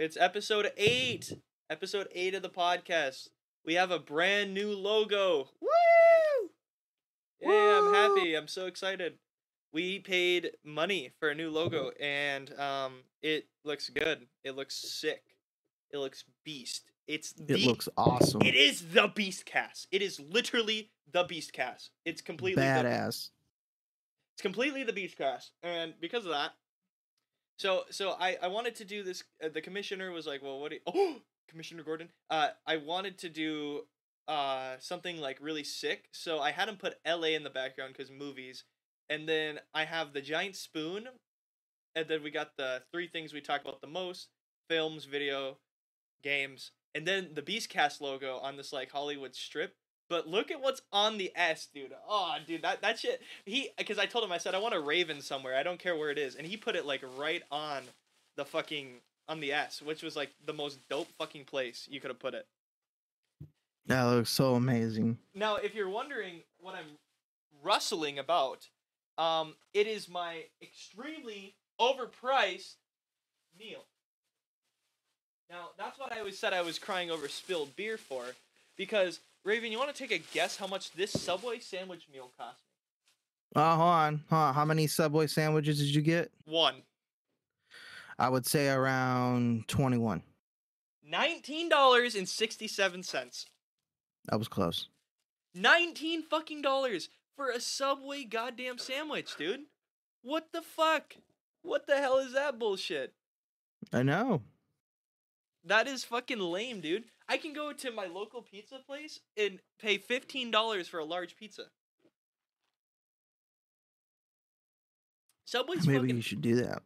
It's episode eight. Episode eight of the podcast. We have a brand new logo. Woo! Yeah, I'm happy. I'm so excited. We paid money for a new logo, and um, it looks good. It looks sick. It looks beast. It's It looks awesome. It is the Beastcast. It is literally the Beastcast. It's completely the, badass. it's completely the Beastcast, and because of that, so so I I wanted to do this. Uh, the commissioner was like, "Well, what? Do you, oh, Commissioner Gordon. Uh, I wanted to do uh something like really sick, so I had him put L.A. in the background because movies, and then I have the giant spoon, and then we got the three things we talk about the most: films, video, games, and then the Beastcast logo on this like Hollywood strip. But look at what's on the S, dude. Oh, dude, that that shit. He because I told him I said I want a raven somewhere. I don't care where it is, and he put it like right on the fucking on the S, which was like the most dope fucking place you could have put it. That looks so amazing. Now, if you're wondering what I'm rustling about, um, it is my extremely overpriced meal. Now, that's what I always said I was crying over spilled beer for, because Raven, you want to take a guess how much this Subway sandwich meal cost me? Oh, hold on. Hold on. How many Subway sandwiches did you get? One. I would say around 21. Nineteen dollars and sixty-seven cents. That was close. Nineteen fucking dollars for a Subway goddamn sandwich, dude. What the fuck? What the hell is that bullshit? I know. That is fucking lame, dude. I can go to my local pizza place and pay fifteen dollars for a large pizza. Subway's Maybe fucking you should do that.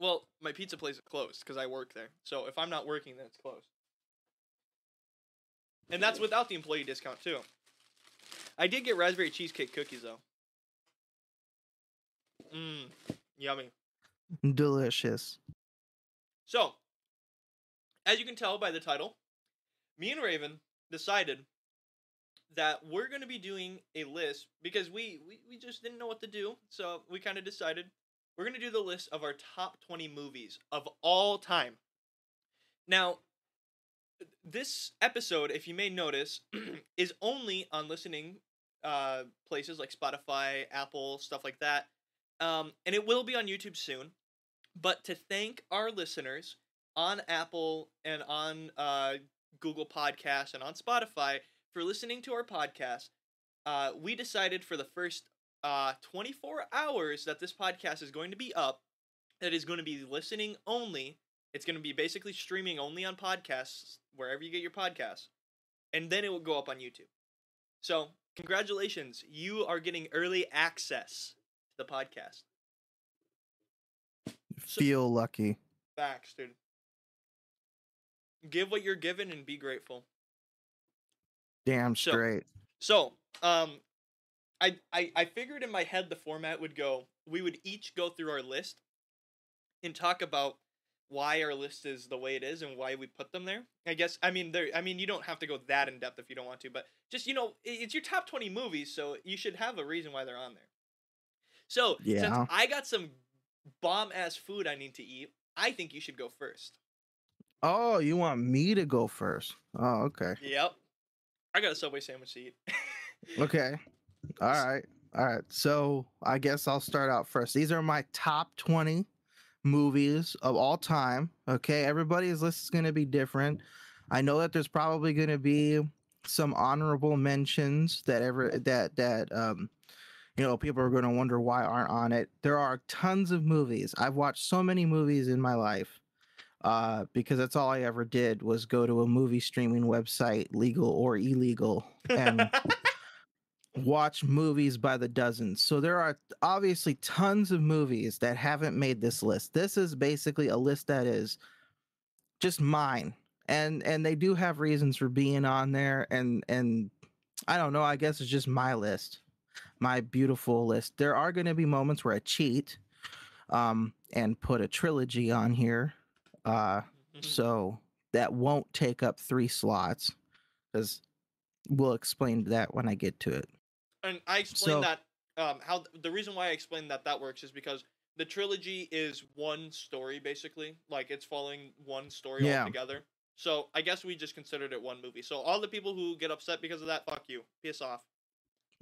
well. My pizza place is closed because I work there. So if I'm not working, then it's closed. And that's without the employee discount too. I did get raspberry cheesecake cookies though. Mmm, yummy. Delicious. So, as you can tell by the title, me and Raven decided that we're going to be doing a list because we, we, we just didn't know what to do. So, we kind of decided we're going to do the list of our top 20 movies of all time. Now, this episode, if you may notice, is only on listening uh, places like Spotify, Apple, stuff like that. Um, and it will be on YouTube soon. But to thank our listeners on Apple and on uh, Google Podcasts and on Spotify for listening to our podcast, uh, we decided for the first uh, 24 hours that this podcast is going to be up, that is going to be listening only. It's going to be basically streaming only on podcasts, wherever you get your podcasts. And then it will go up on YouTube. So, congratulations. You are getting early access to the podcast. So- Feel lucky. Facts, dude. Give what you're given and be grateful. Damn So- straight. So, um, I, I I figured in my head the format would go. We would each go through our list and talk about why our list is the way it is and why we put them there. I guess I mean there. I mean you don't have to go that in depth if you don't want to, but just you know it's your top twenty movies, so you should have a reason why they're on there. So Yeah. since I got some bomb ass food I need to eat, I think you should go first. Oh, you want me to go first? Oh, okay. Yep. I got a Subway sandwich to eat. Okay. All right. All right. So I guess I'll start out first. These are my top 20 movies of all time. Okay. Everybody's list is going to be different. I know that there's probably going to be some honorable mentions that ever that that um you know people are going to wonder why aren't on it. There are tons of movies. I've watched so many movies in my life. Uh, because that's all I ever did was go to a movie streaming website, legal or illegal, and watch movies by the dozens. So there are obviously tons of movies that haven't made this list. This is basically a list that is just mine. And and they do have reasons for being on there and and I don't know, I guess it's just my list. My beautiful list. There are going to be moments where I cheat um and put a trilogy on here. Uh so that won't take up 3 slots cuz we'll explain that when I get to it. And I explained So- that um how the reason why I explained that that works is because the trilogy is one story basically. Like it's following one story Yeah. altogether. So I guess we just considered it one movie. So all the people who get upset because of that, fuck you. Piss off.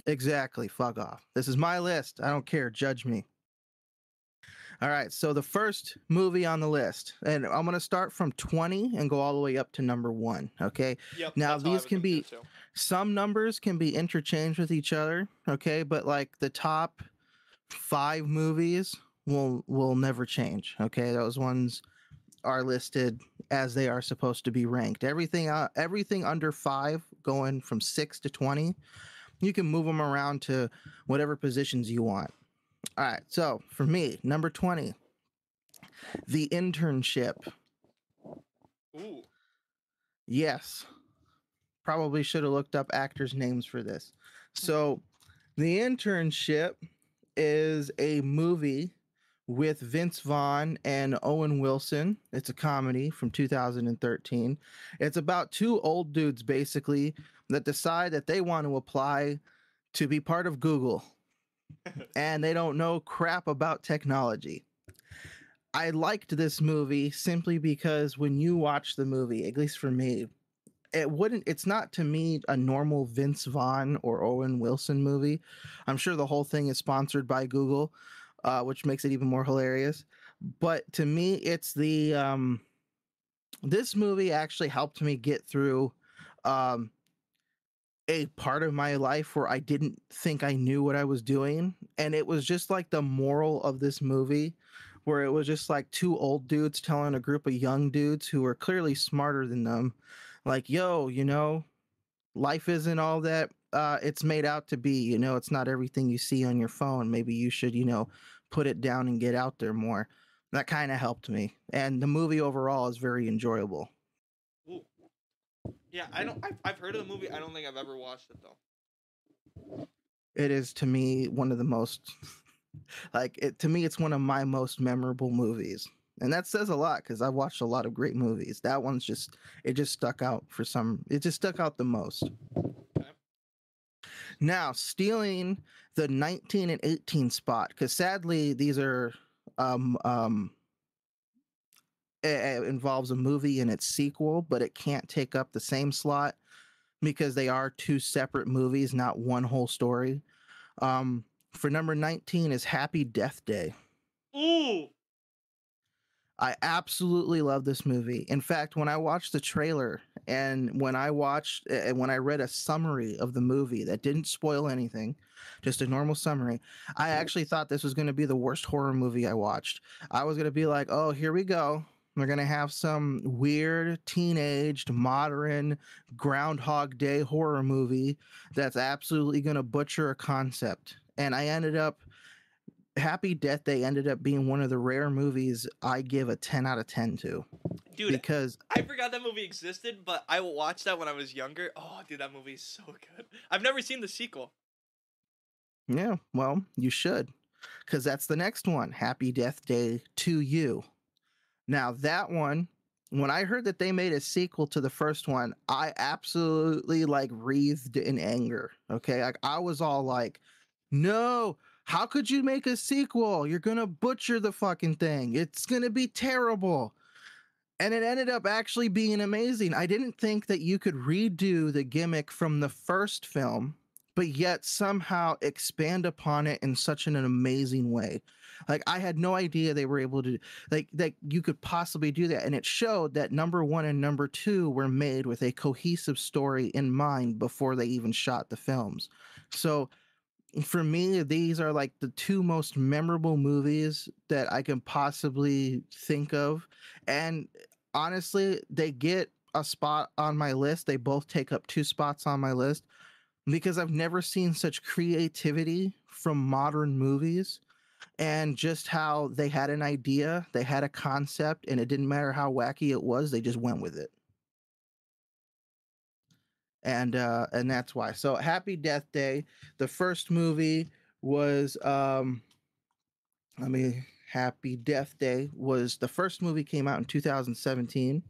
Exactly. Fuck off. This is my list. I don't care. Judge me. All right. So the first movie on the list, and I'm going to start from 20 and go all the way up to number one. Okay. Yep. Now, that's how I these can be- Some numbers can be interchanged with each other. Okay. But like the top five movies will will never change. Okay. Those ones are listed as they are supposed to be ranked. Everything uh, everything under five, going from six to 20, you can move them around to whatever positions you want. All right. So for me, number 20, The Internship. Ooh. Yes. Probably should have looked up actors' names for this. Hmm. So, The Internship is a movie with Vince Vaughn and Owen Wilson. It's a comedy from 2013. It's about two old dudes basically that decide that they want to apply to be part of Google and they don't know crap about technology. I liked this movie simply because when you watch the movie, at least for me, it wouldn't it's not to me a normal Vince Vaughn or Owen Wilson movie. I'm sure the whole thing is sponsored by Google, uh, which makes it even more hilarious. But to me, it's the um this movie actually helped me get through um a part of my life where I didn't think I knew what I was doing. And it was just like the moral of this movie, where it was just like two old dudes telling a group of young dudes who were clearly smarter than them, like, yo, you know, life isn't all that uh, it's made out to be. You know, it's not everything you see on your phone. Maybe you should, you know, put it down and get out there more. That kind of helped me. And the movie overall is very enjoyable. Yeah, I don't. I've, I've heard of the movie. I don't think I've ever watched it though. it is to me one of the most like it to me it's one of my most memorable movies and that says a lot because i've watched a lot of great movies that one's just it just stuck out for some it just stuck out the most Okay. now stealing the 19 and 18 spot because sadly these are um um it, involves a movie and its sequel but it can't take up the same slot because they are two separate movies, not one whole story. Um, for number 19 is Happy Death Day. Ooh. I absolutely love this movie. In fact, when I watched the trailer and when I watched and when I read a summary of the movie that didn't spoil anything, just a normal summary, I actually thought this was going to be the worst horror movie I watched. I was going to be like, "Oh, here we go. We're going to have some weird teenaged modern groundhog day horror movie that's absolutely going to butcher a concept." And I ended up Happy Death Day ended up being one of the rare movies I give a 10 out of 10 to Dude, because I forgot that movie existed, but I watched that when I was younger. Oh, dude, that movie is so good. I've never seen the sequel. yeah, well, you should cuz that's the next one, Happy Death Day 2U. Now, that one when I heard that they made a sequel to the first one, I absolutely like wreathed in anger. Okay? Like I was all like, "No, how could you make a sequel? You're going to butcher the fucking thing. It's going to be terrible." and it ended up actually being amazing. I didn't think that you could redo the gimmick from the first film, but yet somehow expand upon it in such an amazing way. Like I had no idea they were able to like that you could possibly do that and it showed that number 1 and number 2 were made with a cohesive story in mind before they even shot the films. So for me these are like the two most memorable movies that I can possibly think of and honestly, they get a spot on my list. They both take up two spots on my list because I've never seen such creativity from modern movies and just how they had an idea, they had a concept, and it didn't matter how wacky it was, they just went with it. And uh and that's why. So Happy Death Day, the first movie was um let me Happy Death Day was the first movie came out in 2017.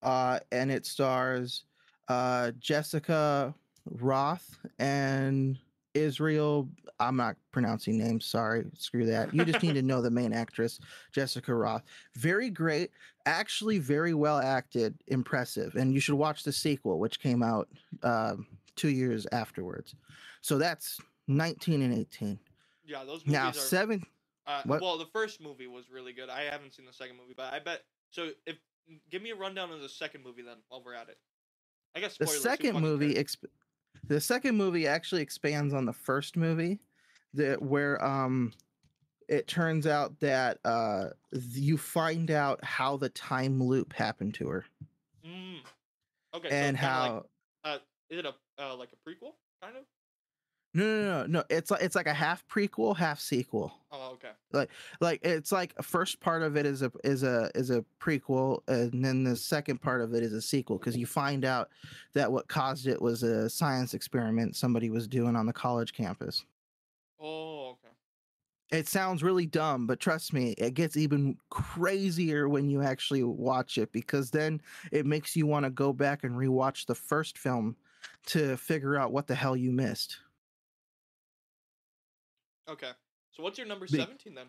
Uh, and it stars uh, Jessica Rothe and Israel. I'm not pronouncing names. Sorry, screw that. You just need to know the main actress, Jessica Rothe. Very great, actually very well acted, impressive. And you should watch the sequel, which came out uh, two years afterwards. So that's 19 and 18. Yeah, those movies Now are. seven. uh, well, the first movie was really good. I haven't seen the second movie, but I bet. So if give me a rundown of the second movie then, while we're at it. I guess The second movie, exp- the second movie actually expands on the first movie, that where um, it turns out that uh, you find out how the time loop happened to her Mm. Okay. and so how. like, is it a uh, like a prequel kind of? No, no, no, no. It's like it's like a half prequel, half sequel. Oh, okay. Like like it's like first part of it is a is a is a prequel, and then the second part of it is a sequel because you find out that what caused it was a science experiment somebody was doing on the college campus. Oh, okay. It sounds really dumb, but trust me, it gets even crazier when you actually watch it because then it makes you want to go back and rewatch the first film to figure out what the hell you missed. Okay. So what's your number Be- seventeen then?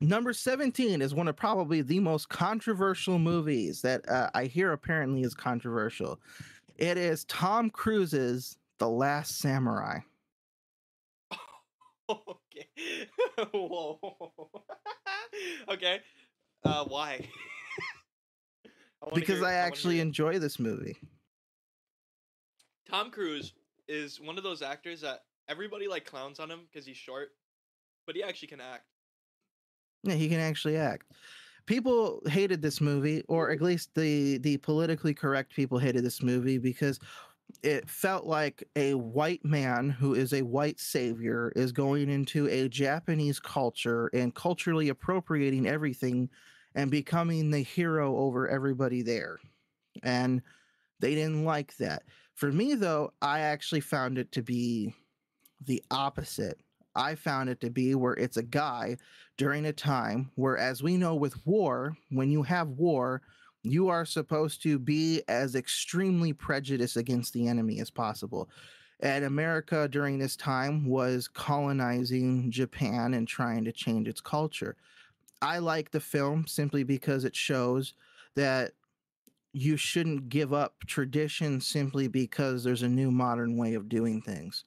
Number 17 is one of probably the most controversial movies that uh, I hear apparently is controversial. It is Tom Cruise's The Last Samurai. okay. Whoa. okay. Uh, why? I Because hear- I actually hear enjoy this movie. Tom Cruise is one of those actors that everybody like clowns on him because he's short, but he actually can act. Yeah, he can actually act. People hated this movie, or at least the the politically correct people hated this movie because it felt like a white man who is a white savior is going into a Japanese culture and culturally appropriating everything and becoming the hero over everybody there. And they didn't like that. For me, though, I actually found it to be the opposite. I found it to be where it's a guy during a time where, as we know with war, when you have war, you are supposed to be as extremely prejudiced against the enemy as possible. And America during this time was colonizing Japan and trying to change its culture. I like the film simply because it shows that you shouldn't give up tradition simply because there's a new modern way of doing things.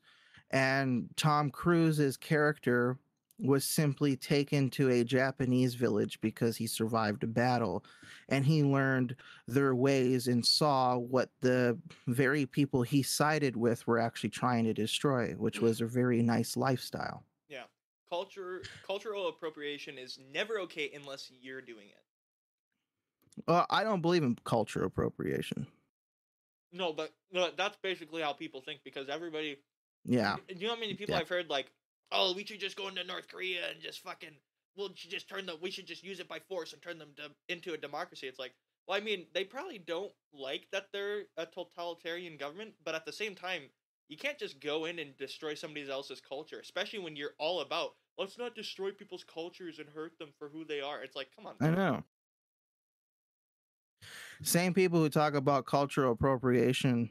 And Tom Cruise's character was simply taken to a Japanese village because he survived a battle and he learned their ways and saw what the very people he sided with were actually trying to destroy, which mm. was a very nice lifestyle. Yeah. Culture, cultural appropriation is never okay unless you're doing it. Well, I don't believe in culture appropriation. No, but no, that's basically how people think because everybody. Yeah. Do you know how many people Yeah. I've heard like, oh, we should just go into North Korea and just fucking, we'll just turn them, we should just use it by force and turn them to, into a democracy. It's like, well, I mean, they probably don't like that they're a totalitarian government, but at the same time, you can't just go in and destroy somebody else's culture, especially when you're all about let's not destroy people's cultures and hurt them for who they are. It's like, come on. I know. Same people who talk about cultural appropriation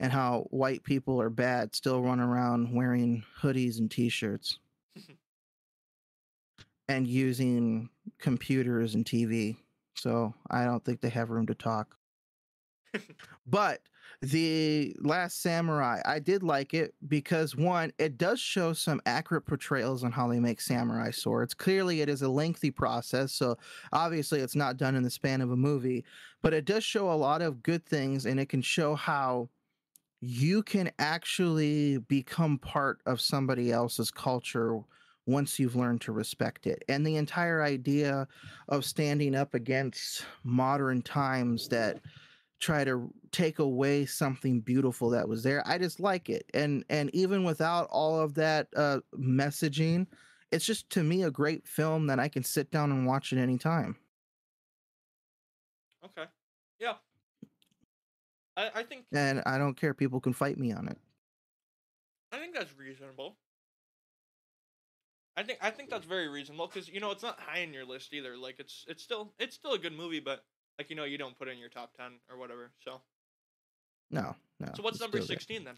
and how white people are bad still run around wearing hoodies and t-shirts and using computers and TV. So I don't think they have room to talk. but the last samurai i did like it because one it does show some accurate portrayals on how they make samurai swords clearly it is a lengthy process so obviously it's not done in the span of a movie but it does show a lot of good things and it can show how you can actually become part of somebody else's culture once you've learned to respect it and the entire idea of standing up against modern times that try to take away something beautiful that was there i just like it and and even without all of that uh messaging it's just to me a great film that i can sit down and watch at any time Okay. Yeah. I, I think and i don't care people can fight me on it I think that's reasonable. I think I think that's very reasonable because you know it's not high in your list either. Like it's it's still it's still a good movie, but like you know you don't put it in your top ten or whatever. So no no so what's number sixteen then?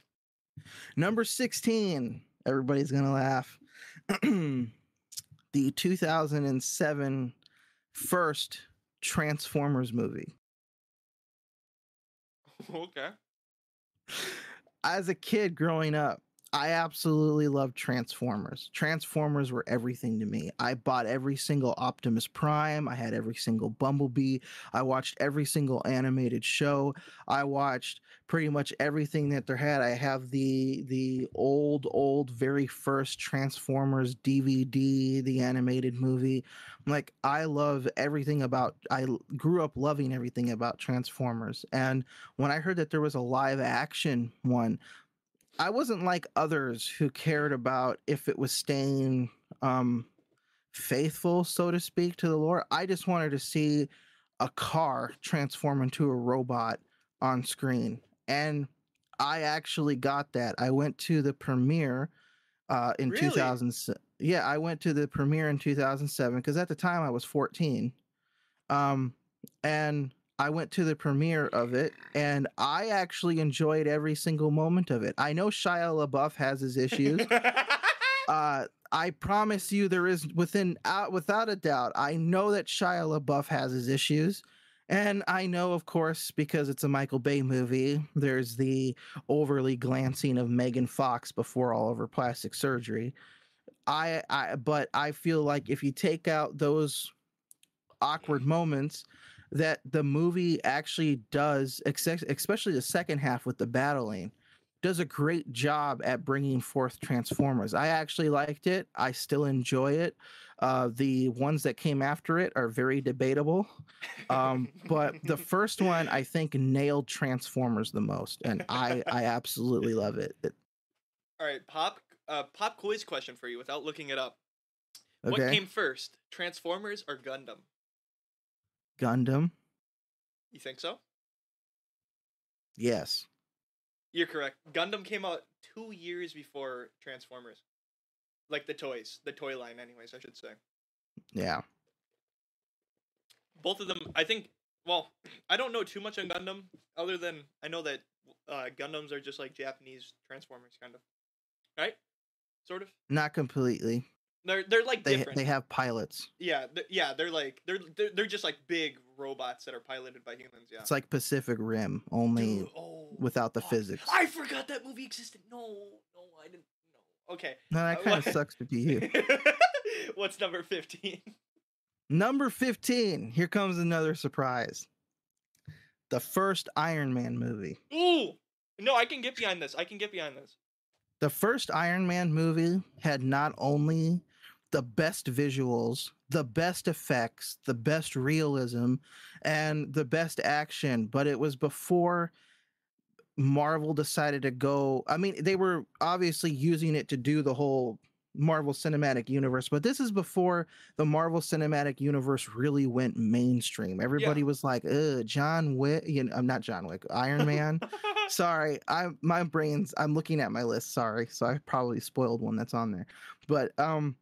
number 16 Everybody's gonna laugh. the 2007 first Transformers movie. okay. As a kid growing up, I absolutely love Transformers. Transformers were everything to me. I bought every single Optimus Prime. I had every single Bumblebee. I watched every single animated show. I watched pretty much everything that there had. I have the the old old very first Transformers DVD, the animated movie. Like I love everything about I grew up loving everything about Transformers. And when I heard that there was a live action one, I wasn't like others who cared about if it was staying um faithful, so to speak, to the lore. I just wanted to see a car transform into a robot on screen. And I actually got that. I went to the premiere uh in Really? 2000 yeah, I went to the premiere in 2007 because at the time I was 14. Um and I went to the premiere of it and I actually enjoyed every single moment of it. I know Shia LaBeouf has his issues. uh I promise you there is within out without a doubt. I know that Shia LaBeouf has his issues. And I know, of course, because it's a Michael Bay movie, there's the overly glancing of Megan Fox before all of her plastic surgery. I, I but I feel like if you take out those awkward moments, that the movie actually does, especially the second half with the battling, does a great job at bringing forth Transformers. I actually liked it. I still enjoy it. Uh, the ones that came after it are very debatable. Um, but the first one, I think, nailed Transformers the most, and I I absolutely love it. It- All right, pop uh pop quiz question for you without looking it up. What came first, Transformers or Gundam? Gundam. You think so? Yes. You're correct. Gundam came out two years before Transformers. Like the toys, the toy line, anyways, I should say. Yeah. Both of them, I think. Well, I don't know too much on Gundam, other than I know that uh, Gundams are just like Japanese Transformers, kind of, right? Sort of. Not completely. They're they're like They different. they have pilots. yeah, yeah. They're like they're, they're they're just like big robots that are piloted by humans. Yeah. It's like Pacific Rim, only Dude, oh, without the physics. I forgot that movie existed. No, no, I didn't. No. Okay. No, that Uh, kind of sucks to be you. What's number fifteen? Number 15. Here comes another surprise. The first Iron Man movie. Ooh, no, I can get behind this. I can get behind this. The first Iron Man movie had not only the best visuals, the best effects, the best realism, and the best action, but it was before Marvel decided to go. I mean, they were obviously using it to do the whole Marvel Cinematic Universe, but this is before the Marvel Cinematic Universe really went mainstream. Everybody was like, "Uh, John Wick." You know, I'm not John Wick. Iron Man. Sorry, I'm my brains. I'm looking at my list. Sorry, so I probably spoiled one that's on there. But um,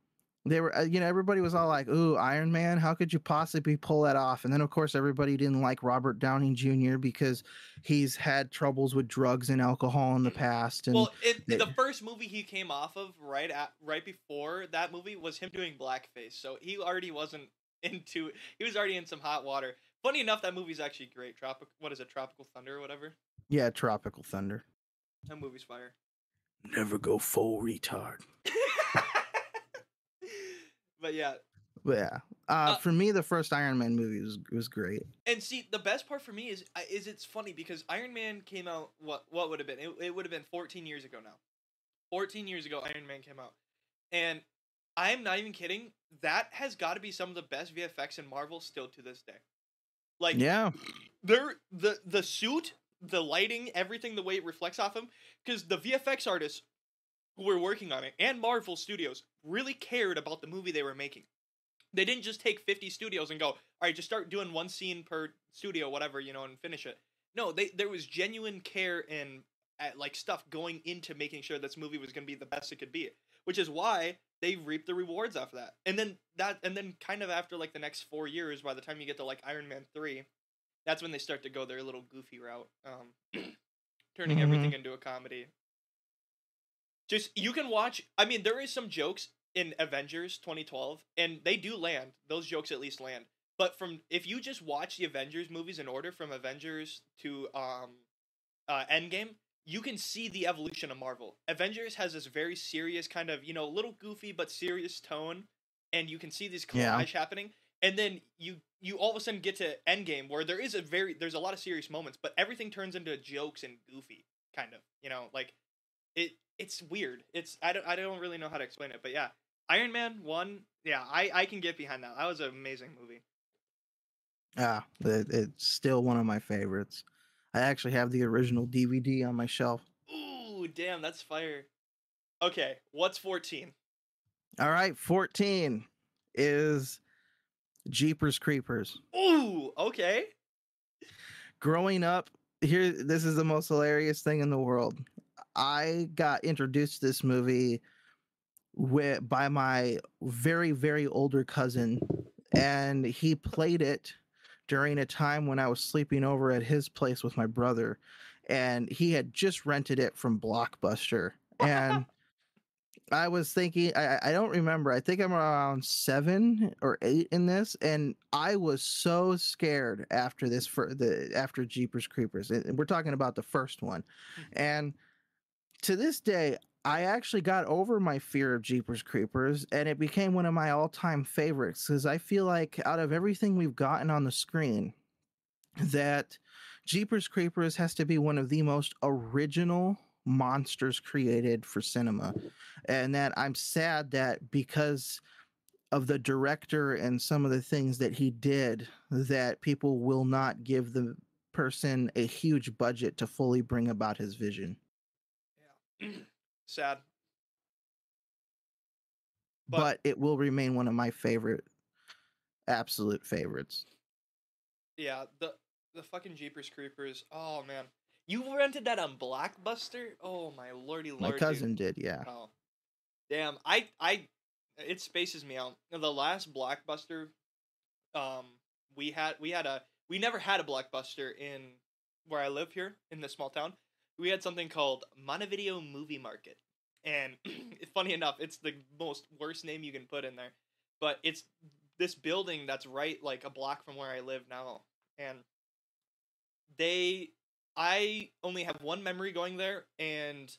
they were. Uh, you know, everybody was all like, "Ooh, Iron Man! How could you possibly pull that off?" And then, of course, everybody didn't like Robert Downey Jr. because he's had troubles with drugs and alcohol in the past. And well, it, they- the first movie he came off of right at right before that movie was him doing blackface, so he already wasn't into. He was already in some hot water. Funny enough, that movie's actually great. Tropic, what is it? Tropical Thunder or whatever. yeah, Tropical Thunder. That movie's fire. Never go full retard. but yeah, But yeah, uh, Uh, for me, the first Iron Man movie was was great. and see, the best part for me is is it's funny because Iron Man came out what what would have been it, it would have been 14 years ago now. 14 years ago Iron Man came out. And I'm not even kidding, that has got to be some of the best VFX in Marvel still to this day. Like Yeah, they're the the suit, the lighting, everything the way it reflects off him cuz the VFX artists who were working on it and Marvel Studios really cared about the movie they were making. They didn't just take 50 studios and go, "All right, just start doing one scene per studio whatever, you know, and finish it." No, they there was genuine care and like stuff going into making sure this movie was going to be the best it could be, which is why they reaped the rewards off that. And then that and then kind of after like the next 4 years by the time you get to like Iron Man 3, that's when they start to go their little goofy route, um turning Mhm. everything into a comedy. Just you can watch. I mean, there is some jokes in Avengers 2012, and they do land. Those jokes at least land. But from if you just watch the Avengers movies in order from Avengers to um, uh, Endgame, you can see the evolution of Marvel. Avengers has this very serious kind of you know little goofy but serious tone, and you can see this collage Yeah. happening. And then you you all of a sudden get to Endgame where there is a very there's a lot of serious moments, but everything turns into jokes and goofy kind of you know like it it's weird. It's I don't I don't really know how to explain it, but yeah, Iron Man one, yeah, I I can get behind that. That was an amazing movie. Yeah, it, it's still one of my favorites. I actually have the original DVD on my shelf. Ooh, damn, that's fire. Okay, what's fourteen? All right, 14 is Jeepers Creepers. Ooh, okay. Growing up, here this is the most hilarious thing in the world. I got introduced to this movie with by my very very older cousin and he played it during a time when I was sleeping over at his place with my brother and he had just rented it from Blockbuster and I was thinking I, I don't remember I think I'm around 7 or 8 in this and I was so scared after this for the after Jeepers Creepers and we're talking about the first one mm-hmm. and to this day I actually got over my fear of Jeepers Creepers and it became one of my all-time favorites because I feel like out of everything we've gotten on the screen that Jeepers Creepers has to be one of the most original monsters created for cinema and that I'm sad that because of the director and some of the things that he did that people will not give the person a huge budget to fully bring about his vision Sad. but, But- it will remain one of my favorite absolute favorites Yeah, the the fucking Jeepers Creepers. Oh man, you rented that on Blockbuster? Oh my lordy lord. my dude. cousin did yeah Oh, damn! I I it spaces me out. The last blockbuster, um, we had we had a we never had a blockbuster in where I live here in this small town. We had something called Montevideo Movie Market, and funny enough, it's the most worst name you can put in there, but it's this building that's right like a block from where I live now, and they I only have one memory going there, and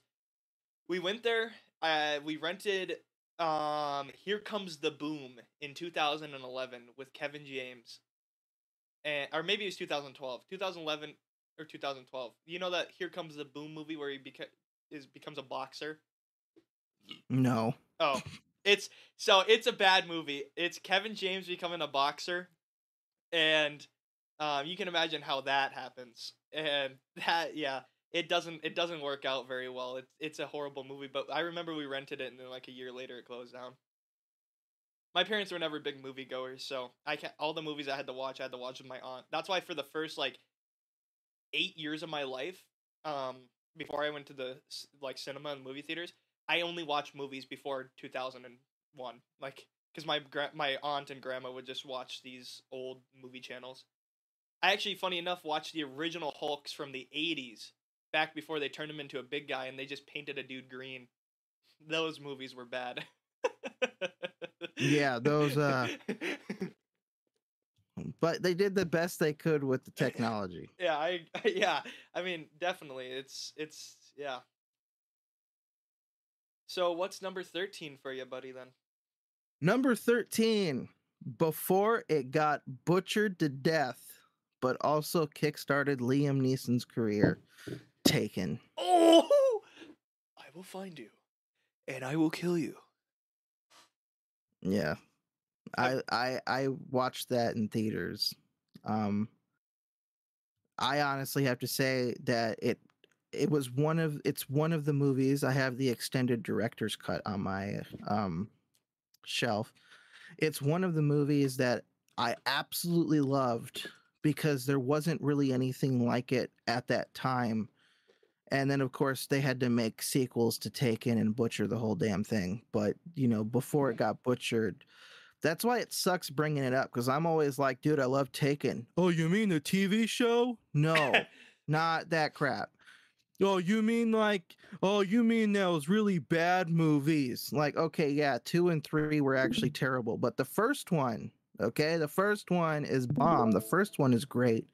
we went there. Uh, we rented um Here Comes the Boom in 2011 with Kevin James, and or maybe it was 2012, 2011 or 2012. You know that Here Comes the Boom movie where he beca- is becomes a boxer. no Oh, it's so it's a bad movie. It's Kevin James becoming a boxer, and um, you can imagine how that happens. And that, yeah, it doesn't it doesn't work out very well. It's it's a horrible movie. But I remember we rented it, and then like a year later, it closed down. My parents were never big movie goers, so I can't. All the movies I had to watch, I had to watch with my aunt. That's why for the first like eight years of my life, um, before I went to the like cinema and movie theaters, I only watched movies before 2001. Like, because my gra- my aunt and grandma would just watch these old movie channels. I actually, funny enough, watched the original Hulks from the 80s, back before they turned him into a big guy and they just painted a dude green. Those movies were bad. Yeah, those, uh, but they did the best they could with the technology yeah, I yeah, I mean, definitely. It's it's yeah. So, what's number 13 for you, buddy then? number 13 before it got butchered to death but also kickstarted liam neeson's career taken Oh, I will find you, and I will kill you. Yeah. I I I watched that in theaters. Um I honestly have to say that it it was one of it's one of the movies I have the extended director's cut on my um shelf. It's one of the movies that I absolutely loved because there wasn't really anything like it at that time. And then of course they had to make sequels to take in and butcher the whole damn thing. But, you know, before it got butchered, that's why it sucks bringing it up because I'm always like, dude, I love Taken. Oh, you mean the TV show? No, not that crap. Oh, you mean like, oh, you mean those really bad movies? Like, okay, yeah, two and three were actually terrible, but the first one, okay, the first one is bomb. The first one is great.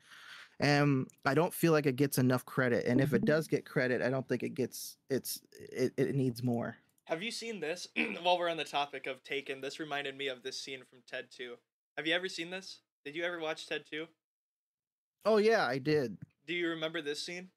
And I don't feel like it gets enough credit. And if it does get credit, I don't think it gets it's it, it needs more. Have you seen this? While we're on the topic of Taken, this reminded me of this scene from Ted 2. Have you ever seen this? Did you ever watch Ted 2? Oh yeah, I did. Do you remember this scene?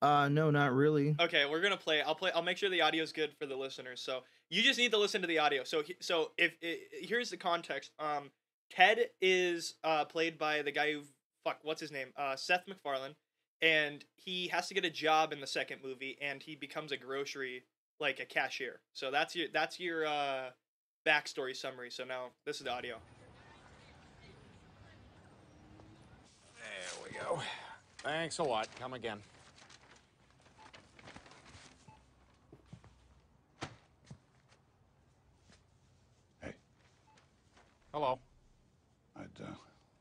Uh no, not really. Okay, we're gonna play. I'll play. I'll make sure the audio is good for the listeners. So you just need to listen to the audio. So so if, i here's the context. Um, Ted is uh played by the guy who fuck what's his name? Uh, Seth MacFarlane, and he has to get a job in the second movie, and he becomes a grocery like a cashier. So that's your that's your uh backstory summary. So now this is the audio. There we go. Thanks a lot. Come again. Hey. Hello. I'd uh,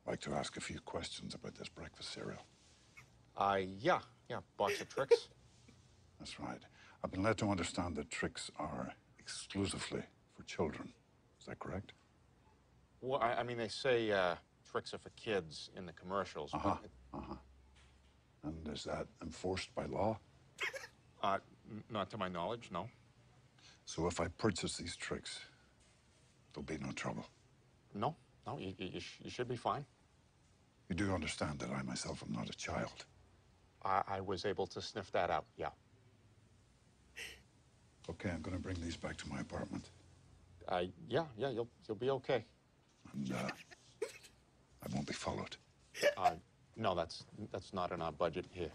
like to ask a few questions about this breakfast cereal. Uh, yeah, yeah, box of Trix. That's right. I've been led to understand that Trix are exclusively for children. Is that correct? well, I, I mean, they say uh, Trix are for kids in the commercials. Uh huh. Uh huh. And is that enforced by law? Uh, not to my knowledge, no. So if I purchase these Trix, there'll be no trouble. No, no, you, you, sh- you should be fine. You do understand that I myself am not a child. I, I was able to sniff that out, yeah. Okay, I'm going to bring these back to my apartment. Uh, yeah, yeah, you'll, you'll be okay. And uh, I won't be followed. Uh, no, that's, that's not in our budget here.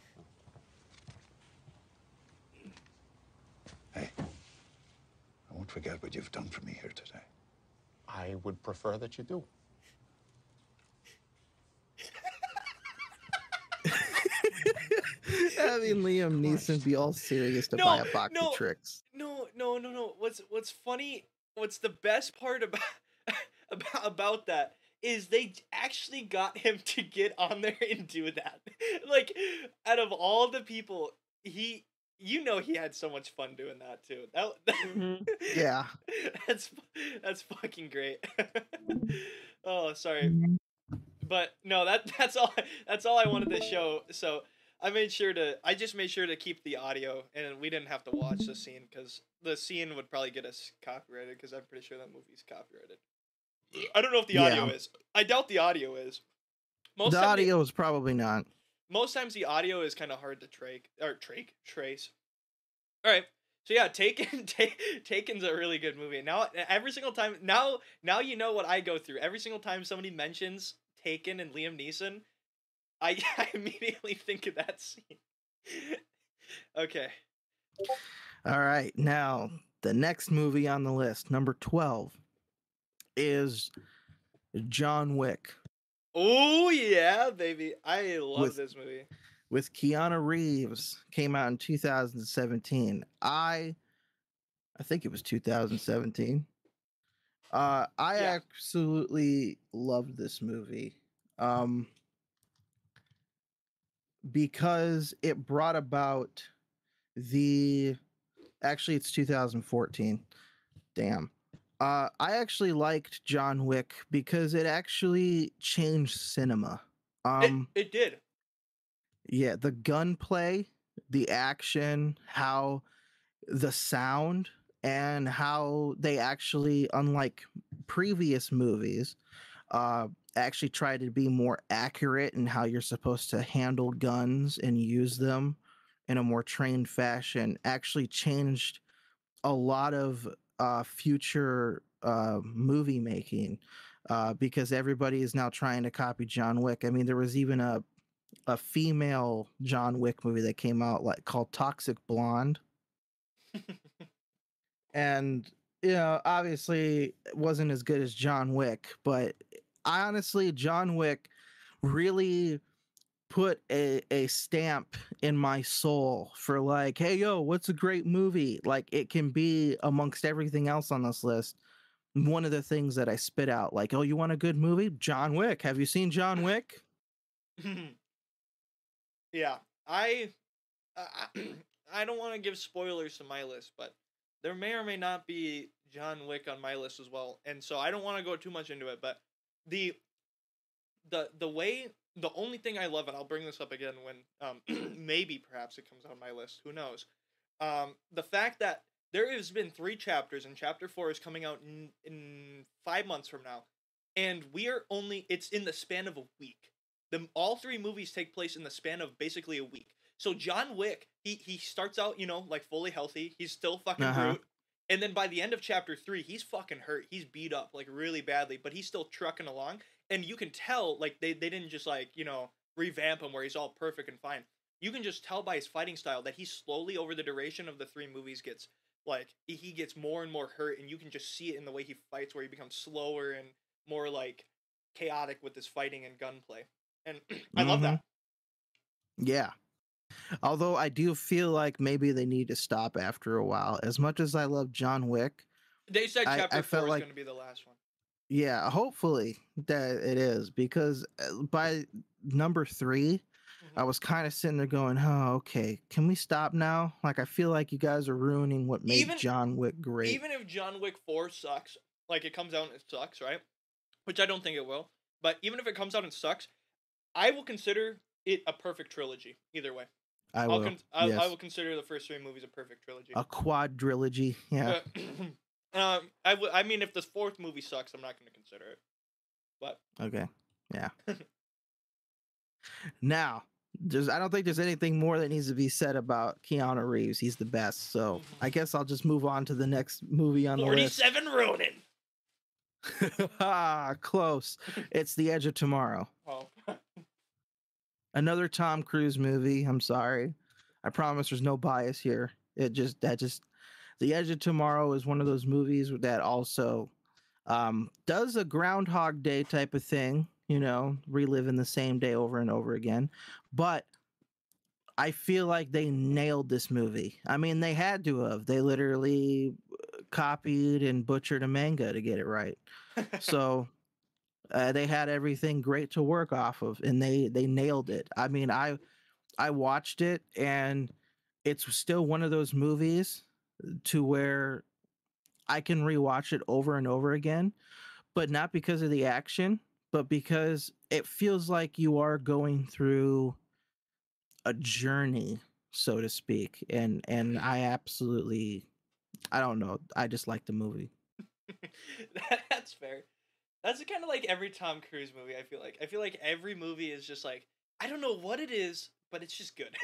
Hey, I won't forget what you've done for me here today. I would prefer that you do. Having Liam Neeson be all serious to No, buy a box no. of Trix. No, no, no, no. What's what's funny? What's the best part about about about that is they actually got him to get on there and do that. like, out of all the people, he, you know, he had so much fun doing that too. That, Mm-hmm. Yeah. that's that's fucking great. oh, sorry, but no, that that's all. That's all I wanted to show. So. I made sure to. I just made sure to keep the audio, and we didn't have to watch the scene because the scene would probably get us copyrighted. Because I'm pretty sure that movie's copyrighted. I don't know if the audio Yeah. is. I doubt the audio is. Most the audio is probably not. most times the audio is kind of hard to trace or trake trace. All right. So yeah, Taken Ta- Taken's a really good movie. Now every single time now now you know what I go through. Every single time somebody mentions Taken and Liam Neeson, I, I immediately think of that scene. okay. All right. Now, the next movie on the list, number 12, is John Wick Oh yeah, baby. I love With- this movie. with Keanu Reeves. Came out in 2017. I I think it was 2017. Uh I Yeah. absolutely loved this movie. Um because it brought about the actually it's 2014 damn. Uh i actually liked john wick because it actually changed cinema. Um it, it did. yeah the gunplay the action how the sound and how they actually unlike previous movies uh actually try to be more accurate in how you're supposed to handle guns and use them in a more trained fashion actually changed a lot of uh future uh movie making uh because everybody is now trying to copy John Wick. I mean there was even a a female John Wick movie that came out like called Toxic Blonde. and you know, obviously it wasn't as good as John Wick, but I honestly John Wick really put a, a stamp in my soul for like, hey yo, what's a great movie? Like it can be amongst everything else on this list. One of the things that I spit out, like, oh, you want a good movie? John Wick. Have you seen John Wick? yeah, I I, I don't want to give spoilers to my list, but there may or may not be John Wick on my list as well, and so I don't want to go too much into it. But the the the way the only thing I love, and I'll bring this up again when um maybe perhaps it comes on my list. Who knows? Um, the fact that there has been three chapters, and chapter four is coming out in in five months from now, and we are only it's in the span of a week. The all three movies take place in the span of basically a week. So John Wick, he he starts out, you know, like fully healthy. He's still fucking Uh-huh. brute. And then by the end of chapter three, he's fucking hurt. He's beat up like really badly, but he's still trucking along. And you can tell, like they, they didn't just like, you know, revamp him where he's all perfect and fine. You can just tell by his fighting style that he slowly over the duration of the three movies gets like he- gets more and more hurt and you can just see it in the way he fights where he becomes slower and more like chaotic with his fighting and gunplay. And I love that. Mm-hmm. Yeah. Although I do feel like maybe they need to stop after a while. As much as I love John Wick, They said I- chapter I felt four is like- going to be the last one. yeah, hopefully that it is because uh, by number 3, I Mhm. was kind of sitting there going, "Oh, okay. Can we stop now?" Like I feel like you guys are ruining what made Even- John Wick great. Even if John Wick 4 sucks, like it comes out and it sucks, right? Which I don't think it will. But even if it comes out and sucks, I will consider it a perfect trilogy. Either way, I I'll will. con- I, I will consider the first three movies a perfect trilogy. a quadrilogy. Yeah. Uh, um, I would. I mean, if the fourth movie sucks, I'm not going to consider it. But Okay. Yeah. now, there's I don't think there's anything more that needs to be said about Keanu Reeves. He's the best. So I guess I'll just move on to the next movie on the list. forty-seven Ronin. ah, close. It's The Edge of Tomorrow. Oh, Another Tom Cruise movie. I'm sorry. I promise there's no bias here. It just that just The Edge of Tomorrow is one of those movies that also um does a groundhog day type of thing, you know, reliving the same day over and over again. But I feel like they nailed this movie. I mean, they had to have. They literally uh, copied and butchered a manga to get it right so uh, they had everything great to work off of and they they nailed it i mean i i watched it and it's still one of those movies to where i can rewatch it over and over again but not because of the action but because it feels like you are going through a journey so to speak and and i absolutely i don't know i just like the movie that's fair. That's kind of like every Tom Cruise movie. I feel like. I feel like every movie is just like I don't know what it is, but it's just good.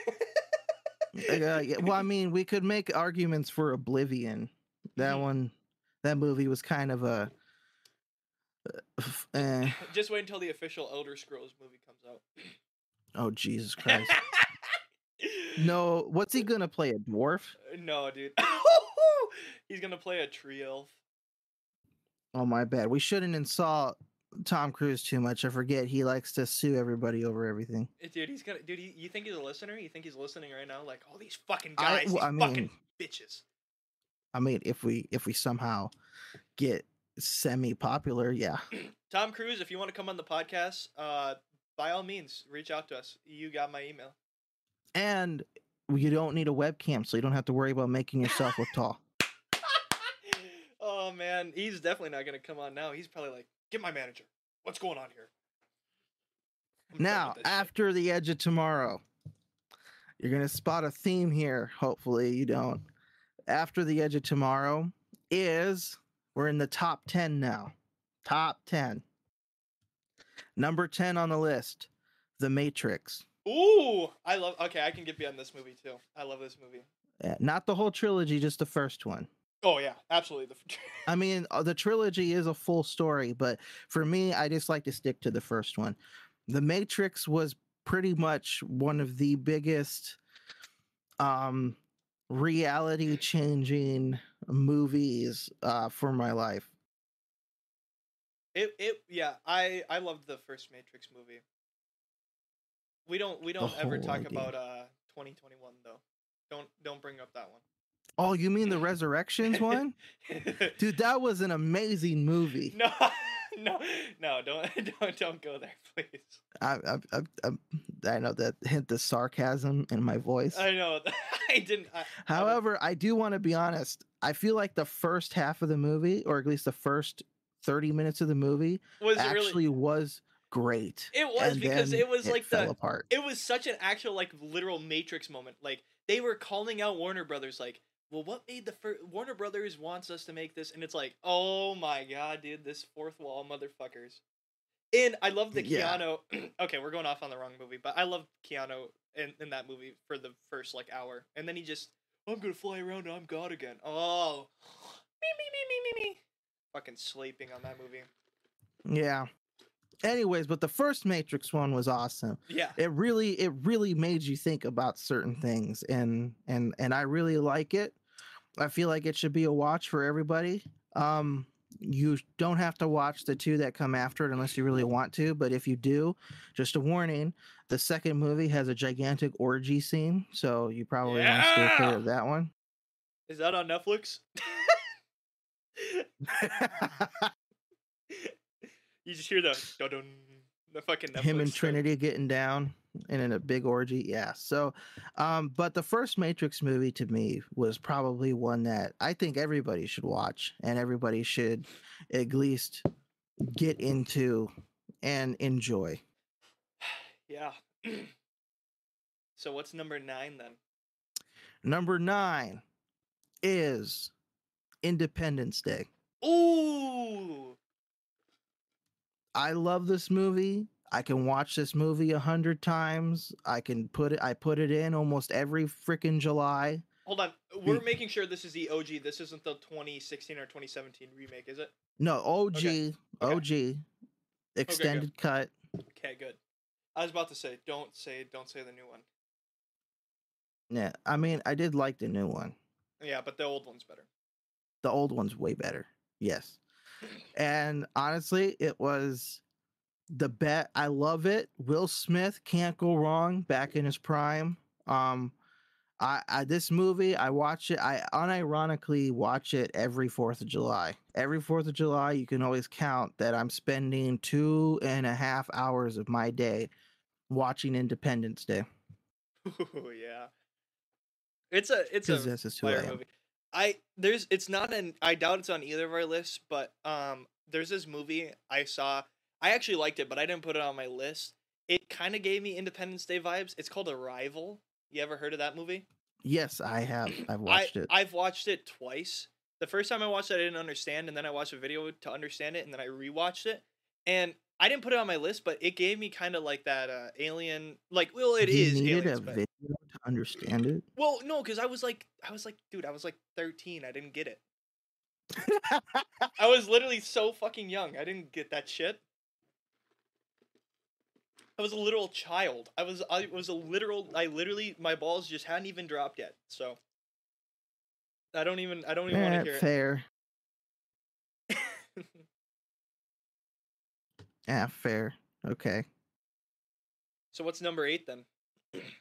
Uh, yeah, well, I mean, we could make arguments for Oblivion. That Mhm. one, that movie was kind of a. uh, eh. just wait until the official Elder Scrolls movie comes out. Oh Jesus Christ! No, what's he gonna play? A dwarf? no, dude. He's gonna play a tree elf. Oh my bad. We shouldn't insult Tom Cruise too much. I forget he likes to sue everybody over everything. Eh, Dude, he's gonna. Dude, you, you think he's a listener? You think he's listening right now? Like all these fucking I- guys, well, these I fucking bitches. I mean, if we if we somehow get semi popular, yeah. Tom Cruise, if you want to come on the podcast, uh, by all means, reach out to us. You got my email. And you don't need a webcam, so you don't have to worry about making yourself look tall. Oh man, he's definitely not gonna come on now. He's probably like, "Get my manager. What's going on here?" I'm Now, this shit." after the edge of tomorrow, you're gonna spot a theme here. Hopefully, you don't. After the edge of tomorrow is we're in the top ten now. Top ten. Number ten on the list, The Matrix. Ooh, I love. Okay, I can get behind this movie too. I love this movie. Uh, Not the whole trilogy, just the first one. Oh yeah, absolutely. The I mean, uh, the trilogy is a full story, but for me, I just like to stick to the first one. The Matrix was pretty much one of the biggest um reality changing movies uh for my life. It it yeah, I I loved the first Matrix movie. We don't we don't ever talk idea. about uh 2021 though. Don't don't bring up that one. Oh, you mean the Resurrections one? Dude, that was an amazing movie. no, no, no, don't, don't, don't go there, please. I, I, I, I, I know that hint the sarcasm in my voice. I know. I didn't. I, I However, I do want to be honest. I feel like the first half of the movie, or at least the first 30 minutes of the movie, was actually really? was great. It was and because it was like fell the. apart. It was such an actual like literal Matrix moment. Like they were calling out Warner Brothers, like, well, what made the first Warner Brothers wants us to make this, and it's like, oh my god, dude, this fourth wall motherfuckers. And I love the Yeah. Keanu. okay, we're going off on the wrong movie, but I love Keanu in, in that movie for the first like hour, and then he just, I'm gonna fly around, and I'm God again. Oh, me me me me me me. Fucking sleeping on that movie. Yeah. Anyways, but the first Matrix one was awesome. Yeah. It really, it really made you think about certain things, and and and I really like it. I feel like it should be a watch for everybody. Um, you don't have to watch the two that come after it unless you really want to. But if you do, just a warning: the second movie has a gigantic orgy scene, so you probably want to stay clear of that one. Is that on Netflix? you just hear the dun the fucking Netflix him and thing. Trinity getting down and in a big orgy. Yeah. So, um, but the first Matrix movie to me was probably one that I think everybody should watch and everybody should at least get into and enjoy. Yeah. so what's number nine then? Number nine is Independence Day. Ooh. I love this movie. I can watch this movie a hundred times. I can put it. I put it in almost every freaking July. Hold on. We're making sure this is the OG. This isn't the 2016 or 2017 remake, is it? No, OG, Okay. OG, extended cut. Okay, good. I was about to say, don't say, don't say the new one. Yeah, I mean, I did like the new one. Yeah, but the old one's better. The old one's way better. Yes. And honestly, it was the bet. I love it. Will Smith can't go wrong back in his prime. Um I, I this movie I watch it I unironically watch it every 4th of July. Every 4th of July you can always count that I'm spending two and a half hours of my day watching Independence Day. Ooh, yeah. It's a, it's a fire movie. I there's it's not an I doubt it's on either of our lists, but um there's this movie I saw. I actually liked it, but I didn't put it on my list. It kind of gave me Independence Day vibes. It's called Arrival. You ever heard of that movie? Yes, I have. I've watched I, it. I've watched it twice. The first time I watched it, I didn't understand, and then I watched a video to understand it, and then I rewatched it, and I didn't put it on my list, but it gave me kind of like that uh, alien, like well, it you is needed aliens, a video to understand it. well, no, because I was like, I was like, dude, I was like 13. I didn't get it. I was literally so fucking young. I didn't get that shit. I was a literal child. I was I was a literal I literally my balls just hadn't even dropped yet. So I don't even I don't even want Eh, to hear fair. it. Yeah, fair. Okay. so what's number 8 then?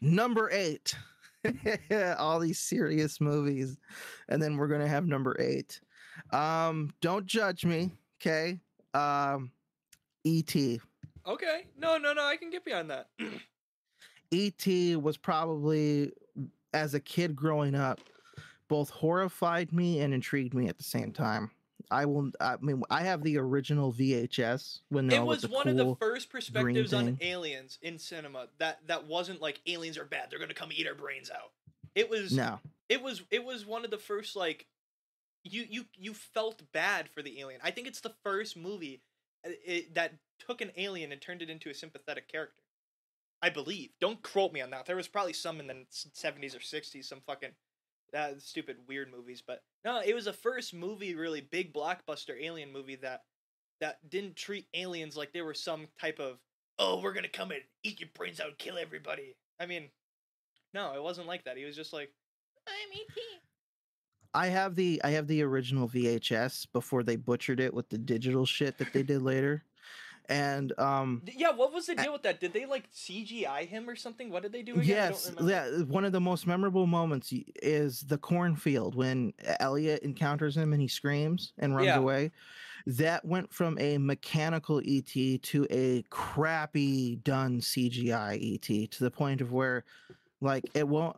Number eight. All these serious movies. And then we're gonna have number eight. Um, don't judge me, okay? Um E.T. Okay. No, no, no, I can get behind that. E.T. was probably as a kid growing up, both horrified me and intrigued me at the same time. I will I mean I have the original VHS when it was the one cool, of the first perspectives on aliens in cinema that that wasn't like aliens are bad. They're going to come eat our brains out. It was No. it was it was one of the first like you you you felt bad for the alien. I think it's the first movie uh, it, that took an alien and turned it into a sympathetic character. I believe. Don't quote me on that. There was probably some in the seventies or sixties, some fucking that stupid weird movies, but no, it was the first movie, really big blockbuster alien movie that that didn't treat aliens like they were some type of oh we're gonna come and eat your brains out, and kill everybody. I mean, no, it wasn't like that. He was just like I'm ET. I have the I have the original VHS before they butchered it with the digital shit that they did later. And um Yeah, what was the deal with that? Did they like CGI him or something? What did they do again? yes, I don't remember. yeah, one of the most memorable moments is the cornfield when Elliott encounters him and he screams and runs Yeah. away. that went from a mechanical ET to a crappy done CGI ET to the point of where like it won't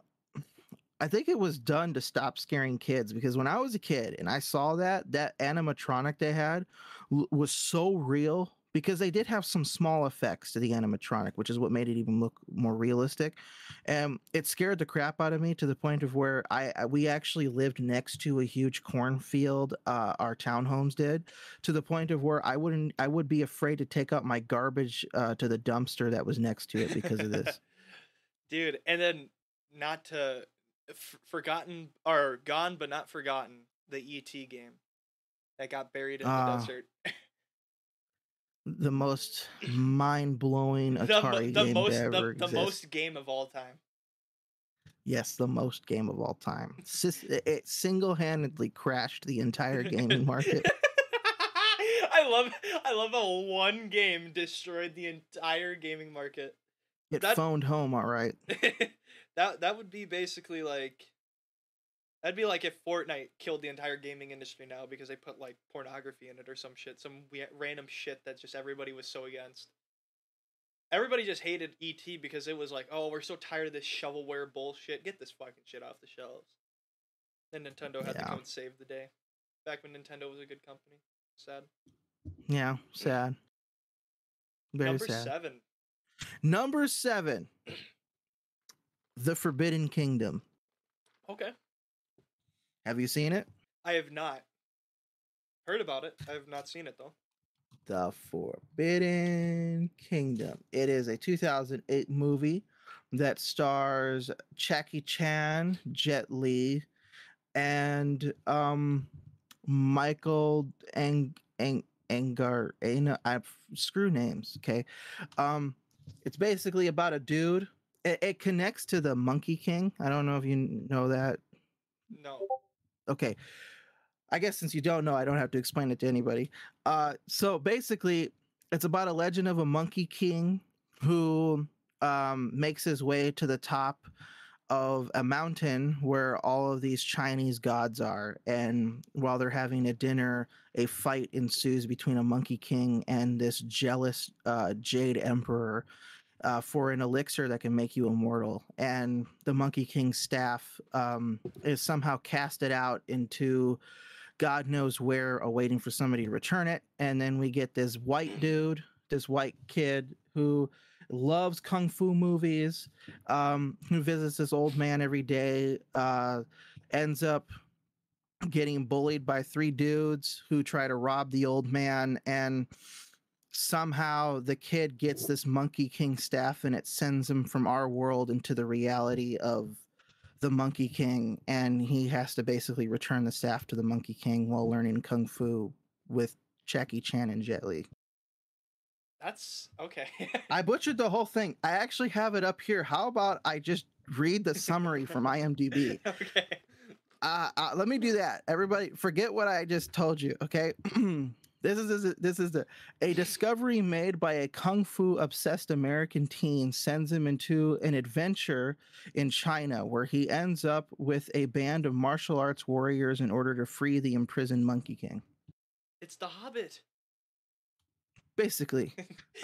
I think it was done to stop scaring kids because when I was a kid and I saw that that animatronic they had was so real because they did have some small effects to the animatronic, which is what made it even look more realistic. And it scared the crap out of me to the point of where I, I we actually lived next to a huge cornfield. Uh, our townhomes did to the point of where I wouldn't I would be afraid to take up my garbage uh, to the dumpster that was next to it because of this. Dude, and then not to f- forgotten or gone but not forgotten the ET game that got buried in the Ah, desert. the most mind blowing Atari the game most to the, ever the most game of all time. Yes, the most game of all time. It single handedly crashed the entire gaming market. I love I love how one game destroyed the entire gaming market. It That- phoned home, all right. that that would be basically like that'd be like if Fortnite killed the entire gaming industry now because they put like pornography in it or some shit, some we- random shit that just everybody was so against. Everybody just hated ET because it was like, oh, we're so tired of this shovelware bullshit. Get this fucking shit off the shelves. Then Nintendo had to come and save the day. Back when Nintendo was a good company. Sad. Yeah, sad. Very Number sad. seven. Number seven The Forbidden Kingdom. Okay. Have you seen it? I have not heard about it. I have not seen it though. The Forbidden Kingdom. It is a 2008 movie that stars Jackie Chan, Jet Li, and um Michael Ang Ang Angar Ana I screw names, okay. Um it's basically about a dude. It, it connects to the Monkey King. I don't know if you know that. No. Okay. I guess since you don't know i don't have to explain it to anybody. Uh so basically it's about a legend of a monkey king who um makes his way to the top of a mountain where all of these chinese gods are and while they're having a dinner a fight ensues between a monkey king and this jealous uh, jade emperor uh, for an elixir that can make you immortal. And the Monkey King's staff um, is somehow casted out into God knows where, awaiting for somebody to return it. And then we get this white dude, this white kid who loves kung fu movies, um, who visits this old man every day, uh, ends up getting bullied by three dudes who try to rob the old man and somehow the kid gets this monkey king staff and it sends him from our world into the reality of the monkey king and he has to basically return the staff to the monkey king while learning kung fu with Jackie Chan and Jet Li. That's okay. I butchered the whole thing. I actually have it up here. How about I just read the summary from IMDb? okay. uh, uh, let me do that. Everybody, forget what I just told you. Okay, this is this is, the, a discovery made by a kung fu obsessed American teen sends him into an adventure in China where he ends up with a band of martial arts warriors in order to free the imprisoned Monkey King. It's The Hobbit. Basically,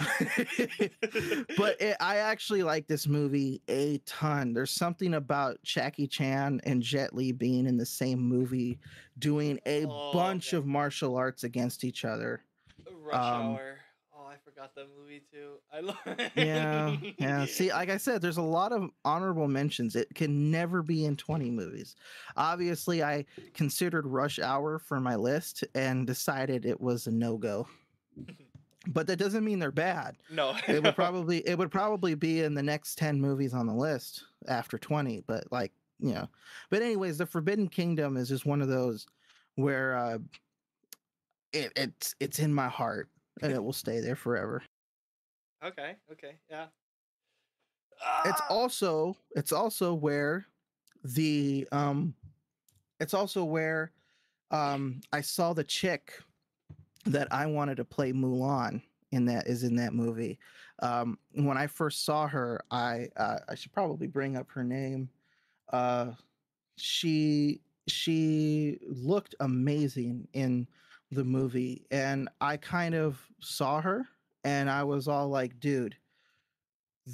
but it, I actually like this movie a ton. There's something about Jackie Chan and Jet Li being in the same movie, doing a Oh, bunch man. of martial arts against each other. Rush Um, Hour. Oh, I forgot that movie too. I love. it. Yeah, yeah. See, like I said, there's a lot of honorable mentions. It can never be in 20 movies. Obviously, I considered Rush Hour for my list and decided it was a no go. But that doesn't mean they're bad. no. it would probably it would probably be in the next 10 movies on the list after 20 but like you know but anyways the forbidden kingdom is just one of those where uh it, it's it's in my heart and it will stay there forever Okay. Okay. Yeah. it's Ah! also it's also where the um it's also where um i saw the chick that i wanted to play mulan in that is in that movie um when i first saw her i uh, i should probably bring up her name uh she she looked amazing in the movie and I kind of saw her and I was all like, dude,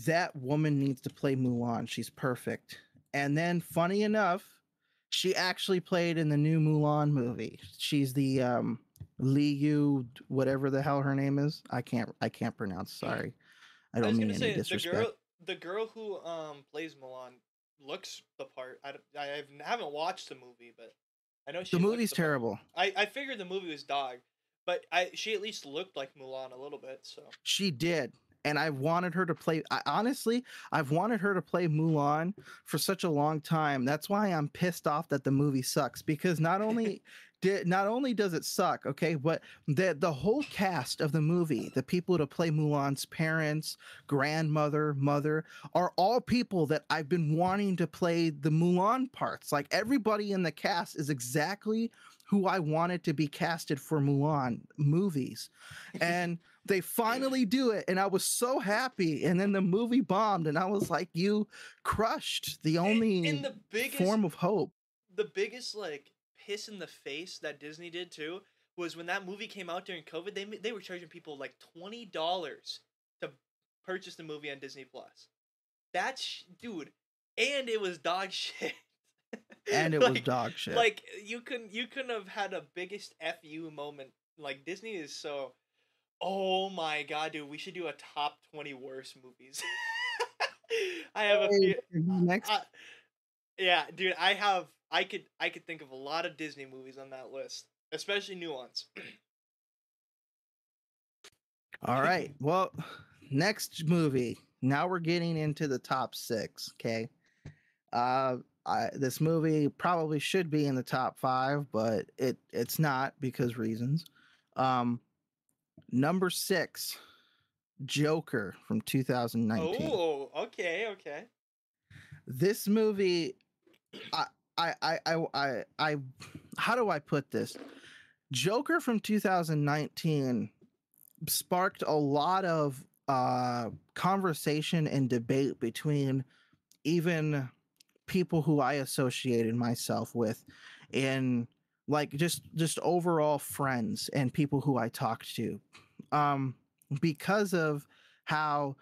that woman needs to play Mulan. She's perfect. And then, funny enough, she actually played in the new Mulan movie. She's the um, Li Yu, whatever the hell her name is. I can't, I can't pronounce. Sorry, I I don't was mean gonna any say the disrespect. girl, the girl who um plays Milan looks the part. I, have- haven't watched the movie, but I know she. the movie's the part. terrible. I I figured the movie was dog, but I she at least looked like Mulan a little bit. So She did. And I wanted her to play. I, honestly, I've wanted her to play Mulan for such a long time. That's why I'm pissed off that the movie sucks because not only did not only does it suck, okay, but the the whole cast of the movie, the people to play Mulan's parents, grandmother, mother, are all people that I've been wanting to play the Mulan parts. Like everybody in the cast is exactly who I wanted to be casted for Mulan movies. And they finally do it and i was so happy and then the movie bombed and i was like you crushed the only in the biggest form of hope the biggest like piss in the face that Disney did too was when that movie came out during COVID. They they were charging people like twenty dollars to purchase the movie on Disney Plus. That's sh- dude, and it was dog shit. and it was dog shit Like you couldn't you couldn't have had a biggest fu moment. Like Disney is so. Oh my god, dude! We should do a top twenty worst movies. I have a few. Next I- yeah, dude, I have I could I could think of a lot of Disney movies on that list, especially new ones. all right. Well next movie. Now we're getting into the top six okay? Uh I, this movie probably should be in the top five but it it's not because reasons. Um number six joker from 2019 Oh, okay, okay. this movie I, I i i i how do i put this? Joker from 2019 sparked a lot of uh conversation and debate between even people who i associated myself with in like just just overall friends and people who i talked to. Um because of how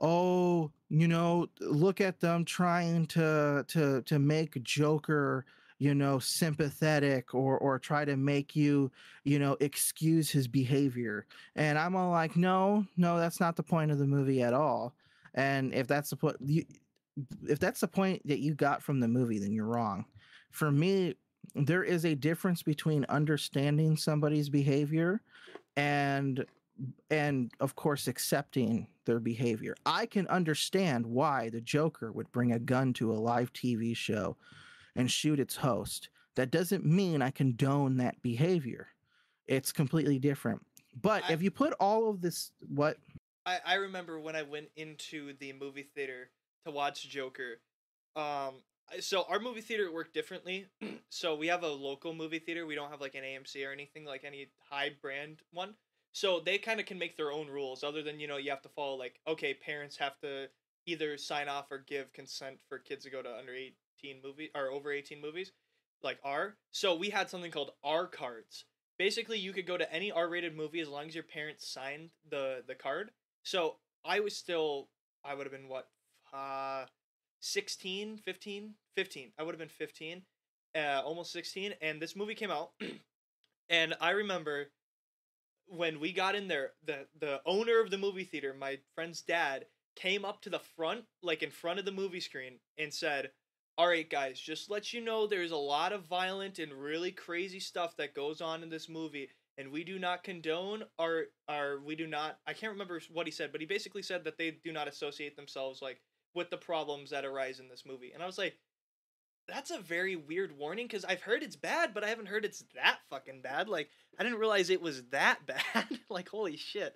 oh you know look at them trying to to to make joker you know sympathetic or or try to make you you know excuse his behavior. And i'm all like no no that's not the point of the movie at all. And if that's the point you if that's the point that you got from the movie then you're wrong. For me there is a difference between understanding somebody's behavior and and of course accepting their behavior. I can understand why the Joker would bring a gun to a live TV show and shoot its host. That doesn't mean I condone that behavior. It's completely different. But I- if you put all of this what I I remember when I went into the movie theater to watch Joker. Um, so our movie theater worked differently. so we have a local movie theater. We don't have like an AMC or anything like any high brand one. So they kind of can make their own rules, other than you know you have to follow like okay, parents have to either sign off or give consent for kids to go to under eighteen movie or over eighteen movies, like R. So we had something called R cards. Basically, you could go to any R-rated movie as long as your parents signed the the card. So I was still, I would have been what, uh, 16, 15, 15. I would have been 15, uh, almost 16. And this movie came out. and I remember when we got in there, the, the owner of the movie theater, my friend's dad, came up to the front, like in front of the movie screen, and said, all right, guys, just let you know there's a lot of violent and really crazy stuff that goes on in this movie and we do not condone our our we do not I can't remember what he said, but he basically said that they do not associate themselves like with the problems that arise in this movie. And I was like, that's a very weird warning because I've heard it's bad, but I haven't heard it's that fucking bad. Like I didn't realize it was that bad. like holy shit.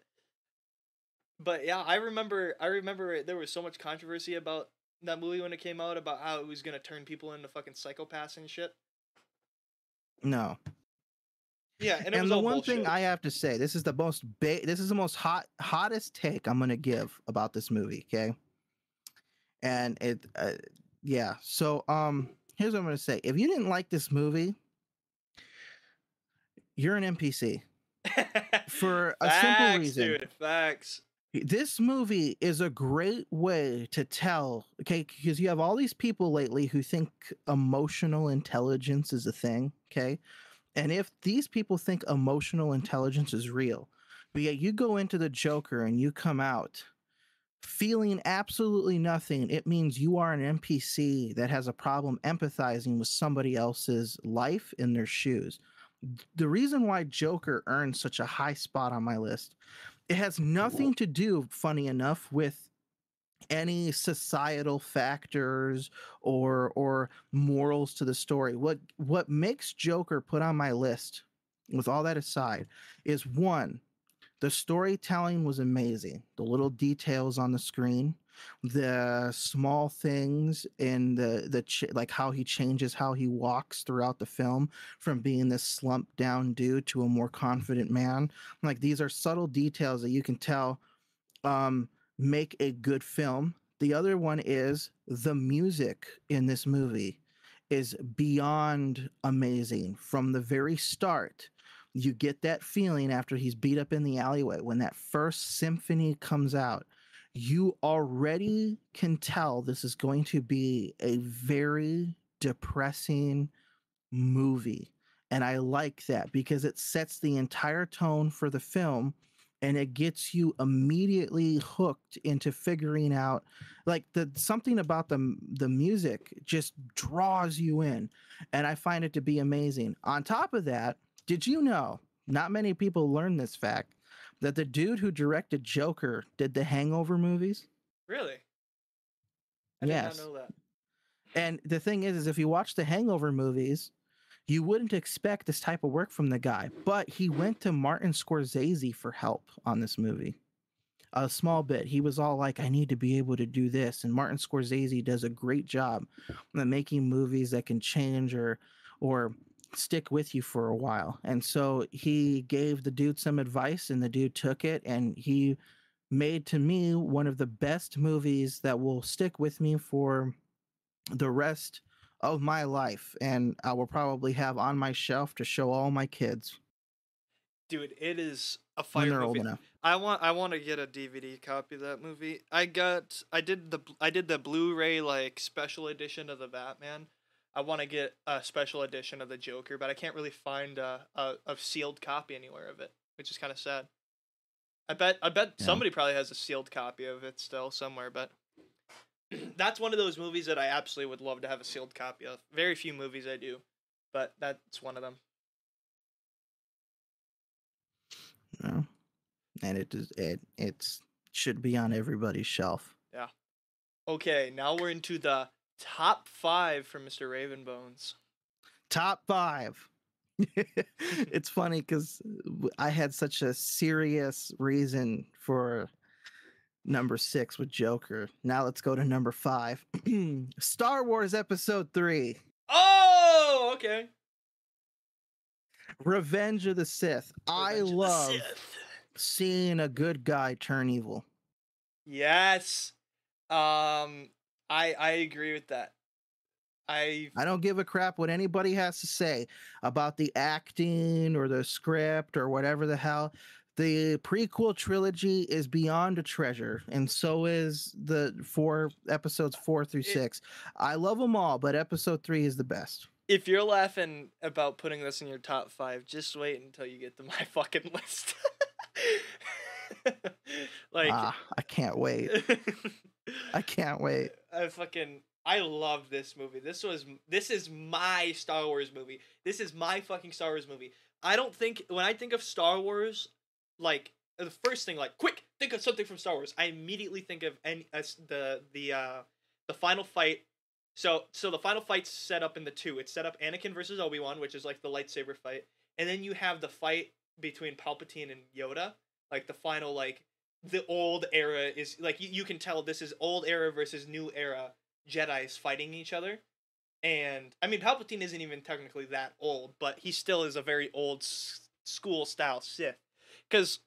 But yeah, I remember I remember there was so much controversy about that movie when it came out about how it was gonna turn people into fucking psychopaths and shit. no. Yeah, and And, the one bullshit. thing I have to say, this is the most ba- this is the most hot hottest take I'm going to give about this movie, okay? And it uh, yeah. So um here's what I'm going to say. If you didn't like this movie, you're an NPC for a Facts, simple reason. dude. Facts. This movie is a great way to tell, okay, because you have all these people lately who think emotional intelligence is a thing, okay? And if these people think emotional intelligence is real, but yet you go into the Joker and you come out feeling absolutely nothing, it means you are an NPC that has a problem empathizing with somebody else's life in their shoes. The reason why Joker earns such a high spot on my list, it has nothing to do, funny enough, with any societal factors or or morals to the story. What what makes Joker put on my list, with all that aside, is one, the storytelling was amazing. The little details on the screen, the small things in the the ch- like how he changes how he walks throughout the film from being this slumped down dude to a more confident man. Like these are subtle details that you can tell um make a good film. The other one is the music in this movie is beyond amazing from the very start you get that feeling after he's beat up in the alleyway when that first symphony comes out you already can tell this is going to be a very depressing movie. And i like that because it sets the entire tone for the film and it gets you immediately hooked into figuring out like the something about the the music just draws you in and i find it to be amazing. On top of that did you know? Not many people learn this fact that the dude who directed Joker did the Hangover movies. Really? I yes. did not know that. And the thing is, is if you watch the Hangover movies, you wouldn't expect this type of work from the guy. But he went to Martin Scorsese for help on this movie. A small bit. He was all like, I need to be able to do this. And Martin Scorsese does a great job at making movies that can change or or stick with you for a while. And so he gave the dude some advice and the dude took it and he made to me one of the best movies that will stick with me for the rest of my life and I will probably have on my shelf to show all my kids Dude, it is a fire movie. I want I want to get a DVD copy of that movie. I got I did the I did the Blu-ray like special edition of the Batman. I want to get a special edition of the Joker, but I can't really find a a, a sealed copy anywhere of it, which is kind of sad. I bet I bet Yeah. somebody probably has a sealed copy of it still somewhere, but that's one of those movies that I absolutely would love to have a sealed copy of. Very few movies I do, but that's one of them. know? And it is it it's should be on everybody's shelf. Yeah. Okay, now we're into the top five for Mr. Ravenbones. top five. it's funny because I had such a serious reason for number six with Joker. Now let's go to number five Star Wars Episode Three Oh, okay. Revenge of the Sith. I Revenge the love Sith. seeing a good guy turn evil. Yes. Um, I I agree with that. I I don't give a crap what anybody has to say about the acting or the script or whatever the hell. The prequel trilogy is beyond a treasure, and so is the four episodes four through It- six. I love them all, but episode three is the best. if you're laughing about putting this in your top five, just wait until you get to my fucking list. like ah, I can't wait. I can't wait. I fucking I love this movie. This was this is my Star Wars movie. This is my fucking Star Wars movie. I don't think when I think of Star Wars, like the first thing, like quick, think of something from Star Wars. I immediately think of any as the the uh the final fight. So so the final fight's set up in the two. It's set up Anakin versus Obi Wan, which is like the lightsaber fight, and then you have the fight between Palpatine and Yoda, like the final like the old era is like you, you can tell this is old era versus new era Jedi's fighting each other. And I mean Palpatine isn't even technically that old, but he still is a very old s- school style Sith. Cuz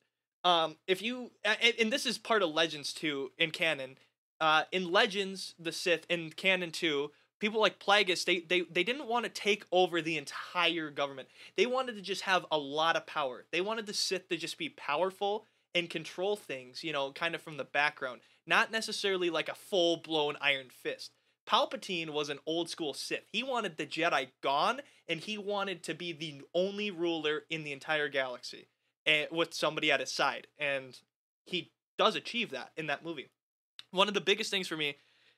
um if you and, and this is part of Legends too in canon. Uh in Legends the Sith in canon 2 people like Plagueis, they they they didn't want to take over the entire government. They wanted to just have a lot of power. They wanted the Sith to just be powerful and control things, you know, kind of from the background, not necessarily like a full blown Iron Fist. Palpatine was an old school Sith. He wanted the Jedi gone, and he wanted to be the only ruler in the entire galaxy, and with somebody at his side. And he does achieve that in that movie. One of the biggest things for me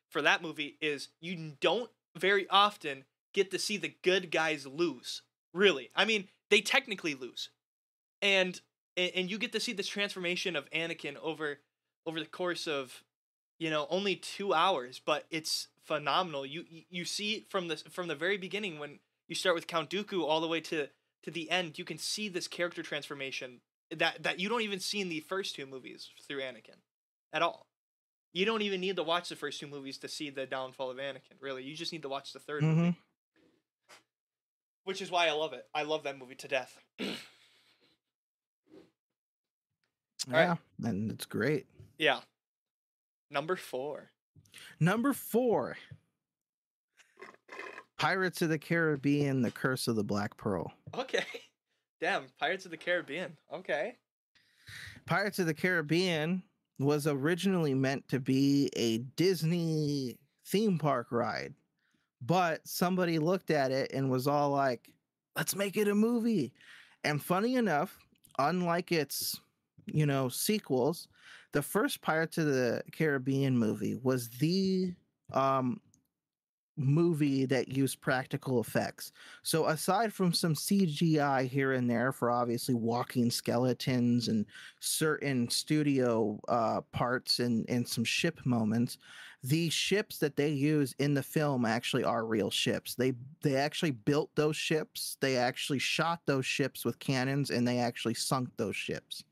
for that movie is you don't very often get to see the good guys lose. Really, I mean, they technically lose, and and you get to see this transformation of Anakin over over the course of you know only two hours, but it's phenomenal. You you see from the from the very beginning when you start with Count Dooku all the way to to the end, you can see this character transformation that that you don't even see in the first two movies through Anakin at all. You don't even need to watch the first two movies to see the downfall of Anakin. Really, you just need to watch the 3rd movie, Mhm. which is why I love it. I love that movie to death. All right. Yeah, and it's great. yeah. Number four. Number four Pirates of the Caribbean The Curse of the Black Pearl. Okay. Damn, Pirates of the Caribbean. Okay. Pirates of the Caribbean was originally meant to be a Disney theme park ride, but somebody looked at it and was all like, let's make it a movie. And funny enough, unlike its, you know, sequels, the first Pirates of the Caribbean movie was the um movie that used practical effects. So aside from some CGI here and there for obviously walking skeletons and certain studio uh, parts and and some ship moments, the ships that they use in the film actually are real ships. They they actually built those ships. They actually shot those ships with cannons and they actually sunk those ships.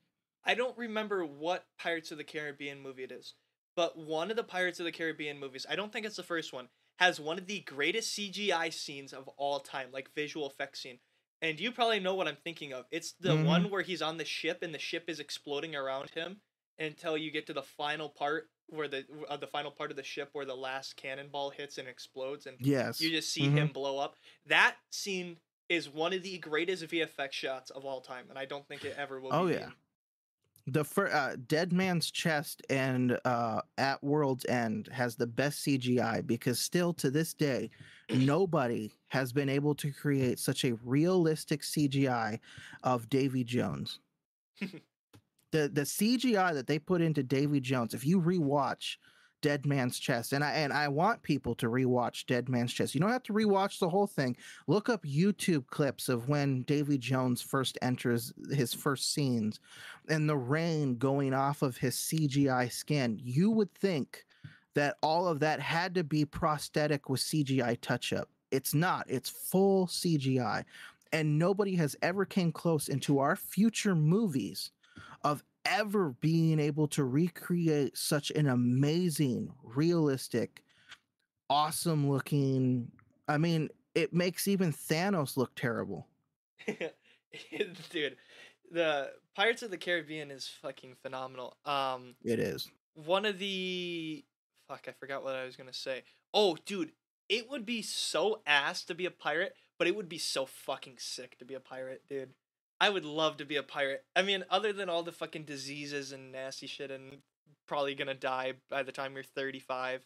I don't remember what Pirates of the Caribbean movie it is, but one of the Pirates of the Caribbean movies, I don't think it's the first one, has one of the greatest CGI scenes of all time, like visual effects scene. And you probably know what I'm thinking of. It's the Mhm. one where he's on the ship and the ship is exploding around him until you get to the final part where the uh, the final part of the ship where the last cannonball hits and explodes and Yes. you just see Mhm. him blow up. That scene is one of the greatest VFX shots of all time, and I don't think it ever will. Oh, be yeah. The fir- uh, Dead Man's Chest and uh, At World's End has the best CGI because still to this day, nobody has been able to create such a realistic CGI of Davy Jones. the the CGI that they put into Davy Jones, if you rewatch Dead Man's Chest, and I and I want people to rewatch Dead Man's Chest. You don't have to rewatch the whole thing. Look up YouTube clips of when Davy Jones first enters his first scenes and the rain going off of his CGI skin. You would think that all of that had to be prosthetic with CGI touch up. It's not. It's full CGI. And nobody has ever came close into our future movies of ever being able to recreate such an amazing, realistic, awesome looking. I mean, it makes even Thanos look terrible. Dude, the Pirates of the Caribbean is fucking phenomenal. Um, It is. one of the fuck, I forgot what I was gonna say. Oh, dude, it would be so ass to be a pirate, but it would be so fucking sick to be a pirate, dude. I would love to be a pirate. I mean, other than all the fucking diseases and nasty shit, and probably gonna die by the time you're 35,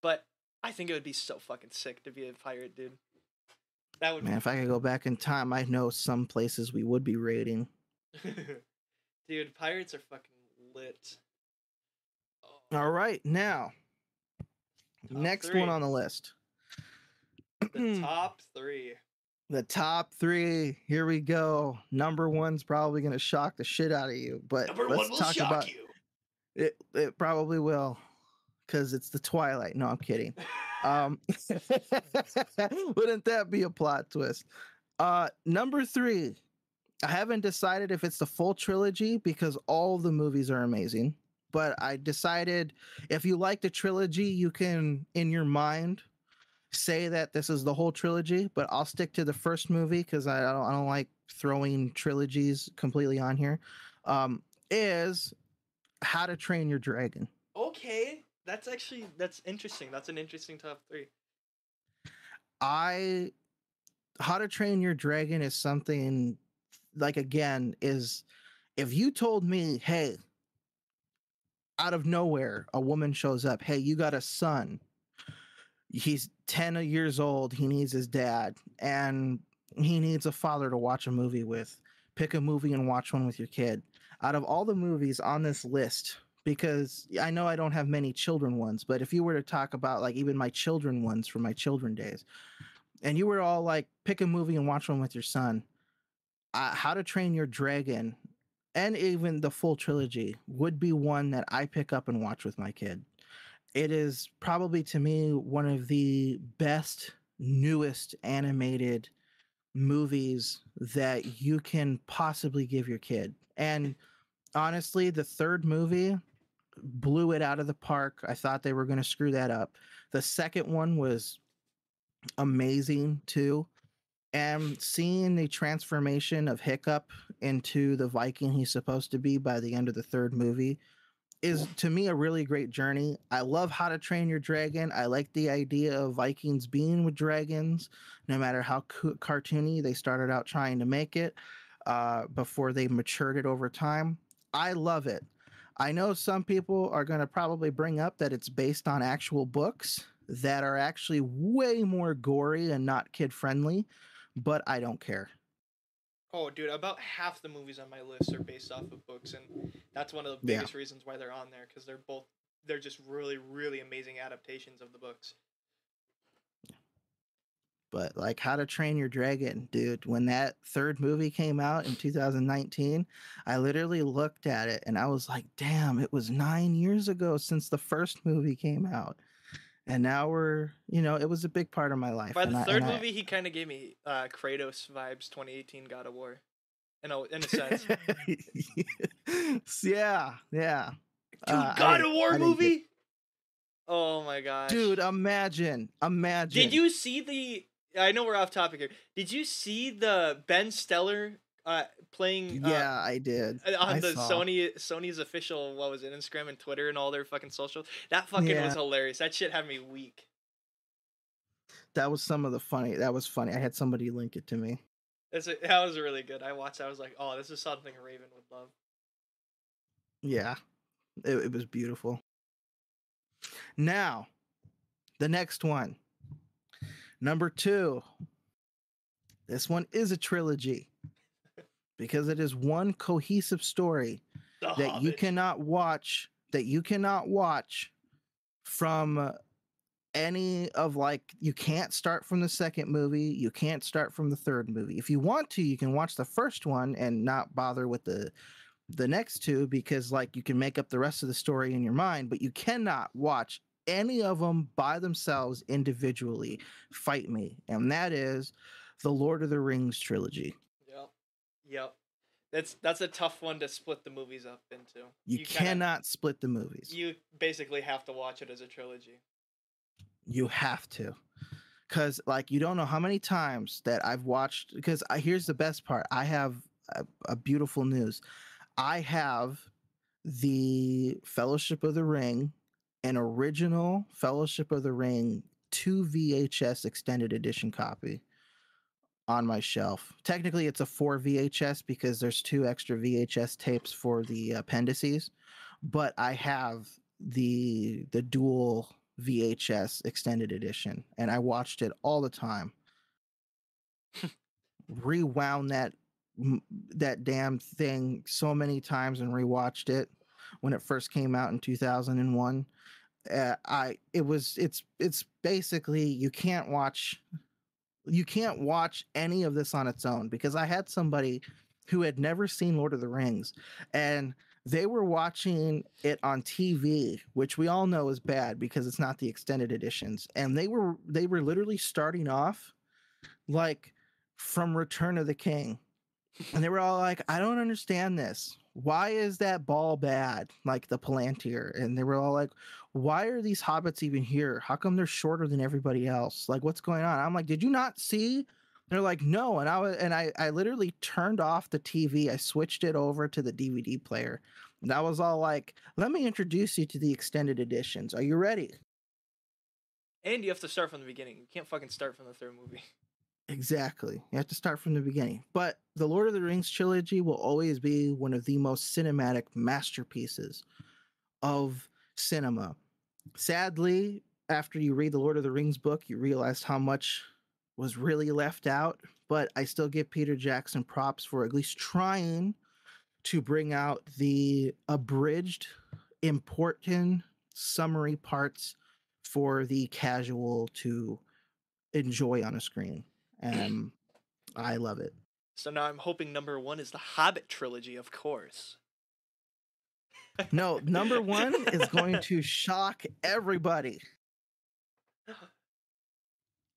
but I think it would be so fucking sick to be a pirate, dude. That would Man, if I could go back in time, I know some places we would be raiding. Dude, pirates are fucking lit. Oh, All right, now Top next three. one on the list. the top three. The top three. Here we go. Number one's probably gonna shock the shit out of you, but Number let's one will talk shock about you. it. It probably will, because it's the Twilight. No, I'm kidding. Um, wouldn't that be a plot twist? Uh, number three. I haven't decided if it's the full trilogy because all the movies are amazing. But I decided if you like the trilogy, you can, in your mind, say that this is the whole trilogy. But I'll stick to the first movie because I don't, I don't like throwing trilogies completely on here. Um, is How to Train Your Dragon. okay, that's actually that's interesting. That's an interesting top three. I How to Train Your Dragon is something like again is if you told me, hey, out of nowhere, a woman shows up, hey, you got a son. He's 10 years old, he needs his dad, and he needs a father to watch a movie with. Pick a movie and watch one with your kid. Out of all the movies on this list, because I know I don't have many children ones, but if you were to talk about like even my children ones from my children days, and you were all like, pick a movie and watch one with your son, uh, How to Train Your Dragon, and even the full trilogy would be one that I pick up and watch with my kid. It is probably to me one of the best, newest animated movies that you can possibly give your kid. And honestly, the third movie blew it out of the park. I thought they were going to screw that up. The second one was amazing too. And seeing the transformation of Hiccup into the Viking he's supposed to be by the end of the third movie is to me a really great journey. I love How to Train Your Dragon. I like the idea of Vikings being with dragons, no matter how co- cartoony they started out trying to make it uh, before they matured it over time. I love it. I know some people are going to probably bring up that it's based on actual books that are actually way more gory and not kid friendly, but I don't care. Oh, dude, about half the movies on my list are based off of books, and that's one of the Yeah. biggest reasons why they're on there because they're both they're just really, really amazing adaptations of the books. But like How to Train Your Dragon, dude, when that third movie came out in 2019, I literally looked at it and I was like, damn, it was nine years ago since the first movie came out. And now we're, you know, it was a big part of my life. By the I- third I- movie, he kind of gave me uh, Kratos vibes, 2018 God of War, in a in a sense. yeah, yeah. Dude, Uh, God of War didn't get- movie. Oh my god, Dude, imagine, imagine. Did you see the? I know we're off topic here. Did you see the Ben Stiller uh, playing? uh, Yeah, I did. uh, on I the saw. Sony Sony's official what was it Instagram and Twitter and all their fucking socials. That fucking Yeah. was hilarious. That shit had me weak. That was some of the funny. That was funny. I had somebody link it to me. That's a, that was really good. I watched. I was like, oh, this is something Raven would love. Yeah, it, it was beautiful. Now, the next one, number two. This one is a trilogy because it is one cohesive story The that you cannot watch that you cannot watch from any of like you can't start from the second movie you can't start from the third movie if you want to you can watch the first one and not bother with the the next two because like you can make up the rest of the story in your mind but you cannot watch any of them by themselves individually fight me and that is the lord of the rings trilogy Yep. Yep. That's that's a tough one to split the movies up into. you, kinda- cannot split the movies You basically have to watch it as a trilogy. You have to. Cause like you don't know how many times that I've watched because I here's the best part. I have a, a beautiful news. I have the Fellowship of the Ring, an original Fellowship of the Ring 2 VHS extended edition copy on my shelf. Technically it's a 4 VHS because there's two extra VHS tapes for the appendices, but I have the the dual VHS extended edition, and I watched it all the time. Rewound that that damn thing so many times and rewatched it when it first came out in 2001. Uh, I it was it's it's basically you can't watch you can't watch any of this on its own because I had somebody who had never seen Lord of the Rings and they were watching it on TV, which we all know is bad because it's not the extended editions. And they were they were literally starting off like from Return of the King. And they were all like, I don't understand this. Why is that ball bad? Like the Palantir. And they were all like, why are these hobbits even here? How come they're shorter than everybody else? Like, what's going on? I'm like, did you not see? They're like, no. And I was, and I, I literally turned off the TV. I switched it over to the DVD player. And I was all like, let me introduce you to the extended editions. Are you ready? And you have to start from the beginning. You can't fucking start from the third movie. Exactly. You have to start from the beginning. But the Lord of the Rings trilogy will always be one of the most cinematic masterpieces of cinema. Sadly, after you read the Lord of the Rings book, you realize how much was really left out. But I still give Peter Jackson props for at least trying to bring out the abridged, important summary parts for the casual to enjoy on a screen. And I love it. So now I'm hoping number one is the Hobbit trilogy, of course. No, number one is going to shock everybody.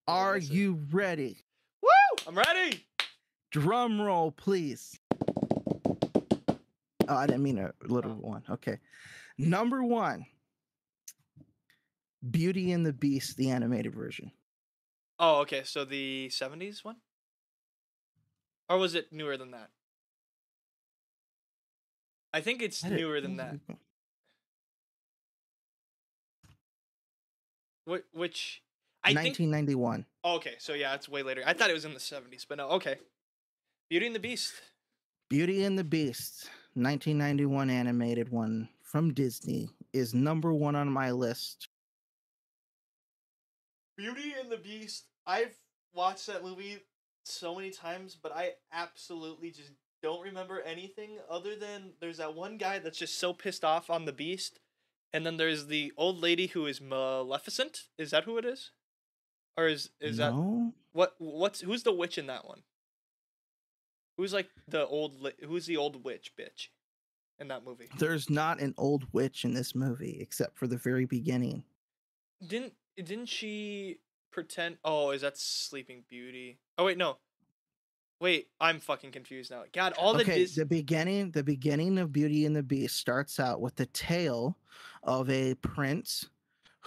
Are you ready? Woo! I'm ready. Drum roll, please. Oh, I didn't mean a little Oh. one. Okay. Number one Beauty and the Beast, the animated version. Oh, okay. So the '70s one, or was it newer than that? I think it's I newer than that. Wh- Which I think 1991. Oh, okay, so yeah, it's way later. I thought it was in the seventies, but no. Okay, Beauty and the Beast. Beauty and the Beast, 1991 animated one from Disney, is number one on my list. Beauty and the Beast. I've watched that movie so many times, but I absolutely just don't remember anything other than there's that one guy that's just so pissed off on the Beast, and then there's the old lady who is Maleficent. Is that who it is? Or is is that what? What's who's the witch in that one? Who's like the old? li- Who's the old witch bitch in that movie? There's not an old witch in this movie except for the very beginning. Didn't didn't she pretend? Oh, is that Sleeping Beauty? Oh wait, no. Wait, I'm fucking confused now. God, all the okay, Dis- the beginning, the beginning of Beauty and the Beast starts out with the tale of a prince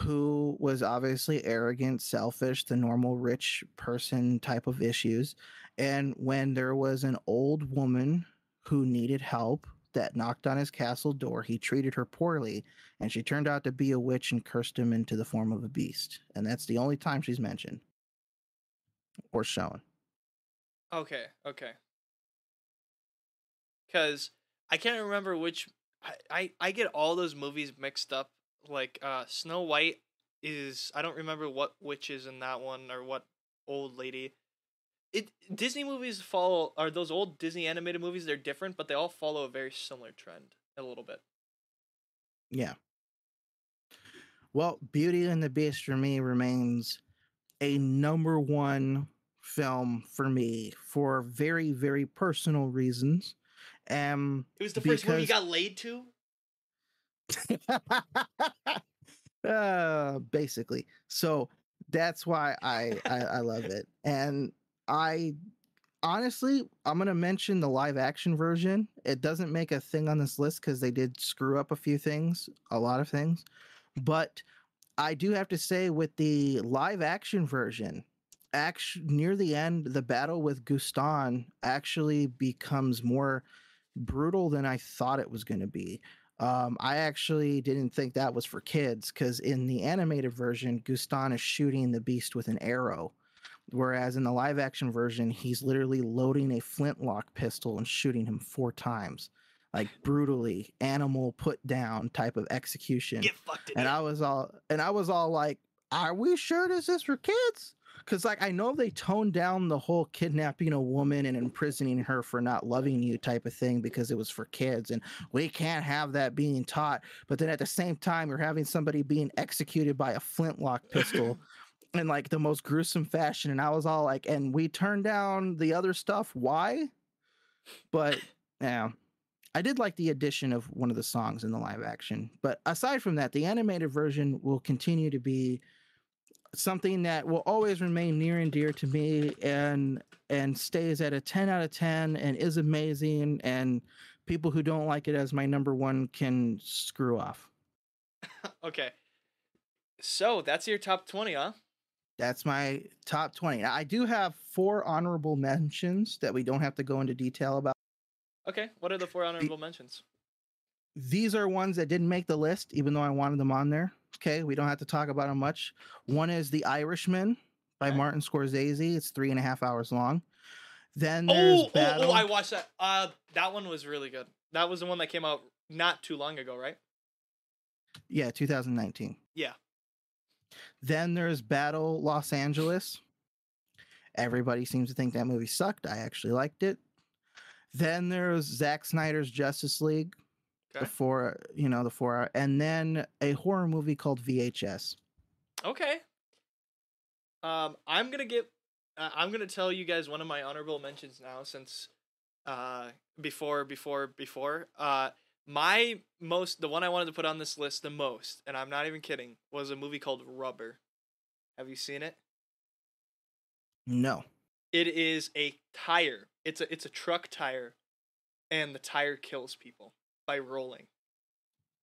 who was obviously arrogant, selfish, the normal rich person type of issues. And when there was an old woman who needed help that knocked on his castle door, he treated her poorly, and she turned out to be a witch and cursed him into the form of a beast. And that's the only time she's mentioned or shown. Okay, okay. Cause I can't remember which I, I I get all those movies mixed up. Like uh Snow White is I don't remember what witch is in that one or what old lady. It Disney movies follow are those old Disney animated movies, they're different, but they all follow a very similar trend a little bit. Yeah. Well, Beauty and the Beast for me remains a number one film for me for very, very personal reasons. Um, It was the first movie you got laid to? uh, basically. So that's why I, I I love it, and I honestly I'm gonna mention the live action version. It doesn't make a thing on this list because they did screw up a few things, a lot of things, but I do have to say with the live action version. Actually, near the end, the battle with Gaston actually becomes more brutal than I thought it was going to be. Um, I actually didn't think that was for kids because in the animated version, Gaston is shooting the beast with an arrow, whereas in the live action version, he's literally loading a flintlock pistol and shooting him four times, like brutally, animal put down type of execution. Get fucked and. I was all, and I was all like, "Are we sure this is for kids?" Because like I know they toned down the whole kidnapping a woman and imprisoning her for not loving you type of thing because it was for kids, and we can't have that being taught. But then at the same time, you're having somebody being executed by a flintlock pistol in like the most gruesome fashion, and I was all like, "And we turned down the other stuff. Why?" But yeah. I did like the addition of one of the songs in the live action, but aside from that, the animated version will continue to be something that will always remain near and dear to me and and stays at a 10 out of 10 and is amazing and people who don't like it as my number one can screw off okay. So that's your top twenty, huh? that's my top 20 i do have four honorable mentions that we don't have to go into detail about Okay. What are the four honorable mentions? these are ones that didn't make the list even though i wanted them on there Okay, we don't have to talk about them much. One is The Irishman by Okay. Martin Scorsese. It's three and a half hours long. Then there's Oh, oh, Battle. oh, I watched that. Uh, that one was really good. That was the one that came out not too long ago, right? yeah, 2019. Yeah. Then there's Battle Los Angeles. Everybody seems to think that movie sucked. I actually liked it. Then there's Zack Snyder's Justice League. Okay. The four, you know, the four hour, and then a horror movie called VHS. Okay. Um, I'm gonna get. Uh, I'm gonna tell you guys one of my honorable mentions now, since, uh, before, before, before. Uh, my most, the one I wanted to put on this list the most, and I'm not even kidding, was a movie called Rubber. Have you seen it? No. It is a tire. It's a it's a truck tire, and the tire kills people by rolling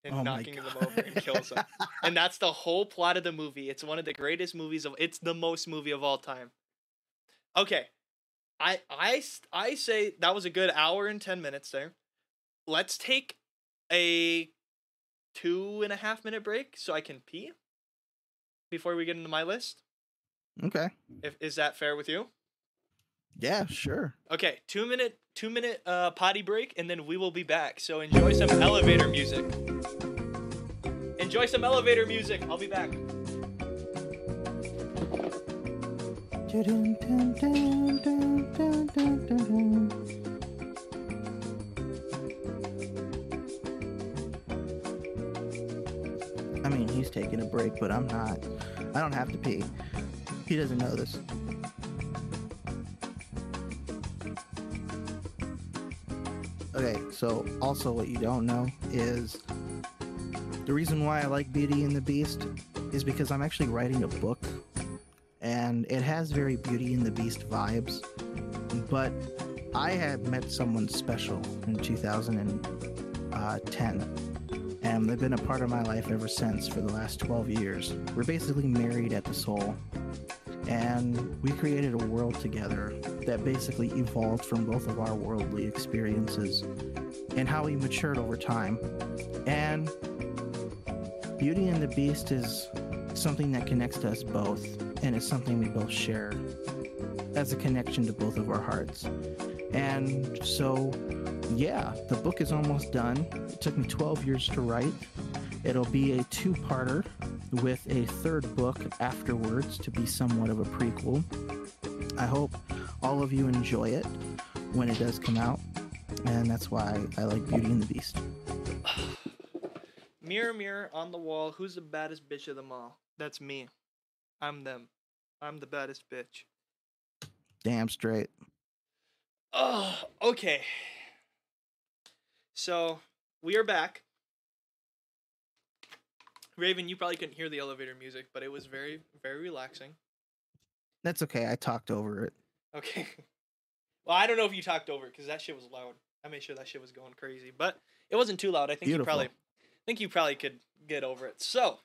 and Oh knocking them over and kills them. and that's the whole plot of the movie. It's one of the greatest movies of. It's the most movie of all time. Okay, I I I say that was a good hour and ten minutes there. Let's take a two and a half minute break so I can pee before we get into my list. Okay. If is that fair with you? Yeah, sure. Okay, two minute two minute uh, potty break, and then we will be back. So enjoy some elevator music. Enjoy some elevator music. I'll be back. I mean, he's taking a break, but I'm not. I don't have to pee. He doesn't know this. So also what you don't know is the reason why I like Beauty and the Beast is because I'm actually writing a book and it has very Beauty and the Beast vibes. But I had met someone special in 2010 uh, and they've been a part of my life ever since for the last 12 years. We're basically married at the soul and we created a world together that basically evolved from both of our worldly experiences and how we matured over time. And Beauty and the Beast is something that connects to us both, and it's something we both share as a connection to both of our hearts. And so, yeah, the book is almost done. It took me 12 years to write. It'll be a two parter with a third book afterwards to be somewhat of a prequel. I hope all of you enjoy it when it does come out, and that's why I like Beauty and the Beast. Mirror, mirror on the wall, who's the baddest bitch of them all? That's me. I'm them. I'm the baddest bitch. Damn straight. Oh, okay. So we are back. Raven, you probably couldn't hear the elevator music, but it was very, very relaxing. That's okay. I talked over it. Okay. Well, I don't know if you talked over it because that shit was loud. I made sure that shit was going crazy, but it wasn't too loud. I think you probably, I think you probably could get over it. So,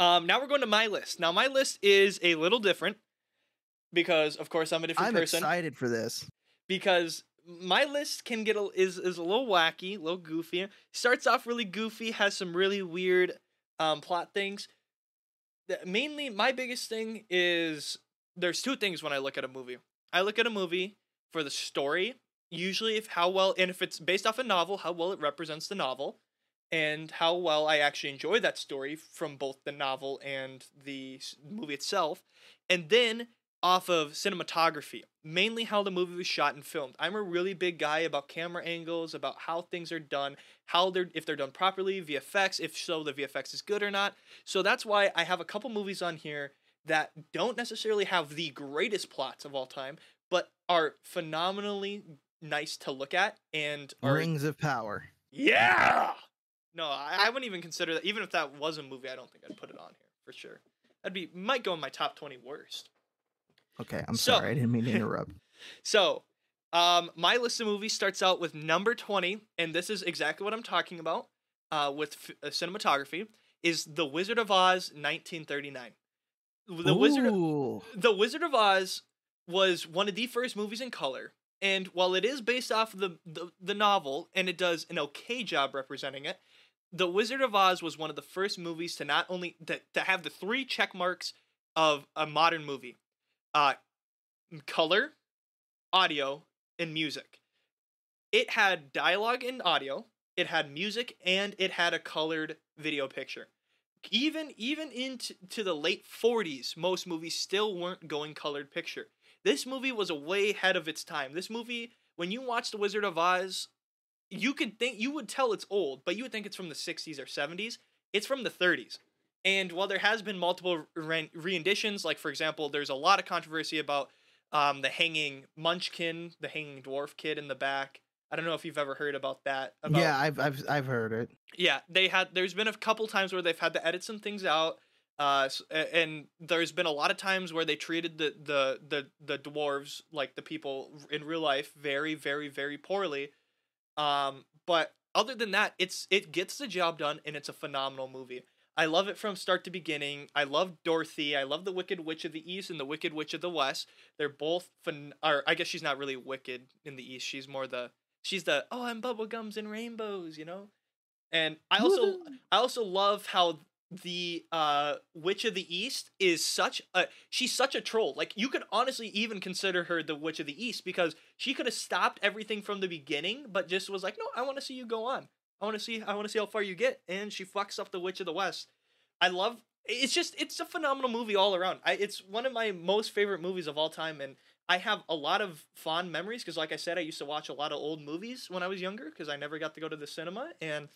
um, now we're going to my list. Now my list is a little different because, of course, I'm a different person. I'm excited for this. because my list can get a, is is a little wacky, a little goofy. Starts off really goofy, has some really weird um, plot things. The, mainly, my biggest thing is there's two things when I look at a movie. I look at a movie for the story, usually if how well and if it's based off a novel, how well it represents the novel, and how well I actually enjoy that story from both the novel and the movie itself, and then off of cinematography, mainly how the movie was shot and filmed. I'm a really big guy about camera angles, about how things are done, how they're if they're done properly, VFX, if so the VFX is good or not. So that's why I have a couple movies on here that don't necessarily have the greatest plots of all time, but are phenomenally nice to look at and are Rings of Power. yeah. No, I, I wouldn't even consider that. Even if that was a movie, I don't think I'd put it on here for sure. That'd be might go in my top twenty worst. Okay, I'm So- sorry. I didn't mean to interrupt. So, um, my list of movies starts out with number 20, and this is exactly what I'm talking about uh, with f- uh, cinematography, is The Wizard of Oz 1939. The Wizard of, The Wizard of Oz was one of the first movies in color, and while it is based off of the, the, the novel, and it does an okay job representing it, The Wizard of Oz was one of the first movies to not only to, to have the three check marks of a modern movie. Uh color, audio, and music. It had dialogue and audio, it had music, and it had a colored video picture. Even even into to the late 40s, most movies still weren't going colored picture. This movie was a way ahead of its time. This movie, when you watch The Wizard of Oz, you could think you would tell it's old, but you would think it's from the 60s or 70s. It's from the 30s. And while there has been multiple re- renditions, like for example, there's a lot of controversy about um, the hanging Munchkin, the hanging dwarf kid in the back. I don't know if you've ever heard about that. About, yeah, I've I've I've heard it. yeah, they had. There's been a couple times where they've had to edit some things out. Uh, and there's been a lot of times where they treated the the the the dwarves like the people in real life very very very poorly. Um, but other than that, it's it gets the job done, and it's a phenomenal movie. I love it from start to beginning. I love Dorothy. I love the Wicked Witch of the East and the Wicked Witch of the West. They're both fun. Or I guess she's not really wicked in the East. She's more the she's the oh I'm bubblegums and rainbows, you know. And I also I also love how the uh Witch of the East is such a she's such a troll. Like you could honestly even consider her the Witch of the East because she could have stopped everything from the beginning, but just was like, no, I want to see you go on. I want to see I want to see how far you get, and she fucks up the Witch of the West. I love. It's just it's a phenomenal movie all around. I it's one of my most favorite movies of all time, and I have a lot of fond memories because, like I said, I used to watch a lot of old movies when I was younger because I never got to go to the cinema, and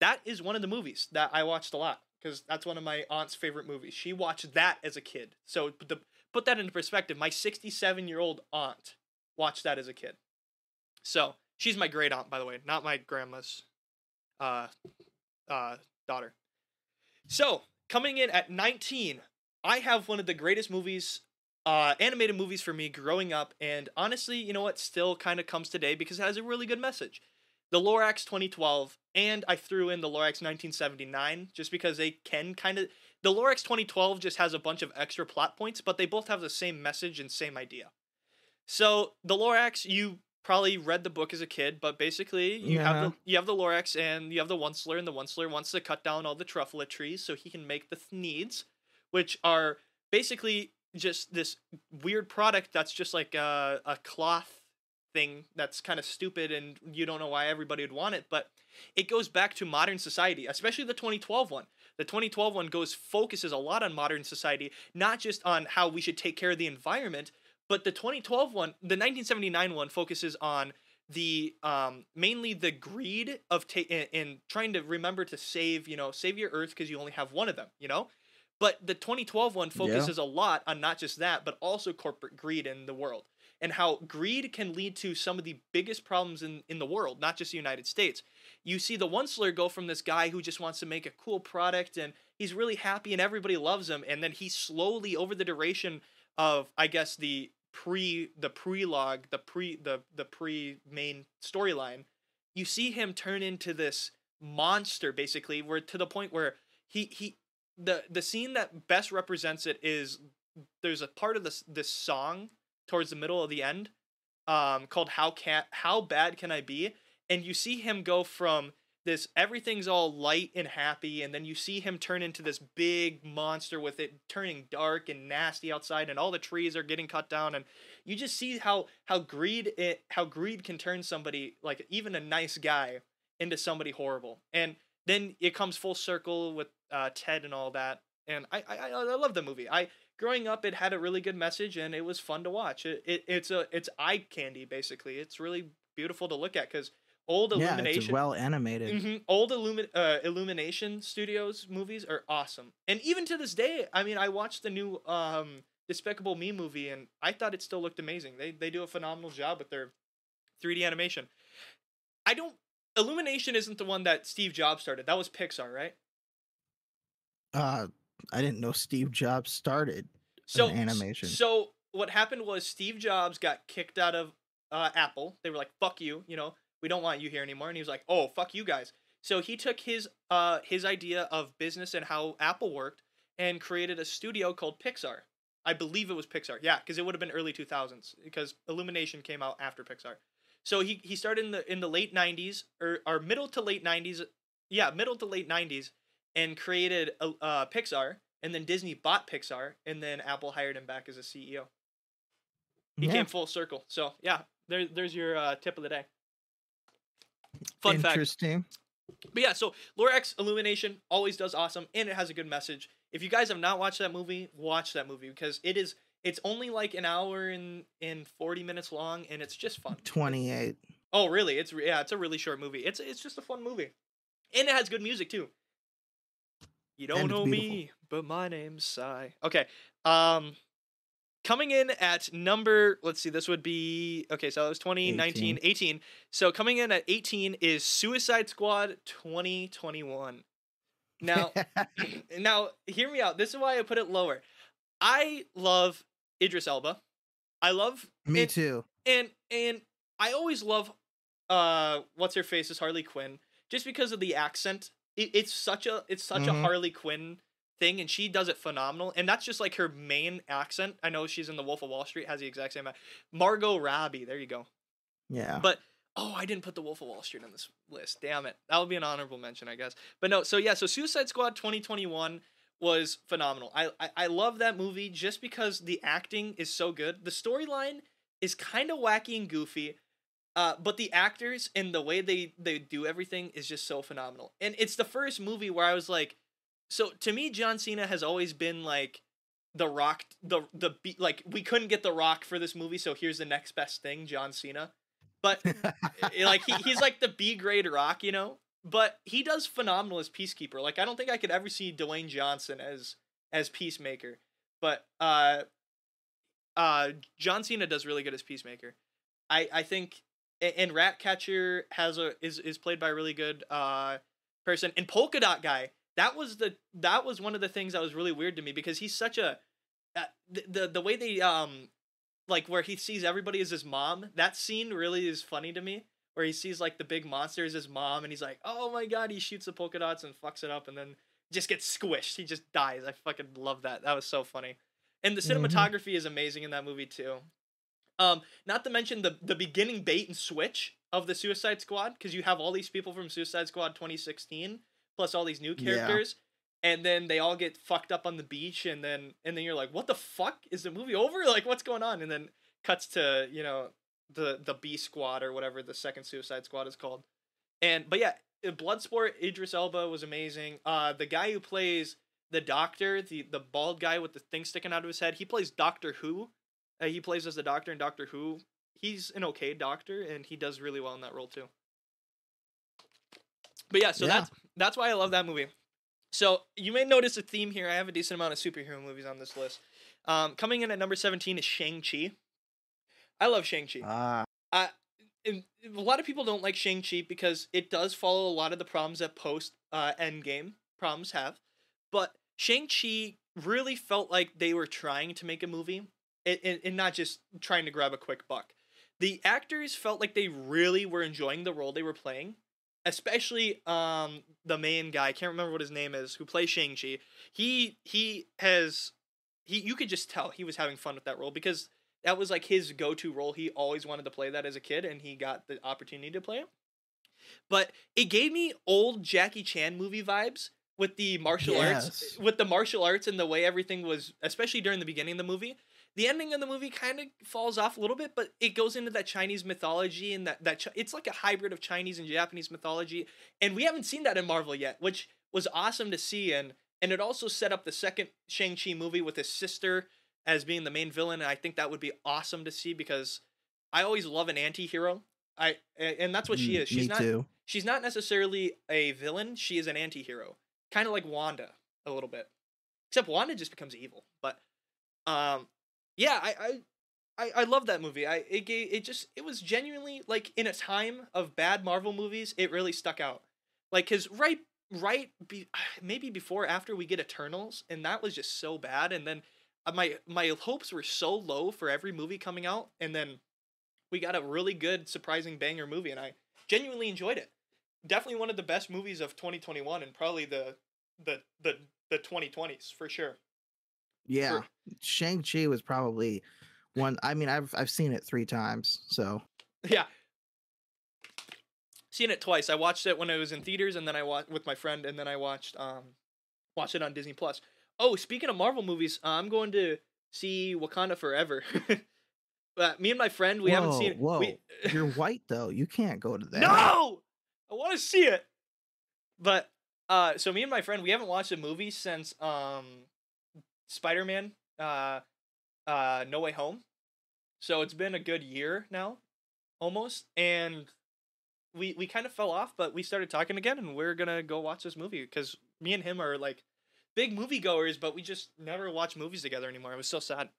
that is one of the movies that I watched a lot because that's one of my aunt's favorite movies. She watched that as a kid. So put that into perspective, my 67 year old aunt watched that as a kid. So she's my great aunt, by the way, not my grandma's uh, uh, daughter. So coming in at 19, I have one of the greatest movies, uh, animated movies for me growing up, and honestly, you know what, still kind of comes today because it has a really good message. The Lorax 2012, and I threw in the Lorax 1979 just because they can kind of. The Lorax 2012 just has a bunch of extra plot points, but they both have the same message and same idea. So the Lorax, you probably read the book as a kid, but basically you have the you have the Lorax and you have the Onceler, and the Onceler wants to cut down all the truffula trees so he can make the Thneeds, which are basically just this weird product that's just like a, a cloth thing that's kind of stupid and you don't know why everybody would want it, but it goes back to modern society, especially the 2012 one. The 2012 one goes focuses a lot on modern society, not just on how we should take care of the environment, but the 2012 one, the 1979 one focuses on the um mainly the greed of ta- in, in trying to remember to save, you know, save your earth because you only have one of them, you know? But the 2012 one focuses a lot on not just that, but also corporate greed in the world and how greed can lead to some of the biggest problems in, in the world, not just the United States. You see the Onceler go from this guy who just wants to make a cool product and he's really happy and everybody loves him, and then he slowly, over the duration of, I guess, the pre the prelogue, the pre the the pre main storyline, you see him turn into this monster basically, where to the point where he he the the scene that best represents it is there's a part of this this song towards the middle of the end um called how can how bad can i be? And you see him go from this everything's all light and happy and then you see him turn into this big monster with it turning dark and nasty outside and all the trees are getting cut down and you just see how how greed it how greed can turn somebody like even a nice guy into somebody horrible. And then it comes full circle with uh, ted and all that and I, I i I love the movie. I growing up it had a really good message and it was fun to watch it, it it's a it's eye candy basically it's really beautiful to look at because old Yeah, illumination well animated. Mhm. Old Illumin- uh, Illumination Studios movies are awesome, and even to this day, I mean, I watched the new um, Despicable Me movie, and I thought it still looked amazing. They they do a phenomenal job with their 3D animation. I don't. Illumination isn't the one that Steve Jobs started. That was Pixar, right? Uh, I didn't know Steve Jobs started. So animation. So what happened was Steve Jobs got kicked out of uh, Apple. They were like, "Fuck you," you know, we don't want you here anymore. And he was like, "Oh, fuck you guys." So he took his uh his idea of business and how Apple worked and created a studio called Pixar. I believe it was Pixar. Yeah, because it would have been early 2000s because Illumination came out after Pixar. So he he started in the in the late 90s or or middle to late 90s yeah, middle to late '90s, and created uh, Pixar, and then Disney bought Pixar, and then Apple hired him back as a CEO. He Yeah. came full circle. So yeah, there, there's your uh, tip of the day. Fun fact. Interesting. But yeah, so Lorax Illumination always does awesome, and it has a good message. If you guys have not watched that movie, watch that movie because it is. It's only like an hour and and forty minutes long, and it's just fun. 28. Oh, really? It's yeah, it's a really short movie. It's it's just a fun movie, and it has good music too. You don't And know me, but my name's Sai. Okay, um, coming in at number, let's see, this would be okay. So it was 20, 19, 18. So coming in at eighteen is Suicide Squad twenty twenty one. Now, now hear me out. This is why I put it lower. I love Idris Elba. I love Me it- too. and and I always love uh what's her face is Harley Quinn just because of the accent. It, it's such a it's such a Mhm. Harley Quinn thing and she does it phenomenal and that's just like her main accent. I know she's in the Wolf of Wall Street has the exact same Margot Robbie. There you go. Yeah. But oh, I didn't put the Wolf of Wall Street on this list. Damn it. That would be an honorable mention, I guess. But no, so yeah, so Suicide Squad 2021 was phenomenal. I I, I love that movie just because the acting is so good. The storyline is kind of wacky and goofy. Uh, but the actors and the way they they do everything is just so phenomenal. And it's the first movie where I was like, so to me, John Cena has always been like the Rock, the the be- like we couldn't get the Rock for this movie, so here's the next best thing, John Cena. But eh, like he, he's like the B grade Rock, you know. But he does phenomenal as Peacekeeper. Like I don't think I could ever see Dwayne Johnson as as Peacemaker. But uh, uh, John Cena does really good as Peacemaker. I I think a- and Ratcatcher has a is is played by a really good uh person and Polka Dot Guy. That was the that was one of the things that was really weird to me because he's such a uh, the, the the way they um like where he sees everybody as his mom. That scene really is funny to me. Where he sees like the big monster as his mom, and he's like, "Oh my god!" He shoots the polka dots and fucks it up, and then just gets squished. He just dies. I fucking love that. That was so funny. And the Mhm. cinematography is amazing in that movie too. Um, not to mention the the beginning bait and switch of the Suicide Squad because you have all these people from Suicide Squad 2016 plus all these new Yeah. characters, and then they all get fucked up on the beach, and then and then you're like, what the fuck is the movie over? Like, what's going on? And then cuts to you know the the B Squad or whatever the second Suicide Squad is called, and but yeah, uh, Bloodsport Idris Elba was amazing. Uh, the guy who plays the Doctor, the the bald guy with the thing sticking out of his head, he plays Doctor Who. Uh, he plays as the Doctor in Doctor Who. He's an okay Doctor, and he does really well in that role too. But yeah, so Yeah. that's that's why I love that movie. So you may notice a theme here. I have a decent amount of superhero movies on this list. Um, coming in at number seventeen is Shang Chi. I love Shang Chi Ah, a lot of people don't like Shang Chi because it does follow a lot of the problems that post uh, Endgame problems have, but Shang Chi really felt like they were trying to make a movie, and, and, and not just trying to grab a quick buck. The actors felt like they really were enjoying the role they were playing, especially um the main guy. I can't remember what his name is who plays Shang Chi. He he has he you could just tell he was having fun with that role because that was like his go-to role. He always wanted to play that as a kid, and he got the opportunity to play it. But it gave me old Jackie Chan movie vibes with the martial arts, with the martial arts and the way everything was, especially during the beginning of the movie. The ending of the movie kind of falls off a little bit, but it goes into that Chinese mythology and that that it's like a hybrid of Chinese and Japanese mythology, and we haven't seen that in Marvel yet, which was awesome to see. And and it also set up the second Shang Chi movie with his sister as being the main villain, and I think that would be awesome to see because I always love an anti-hero. I and that's what she mm, is. She's me not too. she's not necessarily a villain. She is an anti-hero, kind of like Wanda a little bit. Except Wanda just becomes evil. But um, yeah, I I I, I love that movie. I it gave it just it was genuinely like in a time of bad Marvel movies, it really stuck out. Like cuz right right be, maybe before after we get Eternals and that was just so bad and then uh, my my hopes were so low for every movie coming out and then we got a really good surprising banger movie and I genuinely enjoyed it. Definitely one of the best movies of 2021 and probably the the the the 2020s for sure. Yeah, Shang Chi was probably one. I mean, I've I've seen it three times, so Yeah. seen it twice. I watched it when it was in theaters, and then I watched with my friend, and then I watched um watched it on Disney Plus. Oh, speaking of Marvel movies, uh, I'm going to see Wakanda Forever. but me and my friend, we haven't seen it. Whoa, We, you're white though. You can't go to that. no, I want to see it. But uh, so me and my friend, we haven't watched a movie since um, Spider Man, uh, uh, No Way Home. So it's been a good year now, almost, and we we kind of fell off, but we started talking again, and we're gonna go watch this movie because me and him are like big moviegoers, but we just never watch movies together anymore. It was so sad.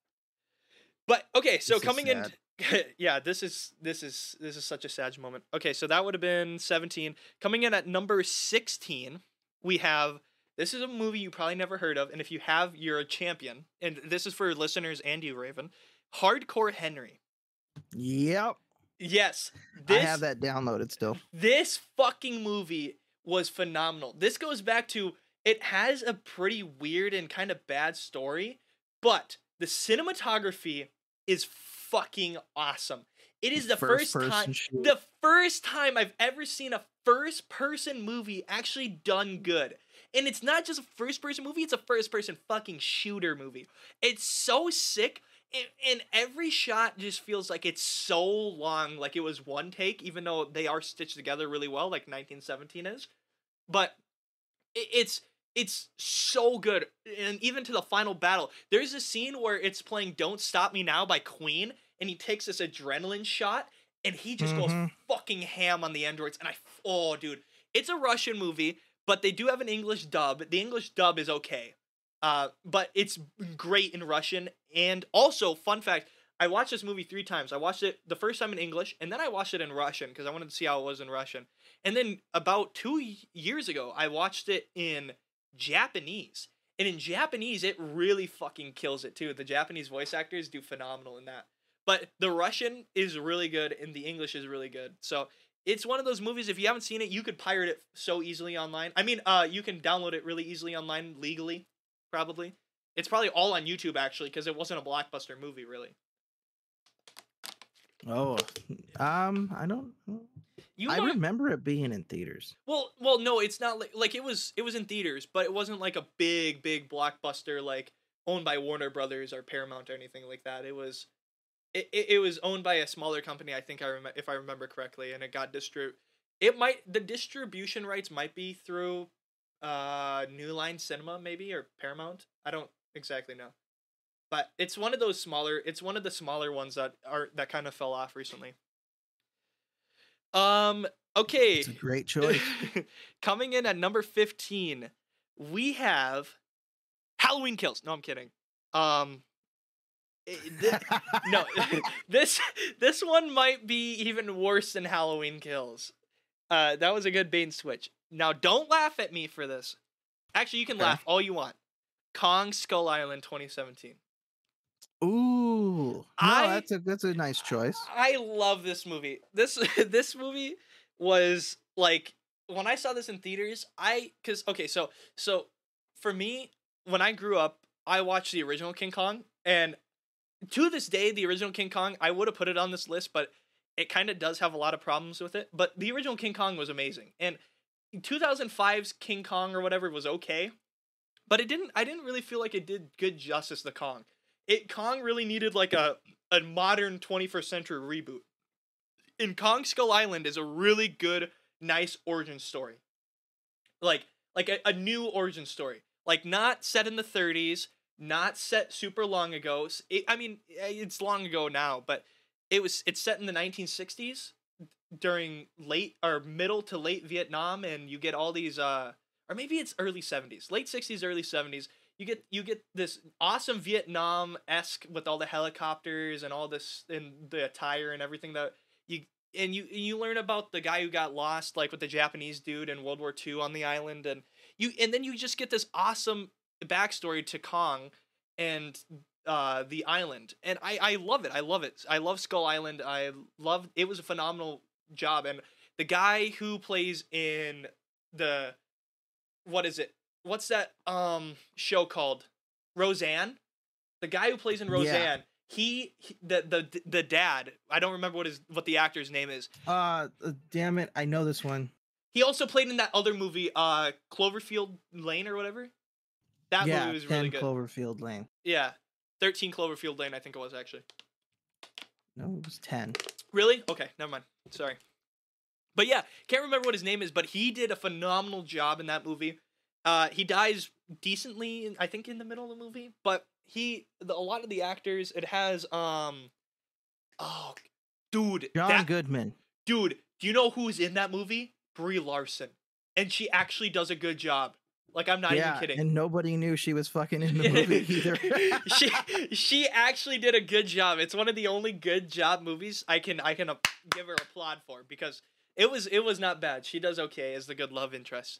But okay, so This coming in, yeah, this is this is this is such a sad moment. Okay, so that would have been seventeen. Coming in at number sixteen, we have this is a movie you probably never heard of, and if you have, you're a champion. And this is for listeners and you, Raven. Hardcore Henry. Yep. Yes, I have that downloaded still. this fucking movie was phenomenal. This goes back to it has a pretty weird and kind of bad story, but the cinematography is fucking awesome. It is the First first, time the first time I've ever seen a first person movie actually done good. And it's not just a first person movie, it's a first person fucking shooter movie. It's so sick. And, and every shot just feels like it's so long, like it was one take, even though they are stitched together really well, like 1917 is. But it, it's it's so good, and even to the final battle, there's a scene where it's playing "Don't Stop Me Now" by Queen, and he takes this adrenaline shot, and he just goes Mhm. fucking ham on the androids, and I oh dude, it's a Russian movie, but they do have an English dub. The English dub is okay. Uh, but it's great in Russian. And also, fun fact, I watched this movie three times. I watched it the first time in English, and then I watched it in Russian because I wanted to see how it was in Russian. And then about two years ago, I watched it in Japanese. And in Japanese, it really fucking kills it too. The Japanese voice actors do phenomenal in that. But the Russian is really good, and the English is really good. So it's one of those movies. If you haven't seen it, you could pirate it so easily online. I mean, uh, you can download it really easily online legally, probably. It's probably all on YouTube actually, because it wasn't a blockbuster movie, really. Oh, um, I don't. You I remember it being in theaters. Well, well, no, it's not like like it was it was in theaters, but it wasn't like a big big blockbuster like owned by Warner Brothers or Paramount or anything like that. It was it, it, it was owned by a smaller company, I think I rem- if I remember correctly, and it got distri it might the distribution rights might be through uh New Line Cinema maybe or Paramount. I don't exactly know. But it's one of those smaller it's one of the smaller ones that are that kind of fell off recently. Um okay. It's a great choice. Coming in at number 15, we have Halloween Kills. No, I'm kidding. Um no, this this one might be even worse than Halloween Kills. Uh that was a good bait and switch. Now don't laugh at me for this. Actually, you can Okay. laugh all you want. Kong Skull Island 2017. Ooh, no, I- that's a that's a nice choice. I love this movie. This this movie was like when I saw this in theaters, I cuz okay, so so for me when I grew up, I watched the original King Kong and to this day the original King Kong, I would have put it on this list, but it kind of does have a lot of problems with it, but the original King Kong was amazing. And 2005's King Kong or whatever was okay, but it didn't I didn't really feel like it did good justice to Kong. It Kong really needed like a a modern 21st century reboot. In Kong Skull Island is a really good, nice origin story. Like like a, a new origin story. Like not set in the 30s, not set super long ago. It, I mean, eh, it's long ago now, but it was it's set in the 1960s during late or middle to late Vietnam and you get all these uh or maybe it's early 70s, late 60s, early 70s you get you get this awesome Vietnam esque with all the helicopters and all this and the attire and everything that you and you you learn about the guy who got lost like with the Japanese dude in World War II on the island and you and then you just get this awesome backstory to Kong and uh the island and I I love it I love it I love Skull Island I love it was a phenomenal job and the guy who plays in the what is it what's that um show called? Roseanne. The guy who plays in Yeah. Roseanne, he, he the the the dad. I don't remember what his what the actor's name is. Uh, uh, damn it, I know this one. He also played in that other movie, uh, Cloverfield Lane or whatever. That yeah, movie was 10 really good. Cloverfield Lane. yeah, thirteen Cloverfield Lane, I think it was actually. No, it was ten. Really? Okay, never mind. Sorry. But yeah, can't remember what his name is, but he did a phenomenal job in that movie. Uh, he dies decently, I think, in the middle of the movie. But he, the, a lot of the actors, it has, um, oh, dude, John that, Goodman. dude, do you know who's in that movie? Brie Larson, and she actually does a good job. Like I'm not yeah, even kidding. and nobody knew she was fucking in the movie either. she she actually did a good job. It's one of the only good job movies I can I can uh, give her applaud for because it was it was not bad. She does okay as the good love interest.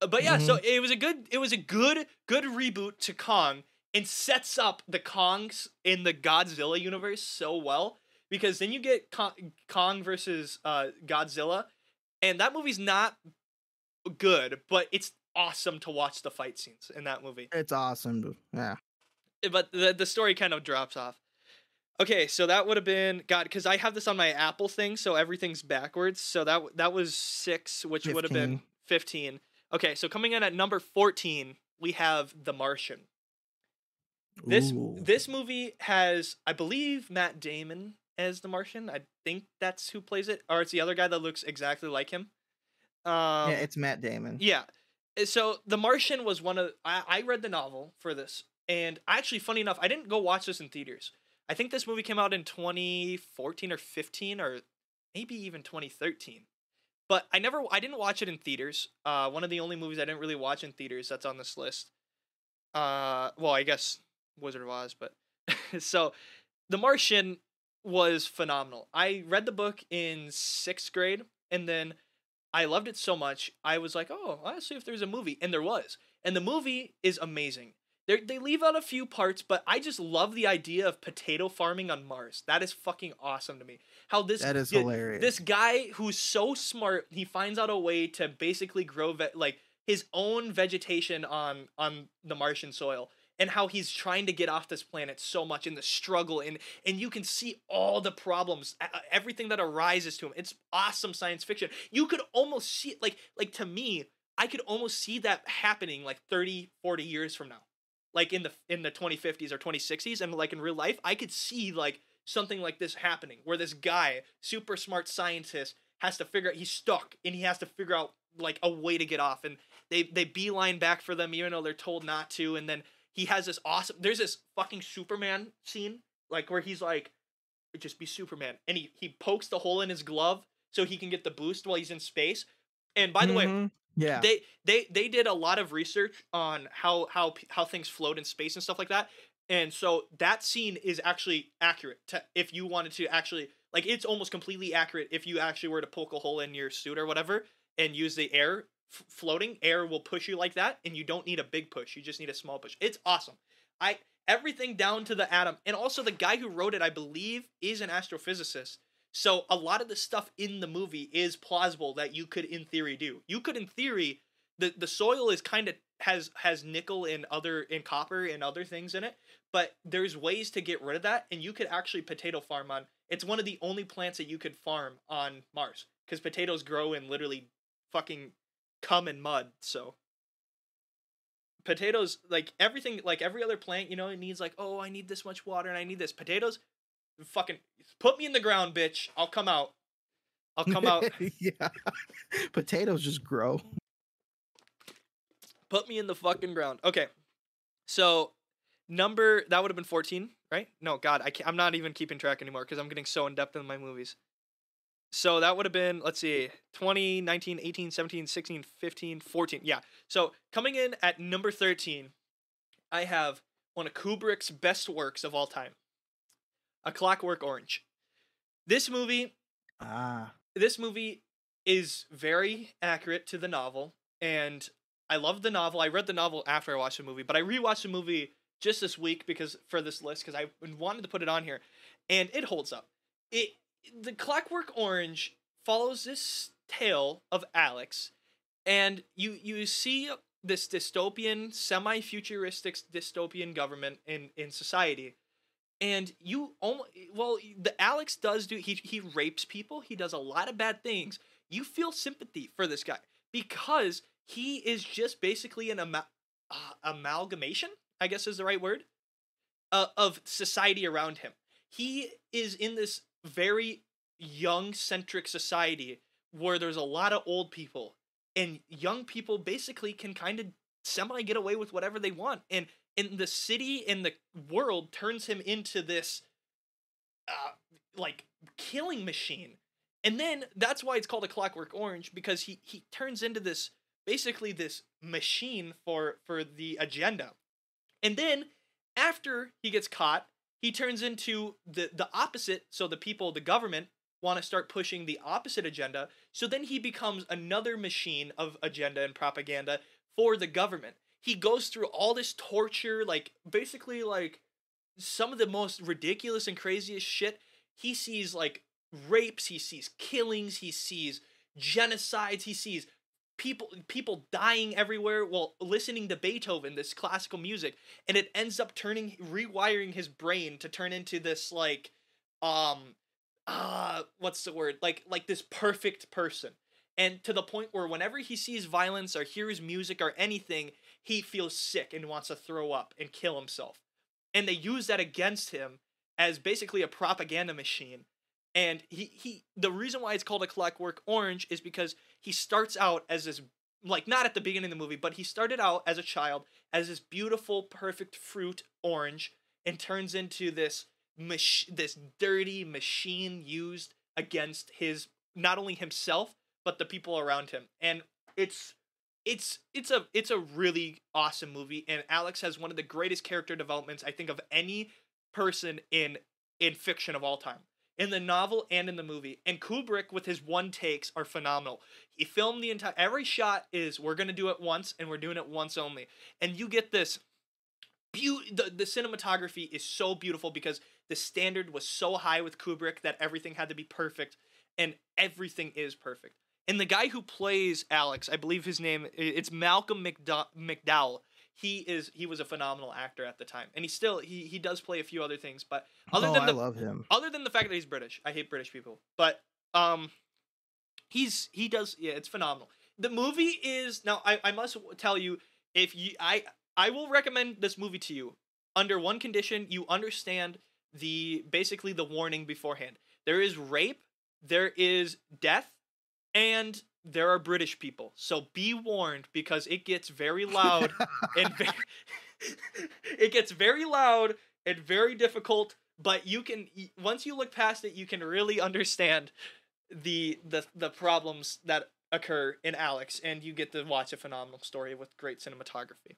Uh, But yeah, so it was a good it was a good good reboot to Kong and sets up the Kongs in the Godzilla universe so well because then you get Kong, Kong versus uh, Godzilla and that movie's not good, but it's awesome to watch the fight scenes in that movie it's awesome. Yeah. but the the story kind of drops off. Okay, so that would have been God because I have this on my Apple thing, so everything's backwards. So that that was six, which would have been fifteen. Okay, so coming in at number fourteen, we have The Martian. This Ooh. this movie has, I believe, Matt Damon as the Martian. I think that's who plays it, or it's the other guy that looks exactly like him. Um, yeah, it's Matt Damon. yeah. Uh, So The Martian was one of I, I read the novel for this, and actually, funny enough, I didn't go watch this in theaters. I think this movie came out in 2014 or 15 or maybe even 2013. But I never I didn't watch it in theaters. Uh one of the only movies I didn't really watch in theaters that's on this list. Uh well, I guess Wizard of Oz, but so The Martian was phenomenal. I read the book in 6th grade and then I loved it so much. I was like, "Oh, let's see if there's a movie." And there was. And the movie is amazing. They they leave out a few parts, but I just love the idea of potato farming on Mars. That is fucking awesome to me. How this That is hilarious. This guy who's so smart, he finds out a way to basically grow ve- like his own vegetation on on the Martian soil and how he's trying to get off this planet so much in the struggle and and you can see all the problems uh, everything that arises to him. It's awesome science fiction. You could almost see it like like to me i could almost see that happening like 30 40 years from now. Like in the in the 2050s or 2060s and like in real life i could see like something like this happening where this guy super smart scientist has to figure out he's stuck and he has to figure out like a way to get off and they they beeline back for them even though they're told not to and then he has this awesome there's this fucking superman scene like where he's like just be superman and he he pokes the hole in his glove so he can get the boost while he's in space. And by the way Mhm. yeah, they they they did a lot of research on how how how things float in space and stuff like that. And so that scene is actually accurate to if you wanted to actually like it's almost completely accurate if you actually were to poke a hole in your suit or whatever and use the air f- floating air will push you like that and you don't need a big push you just need a small push it's awesome i everything down to the atom and also the guy who wrote it i believe is an astrophysicist so a lot of the stuff in the movie is plausible that you could in theory do. You could in theory the the soil is kind of has has nickel and other and copper and other things in it, but there's ways to get rid of that and you could actually potato farm on. It's one of the only plants that you could farm on Mars cuz potatoes grow in literally fucking cum and mud, so potatoes like everything like every other plant, you know, it needs like, "Oh, I need this much water and I need this." Potatoes fucking put me in the ground, bitch. I'll come out. I'll come out. yeah, potatoes just grow. put me in the fucking ground. Okay. So number that would have been 14, right? No, god, I can't, I'm not even keeping track anymore cuz I'm getting so in depth in my movies. So that would have been let's see 20, 19, 18, 17, 16, 15, 14. Yeah. So coming in at number 13, I have one of Kubrick's best works of all time. A Clockwork Orange. This movie Ah, this movie is very accurate to the novel and i love the novel i read the novel after i watched the movie but i rewatched the movie just this week because for this list because i wanted to put it on here and it holds up it the clockwork orange follows this tale of alex and you you see this dystopian semi-futuristic dystopian government in in society and you almost well the Alex does do he he rapes people. He does a lot of bad things. You feel sympathy for this guy because he is just basically an ama- uh, amalgamation, I guess is the right word, uh, of society around him. He is in this very young centric society where there's a lot of old people and young people basically can kind of semi get away with whatever they want and in the city and the world turns him into this uh like killing machine. And then that's why it's called a clockwork orange because he he turns into this basically this machine for for the agenda. And then after he gets caught he turns into the the opposite so the people the government want to start pushing the opposite agenda. So then he becomes another machine of agenda and propaganda for the government. He goes through all this torture like basically like some of the most ridiculous and craziest shit. He sees like rapes he sees killings he sees genocides he sees people people dying everywhere while listening to beethoven this classical music and it ends up turning rewiring his brain to turn into this like um uh what's the word? Like like this perfect person. And to the point where whenever he sees violence or hears music or anything he feels sick and wants to throw up and kill himself. And they use that against him as basically a propaganda machine and he he the reason why it's called a clockwork orange is because he starts out as this like not at the beginning of the movie but he started out as a child as this beautiful perfect fruit orange and turns into this mach- this dirty machine used against his not only himself but the people around him. And it's it's it's a it's a really awesome movie and alex has one of the greatest character developments i think of any person in in fiction of all time in the novel and in the movie and kubrick with his one takes are phenomenal he filmed the entire every shot is we're gonna do it once and we're doing it once only and you get this beauty the, the cinematography is so beautiful because the standard was so high with kubrick that everything had to be perfect and everything is perfect and the guy who plays Alex, I believe his name it's Malcolm McDowell. McDowell. He is he was a phenomenal actor at the time, and he still he he does play a few other things. But other oh, than I the love him. other than the fact that he's British, I hate British people. But um, he's he does yeah, it's phenomenal. The movie is now I I must tell you if you I I will recommend this movie to you under one condition you understand the basically the warning beforehand. There is rape, there is death, and there are British people. So be warned because it gets very loud and very, it gets very loud and very difficult, but you can once you look past it, you can really understand the the the problems that occur in Alex and you get to watch a phenomenal story with great cinematography.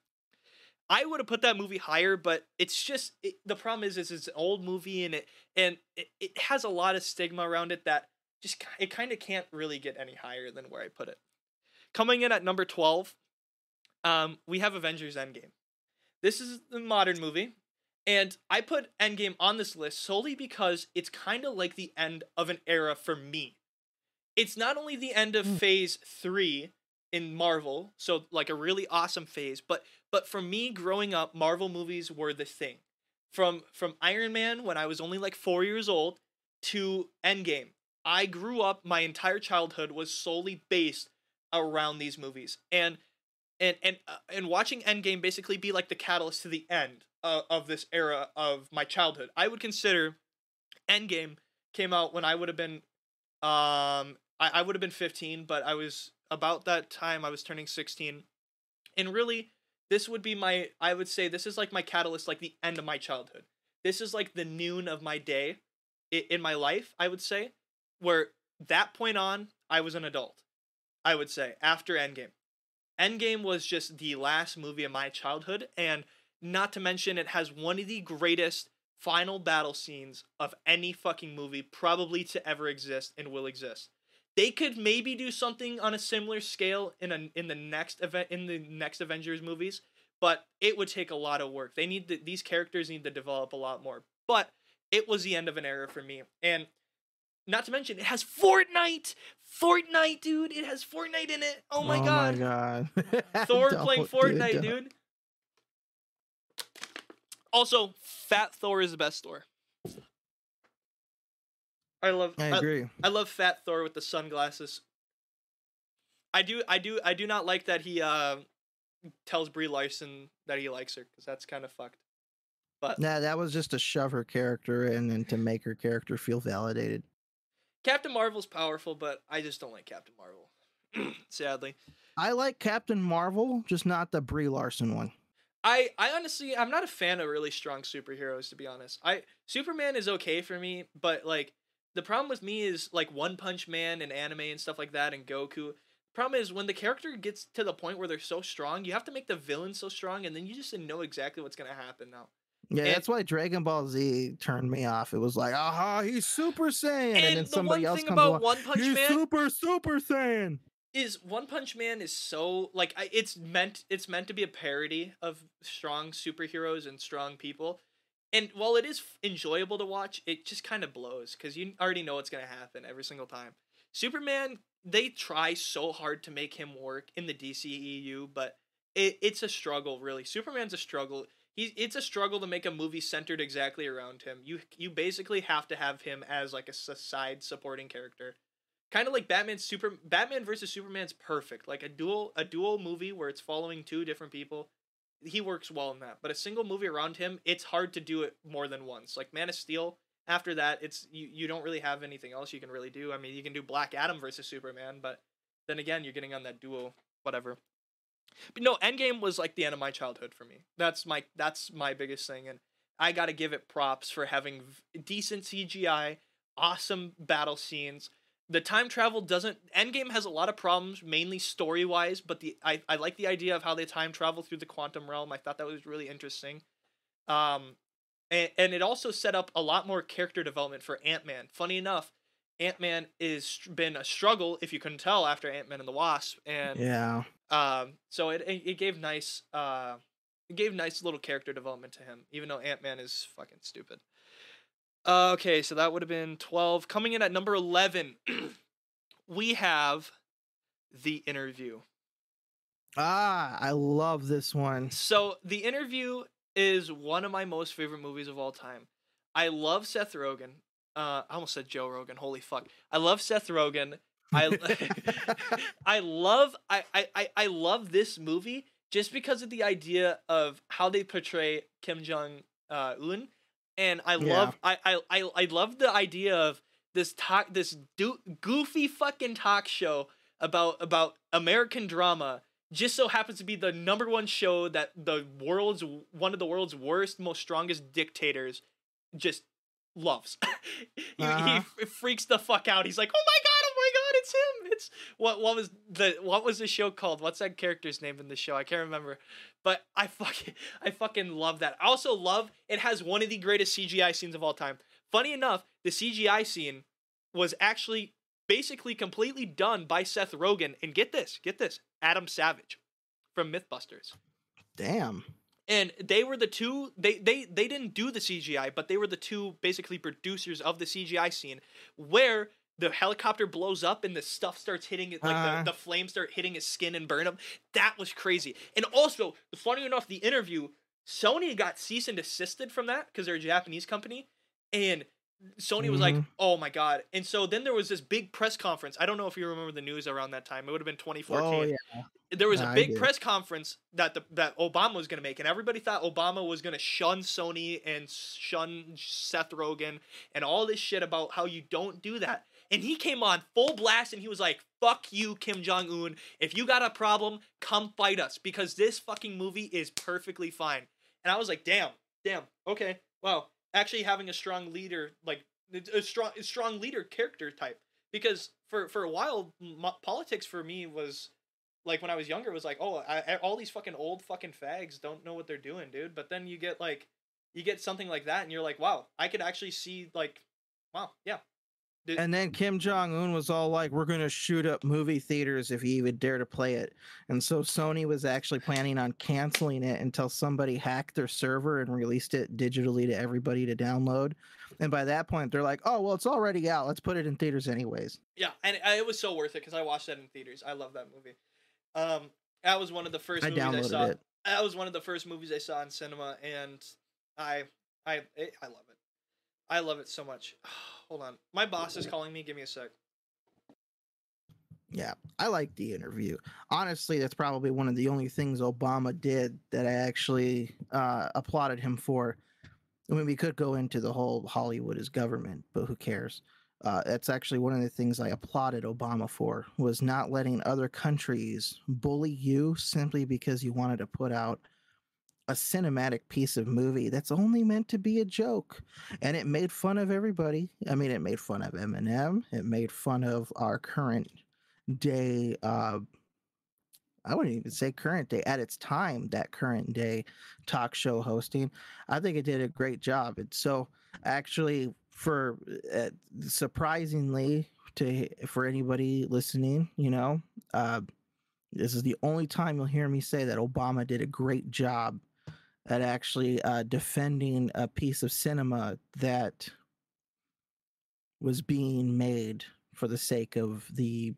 I would have put that movie higher, but it's just it, the problem is, is it's an old movie and it and it, it has a lot of stigma around it that just it kind of can't really get any higher than where I put it. Coming in at number 12, um, we have Avengers Endgame. This is the modern movie, and I put Endgame on this list solely because it's kind of like the end of an era for me. It's not only the end of Mm. phase 3 in Marvel, so like a really awesome phase, but but for me growing up, Marvel movies were the thing. From from Iron Man when I was only like 4 years old to Endgame. I grew up my entire childhood was solely based around these movies. And and and uh, and watching Endgame basically be like the catalyst to the end of, of this era of my childhood. I would consider Endgame came out when I would have been um I, I would have been 15, but I was about that time I was turning 16. And really this would be my I would say this is like my catalyst like the end of my childhood. This is like the noon of my day in my life, I would say, where that point on I was an adult. I would say after Endgame. Endgame was just the last movie of my childhood and not to mention it has one of the greatest final battle scenes of any fucking movie probably to ever exist and will exist. They could maybe do something on a similar scale in a, in the next event in the next Avengers movies, but it would take a lot of work. They need to, these characters need to develop a lot more. But it was the end of an era for me. And not to mention it has Fortnite. Fortnite, dude. It has Fortnite in it. Oh my god. My god. Thor playing Fortnite, that. dude. Also, Fat Thor is the best Thor. I love. I I, agree. I love Fat Thor with the sunglasses. I do. I do. I do not like that he uh tells Brie Larson that he likes her because that's kind of fucked. But Nah, that was just to shove her character in and to make her character feel validated. Captain Marvel's powerful, but I just don't like Captain Marvel. Sadly. I like Captain Marvel, just not the Brie Larson one. I I honestly I'm not a fan of really strong superheroes to be honest. I Superman is okay for me, but like the problem with me is like One Punch Man and anime and stuff like that and Goku. Problem is when the character gets to the point where they're so strong, you have to make the villain so strong and then you just know exactly what's going to happen now. Yeah, And- that's why Dragon Ball Z turned me off. It was like, aha, he's Super Saiyan, and, And, then the somebody one else thing comes about along. One Punch he's Man Super Super Saiyan. is One Punch Man is so like it's meant it's meant to be a parody of strong superheroes and strong people. And while it is enjoyable to watch, it just kind of blows cuz you already know what's going to happen every single time. Superman they try so hard to make him work in the DCEU, but it, it's a struggle really. Superman's a struggle. He, it's a struggle to make a movie centered exactly around him. You you basically have to have him as like a side supporting character kind of like Batman Super Batman versus Superman's perfect. Like a dual a dual movie where it's following two different people. He works well in that. But a single movie around him, it's hard to do it more than once. Like Man of Steel, after that, it's you, you don't really have anything else you can really do. I mean, you can do Black Adam versus Superman, but then again, you're getting on that dual whatever. But no, Endgame was like the end of my childhood for me. That's my that's my biggest thing and I got to give it props for having v- decent CGI, awesome battle scenes, the time travel doesn't endgame has a lot of problems mainly story wise but the I, I like the idea of how they time travel through the quantum realm i thought that was really interesting um and, and it also set up a lot more character development for ant-man funny enough ant-man is been a struggle if you couldn't tell after ant-man and the wasp and Yeah. Um so it, it it gave nice uh it gave nice little character development to him even though ant-man is fucking stupid. Uh, okay so that would have been 12 coming in at number 11 we have the interview. Ah, I love this one. so the interview is one of my most favorite movies of all time. I love seth rogen. Uh i almost said joe rogan holy fuck. I love seth rogen I I love I, I I- love this movie just because of the idea of how they portray Kim Jong uh, Un, and I Yeah. love I, I I I love the idea of this talk this do- goofy fucking talk show about about American drama. Just so happens to be the number one show that the world's one of the world's worst, most strongest dictators just loves. he, Uh-huh. he freaks the fuck out. He's like, "Oh my god, oh my god, it's him!" It's what what was the what was the show called? What's that character's name in the show? I can't remember. But I fucking I fucking love that. I also love it has one of the greatest CGI scenes of all time. Funny enough, the CGI scene was actually basically completely done by Seth Rogen and get this, get this, Adam Savage from MythBusters Damn. and they were the two they they they didn't do the CGI, but they were the two basically producers of the CGI scene where the helicopter blows up and the stuff starts hitting it like Uh-huh. the, the flames start hitting his skin and burn him. That was crazy. And also, funny enough, the interview, Sony got cease and desisted from that because they're a Japanese company. And Sony was like, Mhm. oh my god. And so then there was this big press conference. I don't know if you remember the news around that time. It would have been 2014 Oh yeah. there was a big press conference that the that Obama was going to make, and everybody thought Obama was going to shun Sony and shun Seth Rogen and all this shit about how you don't do that. And he came on full blast and he was like, "Fuck you, Kim Jong Un. If you got a problem, come fight us because this fucking movie is perfectly fine." And I was like, "Damn, damn, okay, wow." Actually, having a strong leader, like a strong, a strong leader character type, because for for a while, politics for me was like when I was younger was like, oh, I- all these fucking old fucking fags don't know what they're doing, dude. But then you get like, you get something like that, and you're like, wow, I could actually see like, wow, yeah, Dude, And then Kim Jong Un was all like, "We're gonna shoot up movie theaters if you even dare to play it." And so Sony was actually planning on canceling it until somebody hacked their server and released it digitally to everybody to download. And by that point, they're like, "Oh well, it's already out. Let's put it in theaters anyways." yeah, and it, was so worth it because I watched that in theaters. I love that movie. Um, that was one of the first I movies I saw. it. That was one of the first movies I saw in cinema, and I, I, I love it. I love it so much. Hold on. My boss is calling me. Give me a sec. Yeah, I like the interview. Honestly, that's probably one of the only things Obama did that I actually uh, applauded him for. I mean, we could go into the whole Hollywood is government, but who cares? Uh, that's actually one of the things I applauded Obama for was not letting other countries bully you simply because you wanted to put out a cinematic piece of movie that's only meant to be a joke. And it made fun of everybody. I mean it made fun of eminem. It made fun of our current day uh i wouldn't even say current day at its time that current day talk show hosting. I think it did a great job. And so actually for uh, surprisingly to for anybody listening you know uh this is the only time you'll hear me say that obama did a great job at actually uh, defending a piece of cinema that was being made for the sake of the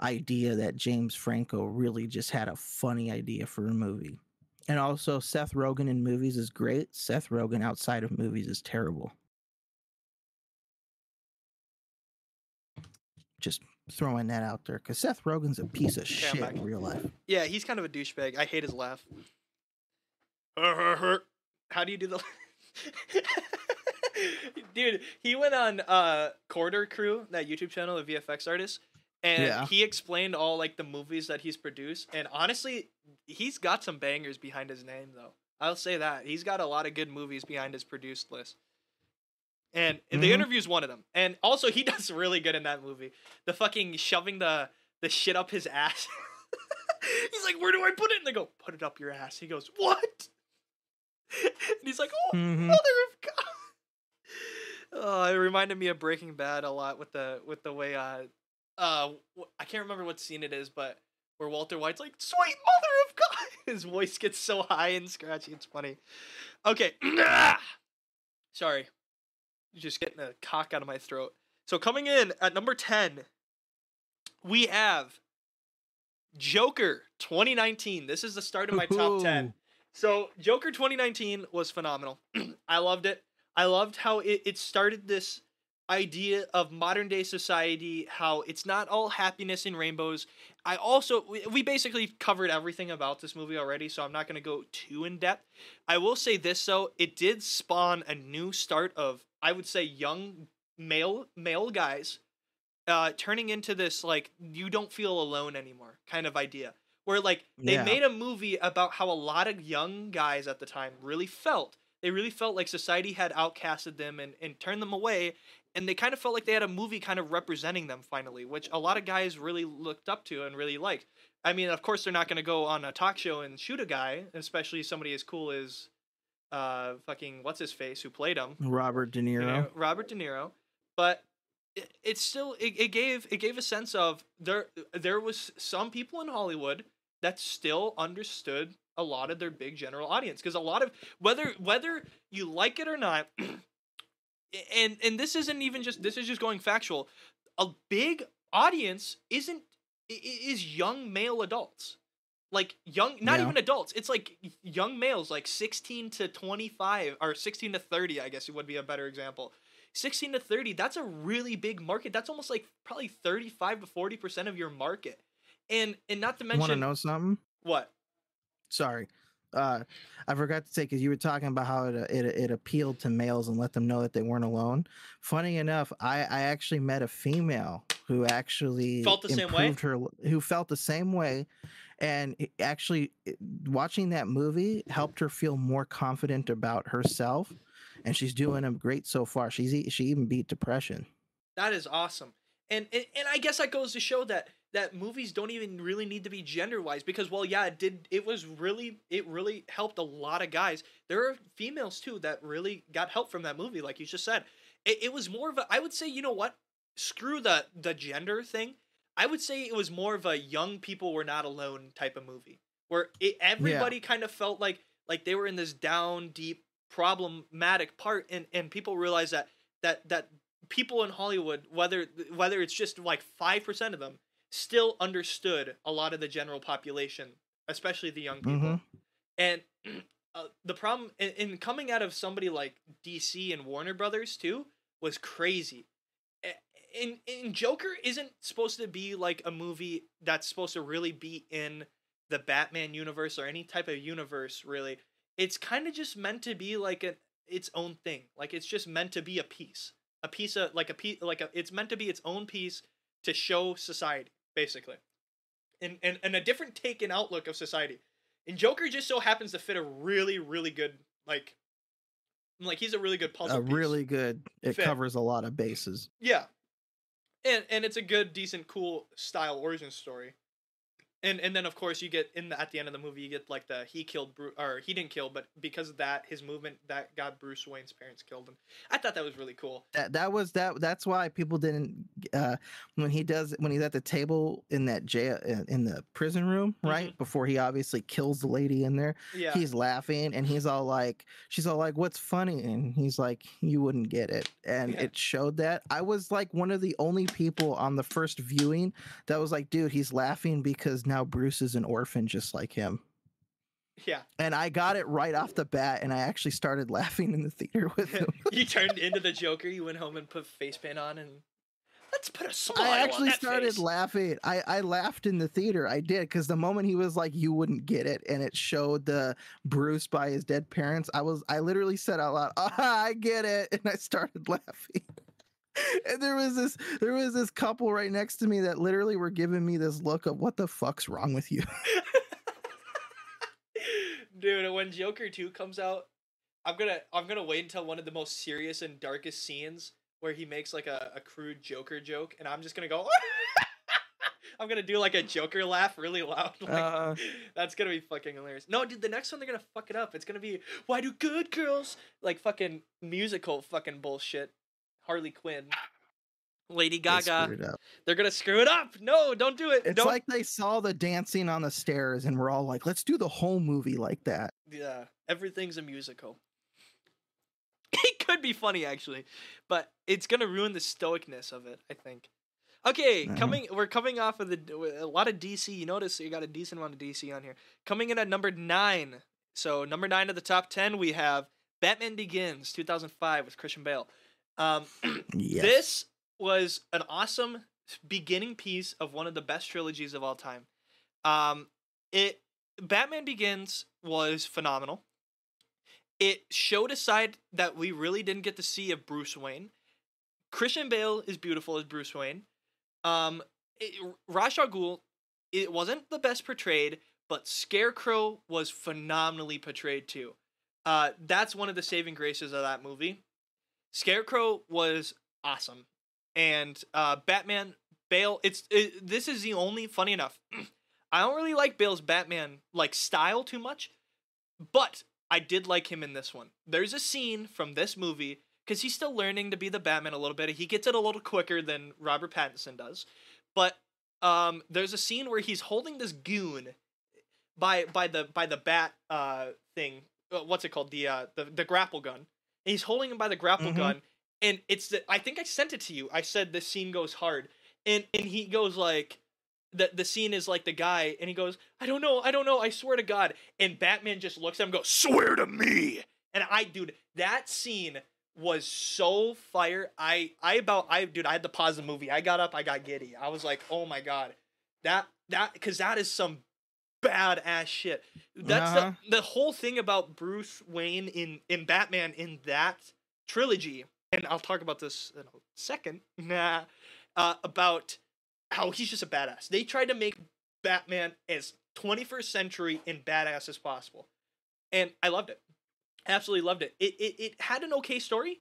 idea that James Franco really just had a funny idea for a movie. And also, Seth Rogen in movies is great. Seth Rogen outside of movies is terrible. Just throwing that out there because Seth Rogen's a piece of I'm shit in real life. Yeah, he's kind of a douchebag. I hate his laugh. How do you do the? Dude, he went on uh Corridor Crew, that YouTube channel, the VFX artist, and Yeah. he explained all like the movies that he's produced. And honestly, he's got some bangers behind his name, though. I'll say that he's got a lot of good movies behind his produced list. And the Mhm. interview's one of them. And also, he does really good in that movie. The fucking shoving the the shit up his ass. he's like, "Where do I put it?" And they go, "Put it up your ass." He goes, "What?" and he's like, "Oh, mm-hmm. mother of God!" Oh, it reminded me of Breaking Bad a lot with the with the way uh uh I can't remember what scene it is, but where Walter White's like, "Sweet mother of God," his voice gets so high and scratchy. It's funny. Okay, sorry, just getting a cock out of my throat. So coming in at number ten, we have Joker 2019. This is the start of my top 10. So Joker 2019 was phenomenal. I loved it. I loved how it, it started this idea of modern day society, how it's not all happiness and rainbows. I also we, we basically covered everything about this movie already, so I'm not going to go too in depth. I will say this though, it did spawn a new start of I would say young male male guys uh turning into this like you don't feel alone anymore kind of idea where like they Yeah. made a movie about how a lot of young guys at the time really felt they really felt like society had outcasted them and, and turned them away and they kind of felt like they had a movie kind of representing them finally which a lot of guys really looked up to and really liked i mean of course they're not going to go on a talk show and shoot a guy especially somebody as cool as uh fucking what's his face who played him Robert De you Niro. know, Robert De Niro, but it, it's still it, it gave it gave a sense of there there was some people in Hollywood that still understood a lot of their big general audience because a lot of whether whether you like it or not and and this isn't even just this is just going factual a big audience isn't is young male adults. Like young not Yeah. even adults it's like young males like 16 to 25 or 16 to 30 i guess it would be a better example. 16 to 30 that's a really big market that's almost like probably 35 to 40 percent of your market and and not to mention, Want to know something? what Sorry. Uh, I forgot to say because you were talking about how it, uh, it it appealed to males and let them know that they weren't alone. Funny enough, I I actually met a female who actually Felt the same way? Her, who felt the same way, and actually watching that movie helped her feel more confident about herself, and she's doing a great so far. She's she even beat depression. That is awesome. And, and and I guess that goes to show that that movies don't even really need to be gender wise because well yeah it did it was really it really helped a lot of guys. There are females too that really got help from that movie like you just said. It, it was more of a I would say you know what screw the the gender thing. I would say it was more of a young people were not alone type of movie where it, everybody kind of felt like like they were in this down deep problematic part and and people realized that that that people in Hollywood, whether whether it's just like five percent of them, still understood a lot of the general population, especially the young people. Mhm. And uh, the problem in, in coming out of somebody like DC and Warner Brothers too was crazy. In in Joker isn't supposed to be like a movie that's supposed to really be in the Batman universe or any type of universe really. It's kind of just meant to be like a its own thing. Like it's just meant to be a piece. A piece of like a piece like a it's meant to be its own piece to show society basically. And and, and a different take and outlook of society. And Joker just so happens to fit a really really good like like he's a really good puzzle a piece. really good. It Fit. covers a lot of bases. Yeah. And and it's a good, decent, cool style origin story. And and then of course you get in the, at the end of the movie you get like the he killed Bruce or he didn't kill but because of that his movement that got Bruce Wayne's parents killed and I thought that was really cool. That that was that. That's why people didn't. Uh, when he does when he's at the table in that jail in in the prison room, right before he obviously kills the lady in there. Yeah. He's laughing and he's all like, she's all like, "What's funny?" And he's like, "You wouldn't get it." And Yeah. it showed that. I was like one of the only people on the first viewing that was like, "Dude, he's laughing because now Bruce is an orphan just like him." yeah. And I got it right off the bat, and I actually started laughing in the theater with him. you turned into the Joker, you went home and put face paint on and let's put a smile on. I actually started face. laughing. I, I laughed in the theater. I did because the moment he was like, "You wouldn't get it," and it showed the Bruce by his dead parents, I was I literally said out loud, "Ah, I get it," and I started laughing. And there was this there was this couple right next to me that literally were giving me this look of what the fuck's wrong with you. Dude, when Joker 2 comes out, I'm gonna I'm gonna wait until one of the most serious and darkest scenes where he makes like a, a crude Joker joke, and I'm just gonna go. I'm gonna do like a Joker laugh really loud. Like, Uh, that's gonna be fucking hilarious. No, dude, the next one they're gonna fuck it up. It's gonna be why do good girls like fucking musical fucking bullshit. Harley Quinn, Lady Gaga. screwed. They're gonna screw it up. No, don't do it. It's don't. like they saw the dancing on the stairs and we're all like, "Let's do the whole movie like that." Yeah, everything's a musical. It could be funny actually, but it's gonna ruin the stoicness of it. I think. Okay, coming. We're coming off of the a lot of DC. You notice you got a decent amount of DC on here. Coming in at number nine. So number nine of the top ten, we have Batman Begins, 2005, with Christian Bale. Um, Yes. this was an awesome beginning piece of one of the best trilogies of all time. Um, it Batman Begins was phenomenal. It showed a side that we really didn't get to see of Bruce Wayne. Christian Bale is beautiful as Bruce Wayne. Um, it, Ra's al Ghul, it wasn't the best portrayed, but Scarecrow was phenomenally portrayed too. Uh, that's one of the saving graces of that movie. Scarecrow was awesome, and uh, Batman Bale. It's it, this is the only funny enough. I don't really like Bale's Batman like style too much, but I did like him in this one. There's a scene from this movie because he's still learning to be the Batman a little bit. He gets it a little quicker than Robert Pattinson does, but um, there's a scene where he's holding this goon by by the by the bat uh thing. Uh, what's it called? The uh the the grapple gun. He's holding him by the grapple Mhm. gun, and it's the I think I sent it to you. I said this scene goes hard, and and he goes like. The, the scene is like the guy and he goes i don't know i don't know i swear to god and batman just looks at him and goes swear to me and i dude that scene was so fire i i about i dude i had to pause the movie i got up i got giddy i was like oh my god that that because that is some badass shit. That's Uh-huh. the, the whole thing about bruce wayne in in batman in that trilogy and i'll talk about this in a second nah uh, about how he's just a badass. They tried to make batman as 21st century and badass as possible and i loved it. Absolutely loved it. It, it, it had an okay story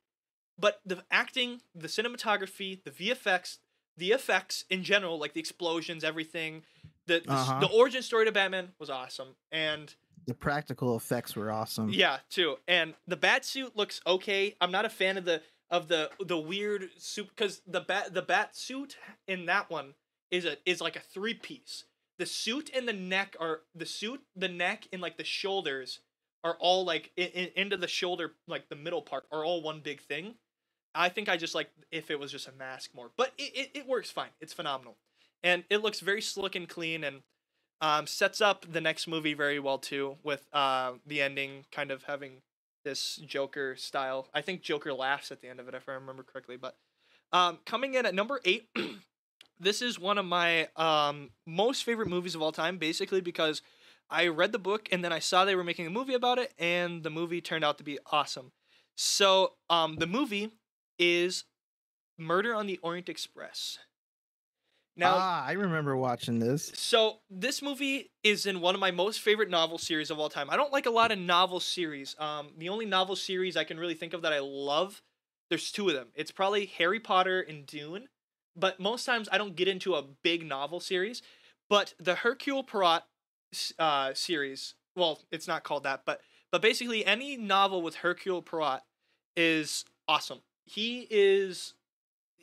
but the acting the cinematography the vfx the effects in general like the explosions everything the the, Uh-huh. the origin story to batman was awesome and the practical effects were awesome. yeah, too. And the bat suit looks okay. I'm not a fan of the of the the weird suit because the bat the bat suit in that one is a is like a three piece. The suit and the neck are the suit, the neck, and like the shoulders are all like in, in, into the shoulder, like the middle part, are all one big thing. I think I just like if it was just a mask more, but it, it, it works fine. It's phenomenal, and it looks very slick and clean. And Um, sets up the next movie very well too, with uh, the ending kind of having this Joker style. I think Joker laughs at the end of it, if I remember correctly. But um, coming in at number eight, this is one of my um, most favorite movies of all time, basically because I read the book and then I saw they were making a movie about it, and the movie turned out to be awesome. So um, the movie is Murder on the Orient Express. Now, ah, I remember watching this. so this movie is in one of my most favorite novel series of all time. I don't like a lot of novel series. Um, the only novel series I can really think of that I love, there's two of them. It's probably Harry Potter and Dune, but most times I don't get into a big novel series. But the Hercule Poirot uh, series, well, it's not called that, but but basically any novel with Hercule Poirot is awesome. He is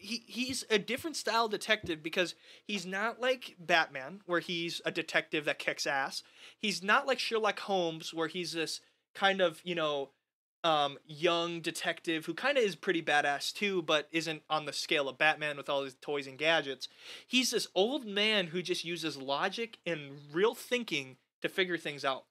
he he's a different style detective because he's not like Batman where he's a detective that kicks ass. He's not like Sherlock Holmes where he's this kind of, you know, um young detective who kind of is pretty badass too but isn't on the scale of Batman with all his toys and gadgets. He's this old man who just uses logic and real thinking to figure things out.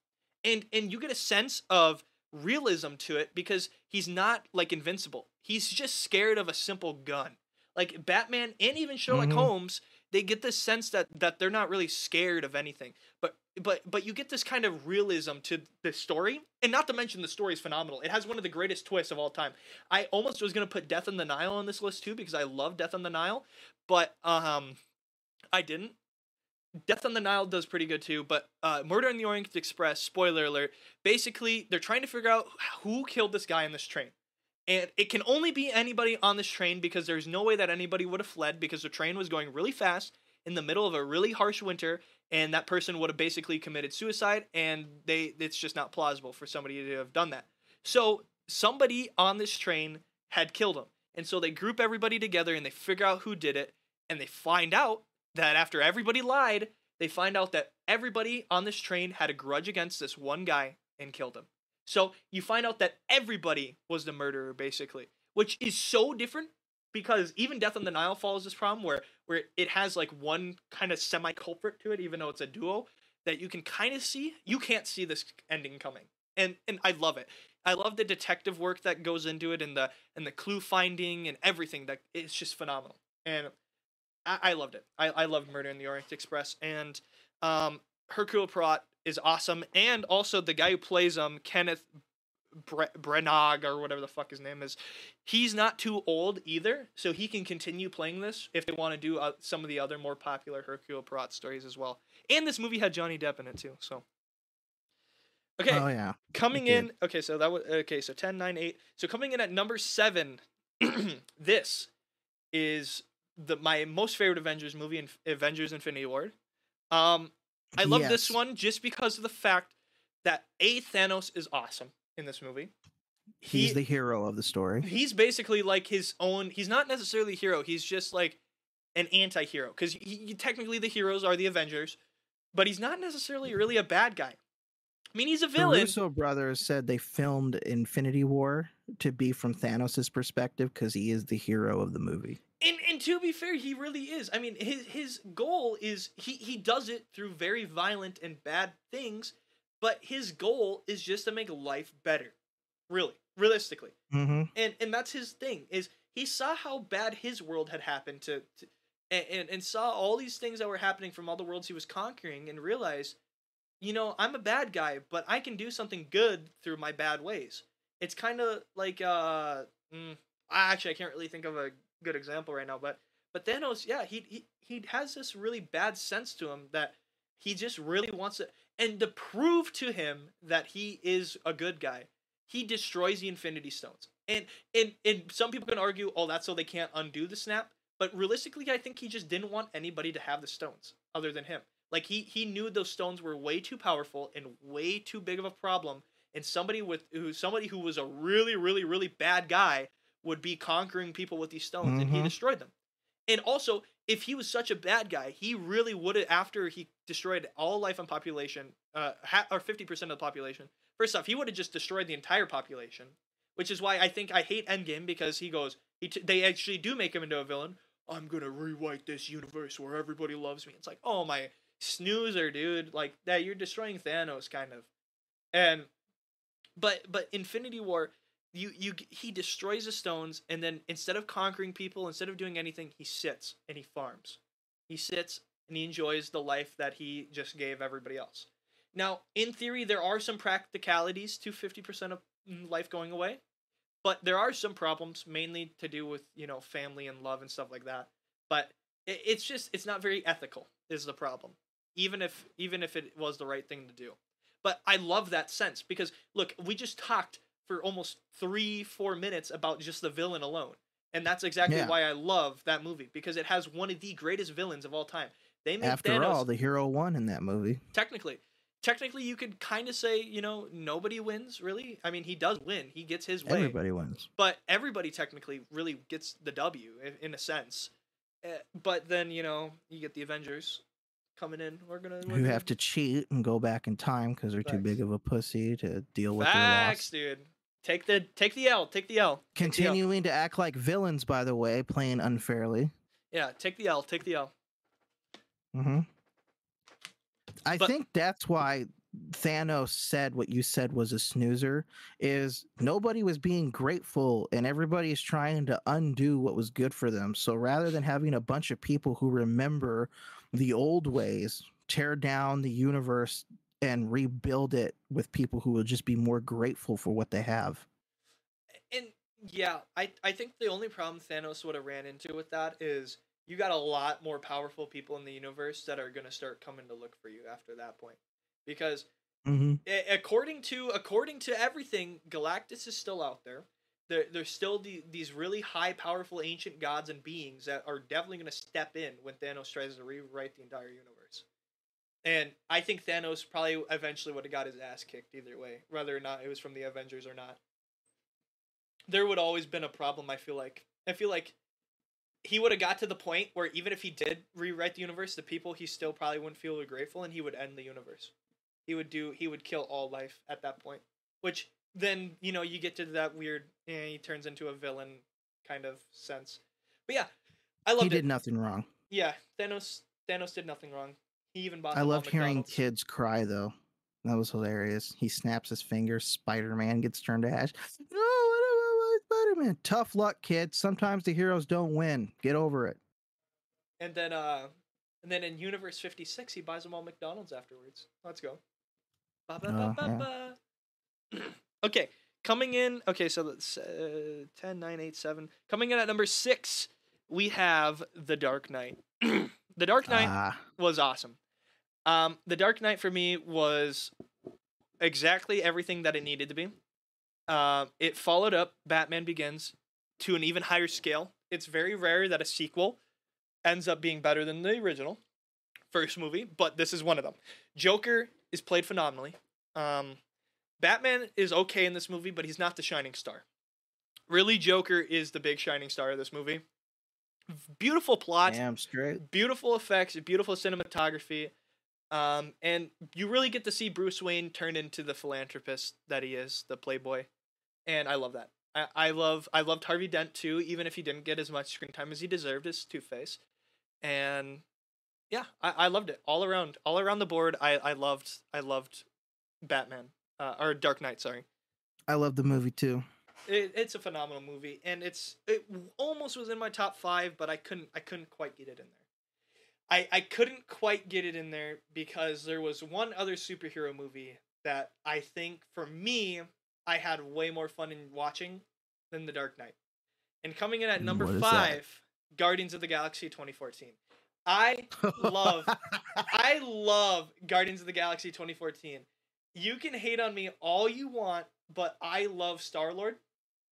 And and you get a sense of realism to it because he's not like invincible. He's just scared of a simple gun like Batman and even Sherlock Mhm. Holmes, they get this sense that that they're not really scared of anything. But but but you get this kind of realism to the story, and not to mention the story is phenomenal. It has one of the greatest twists of all time. I almost was gonna put Death on the Nile on this list too because I love Death on the Nile, but um, I didn't. Death on the Nile does pretty good too, but uh, Murder on the Orient Express, spoiler alert, basically they're trying to figure out who killed this guy on this train. And it can only be anybody on this train because there's no way that anybody would have fled because the train was going really fast in the middle of a really harsh winter and that person would have basically committed suicide and they it's just not plausible for somebody to have done that. So somebody on this train had killed him. And so they group everybody together and they figure out who did it and they find out that after everybody lied, they find out that everybody on this train had a grudge against this one guy and killed him. So you find out that everybody was the murderer, basically, which is so different because even Death on the Nile follows this problem where where it has like one kind of semi culprit to it, even though it's a duo that you can kind of see. You can't see this ending coming, and and I love it. I love the detective work that goes into it and the and the clue finding and everything. That it's just phenomenal, and I, I loved it. I I loved Murder in the Orient Express, and um, Hercule Poirot is awesome, and also the guy who plays um Kenneth Bre- Branagh or whatever the fuck his name is, he's not too old either, so he can continue playing this if they want to do uh, some of the other more popular Hercule Poirot stories as well. And this movie had Johnny Depp in it too, so. Okay, Oh yeah. coming in. Okay, so that was okay. So 10, 9, 8. So coming in at number seven, this is the my most favorite Avengers movie, in Avengers: Infinity War. Um, I love this one just because of the fact that a Thanos is awesome in this movie. He's He- the hero of the story. He's basically like his own. He's not necessarily a hero. He's just like an anti-hero because technically the heroes are the Avengers, but he's not necessarily really a bad guy. I mean, he's a The villain. Russo brothers said they filmed Infinity War to be from Thanos' perspective because he is the hero of the movie. To be fair, he really is. I mean, his his goal is he he does it through very violent and bad things, but his goal is just to make life better. Really, realistically. Mm-hmm. And and that's his thing is he saw how bad his world had happened to, to and, and and saw all these things that were happening from all the worlds he was conquering and realized, you know, I'm a bad guy, but I can do something good through my bad ways. It's kind of like uh mm, actually I can't really think of a good example right now, but but Thanos, yeah, he he he has this really bad sense to him that he just really wants to and to prove to him that he is a good guy, he destroys the Infinity Stones. And and and some people can argue, oh, that's so they can't undo the snap. But realistically, I think he just didn't want anybody to have the stones other than him. Like he he knew those stones were way too powerful and way too big of a problem. And somebody with who somebody who was a really really really bad guy would be conquering people with these stones, and he Mhm. destroyed them. And also, if he was such a bad guy, he really would have after he destroyed all life and population, uh, ha- or fifty percent of the population. First off, he would have just destroyed the entire population, which is why I think I hate Endgame because he goes, he t- they actually do make him into a villain. I'm gonna rewrite this universe where everybody loves me. It's like, oh my, snoozer, dude. Like that, you're destroying Thanos, kind of. And, but but Infinity War, you you he destroys the stones, and then instead of conquering people, instead of doing anything, he sits and he farms. He sits and he enjoys the life that he just gave everybody else. Now, in theory, there are some practicalities to fifty percent of life going away, but there are some problems, mainly to do with you know family and love and stuff like that. But it, it's just it's not very ethical is the problem even if even if it was the right thing to do but i love that sense because look we just talked for almost three four minutes about just the villain alone and that's exactly Yeah. why i love that movie because it has one of the greatest villains of all time they made After Thanos, all, the hero won in that movie. technically technically you could kind of say you know nobody wins really i mean he does win he gets his way Everybody wins. but everybody technically really gets the W in, in a sense. Uh, but then you know you get the Avengers coming in. We're gonna we're Who have to cheat and go back in time because they're too big of a pussy to deal with facts, dude. Take the take the L. Take the L. Take the L. Continuing to act like villains, by the way, playing unfairly. Yeah, take the L. Take the L. hmm I But- think that's why Thanos said what you said was a snoozer. Is nobody was being grateful and everybody is trying to undo what was good for them. So rather than having a bunch of people who remember the old ways, tear down the universe and rebuild it with people who will just be more grateful for what they have. And yeah, I I think the only problem Thanos would have ran into with that is you got a lot more powerful people in the universe that are gonna start coming to look for you after that point, because hmm a- according to according to everything, Galactus is still out there. There, there's still the, these really high, powerful ancient gods and beings that are definitely going to step in when Thanos tries to rewrite the entire universe. And I think Thanos probably eventually would have got his ass kicked either way, whether or not it was from the Avengers or not. There would always been a problem. I feel like I feel like he would have got to the point where even if he did rewrite the universe, the people he still probably wouldn't feel grateful, and he would end the universe he would do he would kill all life at that point which then you know you get to that weird eh, he turns into a villain kind of sense but yeah i love. He did it nothing wrong. yeah thanos thanos did nothing wrong he even bought I loved hearing McDonald's. kids cry though. That was hilarious. He snaps his fingers. Spider Man gets turned to ash. No, what a Spider Man. Tough luck, kid. Sometimes the heroes don't win. Get over it. and then uh and then in universe 56 he buys them all mcdonald's afterwards let's go ba, ba, ba, ba. okay coming in okay so that's uh, 10 9 8 7 coming in at number six we have the dark knight the dark knight Ah, was awesome. Um, the Dark Knight for me was exactly everything that it needed to be. Um, it followed up Batman Begins to an even higher scale. It's very rare that a sequel ends up being better than the original first movie, but this is one of them. Joker is played phenomenally. Um, Batman is okay in this movie, but he's not the shining star. Really, Joker is the big shining star of this movie. Beautiful plot damn straight. beautiful effects, beautiful cinematography, um, and you really get to see Bruce Wayne turn into the philanthropist that he is, the playboy, and I love that. I, I love I loved Harvey Dent too, even if he didn't get as much screen time as he deserved as Two Face, and yeah, I, I loved it all around, all around the board. I, I loved I loved Batman uh, or Dark Knight, sorry. I love the movie too. It, it's a phenomenal movie, and it's it almost was in my top five, but I couldn't I couldn't quite get it in there. I I couldn't quite get it in there because there was one other superhero movie that I think for me I had way more fun in watching than The Dark Knight. And coming in at number What is that? five, Guardians of the Galaxy 2014. I Love. I love Guardians of the Galaxy 2014. You can hate on me all you want, but I love Star Lord.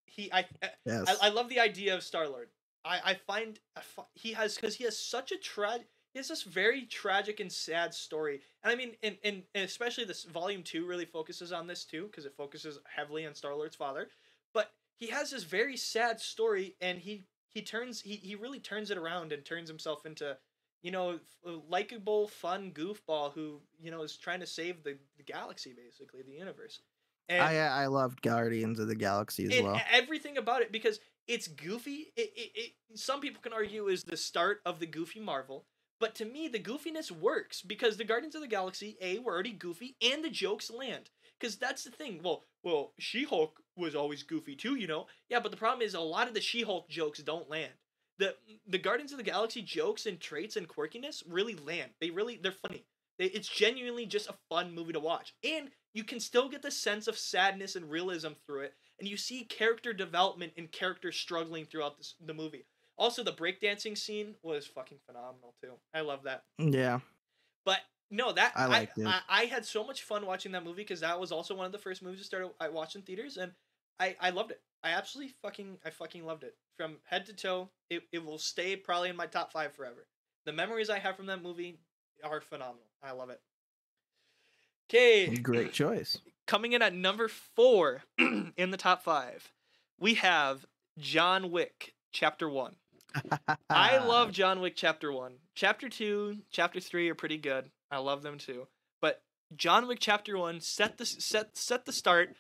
He, I, yes. I, I love the idea of Star Lord. I, I find I he has because he has such a tra- he has this very tragic and sad story, and I mean, and, and, and especially this volume two really focuses on this too because it focuses heavily on Star Lord's father, but he has this very sad story, and he he turns he he really turns it around and turns himself into you know a uh, likable, fun goofball who you know is trying to save the, the galaxy basically the universe. And I I loved Guardians of the Galaxy as well. everything about it because it's goofy. It, it, it some people can argue is the start of the goofy Marvel, But to me, the goofiness works because the Guardians of the Galaxy A were already goofy, and the jokes land. Because that's the thing. Well, well, She Hulk was always goofy too, you know. Yeah, but the problem is a lot of the She Hulk jokes don't land. The the Guardians of the Galaxy jokes and traits and quirkiness really land. They really they're funny. They, it's genuinely just a fun movie to watch, and you can still get the sense of sadness and realism through it, and you see character development and characters struggling throughout this, the movie. Also, the breakdancing scene was fucking phenomenal too. I love that. Yeah. But no, that I I. I, I had so much fun watching that movie because that was also one of the first movies I started I watched in theaters, and I I loved it. I absolutely fucking I fucking loved it from head to toe. It it will stay probably in my top five forever. The memories I have from that movie are phenomenal. I love it. Okay, Great choice. coming in at number four in the top five, we have John Wick Chapter One. I love John Wick Chapter 1. Chapter 2, Chapter 3 are pretty good. I love them too. But John Wick Chapter 1 set the set set the start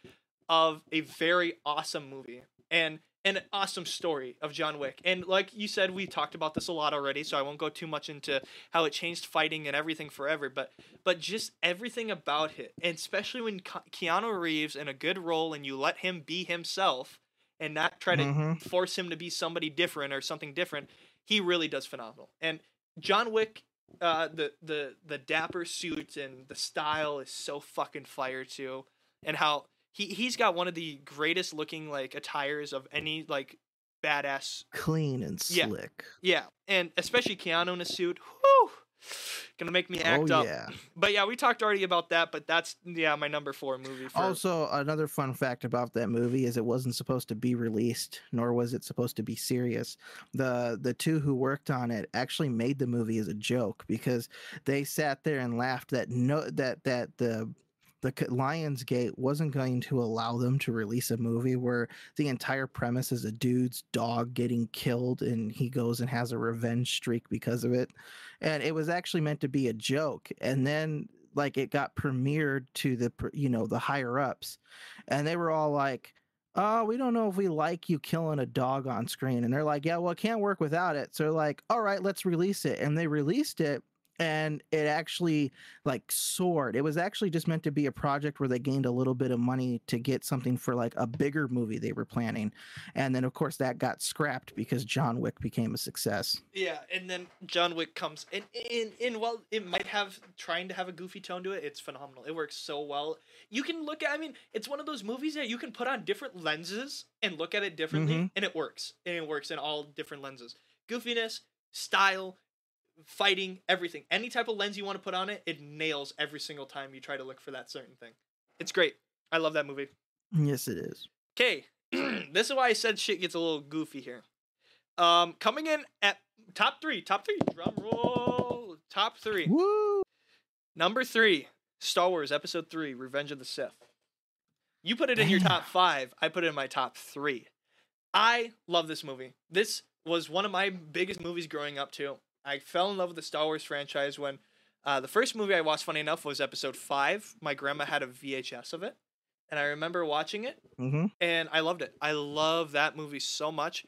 of a very awesome movie and an awesome story of John Wick. And like you said we talked about this a lot already, so I won't go too much into how it changed fighting and everything forever, but but just everything about it. And especially when Keanu Reeves in a good role and you let him be himself and not try to Mhm. force him to be somebody different or something different, he really does phenomenal. And John Wick, uh, the the the dapper suit and the style is so fucking fire too, and how he he's got one of the greatest looking like attires of any like badass. Clean and Yeah. slick. Yeah, and especially Keanu in a suit. Whew, gonna make me oh, act oh up. yeah. But yeah, we talked already about that. But that's yeah my number four movie. For, Also, another fun fact about that movie is it wasn't supposed to be released, nor was it supposed to be serious. The the two who worked on it actually made the movie as a joke because they sat there and laughed that no that that the the Lionsgate wasn't going to allow them to release a movie where the entire premise is a dude's dog getting killed and he goes and has a revenge streak because of it. And it was actually meant to be a joke. And then like it got premiered to the you know the higher ups and they were all like oh we don't know if we like you killing a dog on screen and they're like yeah well it can't work without it so like all right let's release it and they released it and it actually like soared it was actually just meant to be a project where they gained a little bit of money to get something for like a bigger movie they were planning and then of course that got scrapped because john wick became a success Yeah, and then John Wick comes and in in while it might have trying to have a goofy tone to it, it's phenomenal. It works so well. You can look at I mean, it's one of those movies that you can put on different lenses and look at it differently Mhm. and it works. And it works in all different lenses. Goofiness, style, fighting, everything. Any type of lens you want to put on it, it nails every single time you try to look for that certain thing. It's great. I love that movie. yes it is Okay, this is why I said shit gets a little goofy here. Um, coming in at top three, top three, drum roll, top three. Woo! Number three, Star Wars Episode Three: Revenge of the Sith. You put it in your top five. I put it in my top three. I love this movie. This was one of my biggest movies growing up too. I fell in love with the Star Wars franchise when uh, the first movie I watched, funny enough, was Episode Five. My grandma had a VHS of it, and I remember watching it Mm-hmm. and I loved it. I love that movie so much,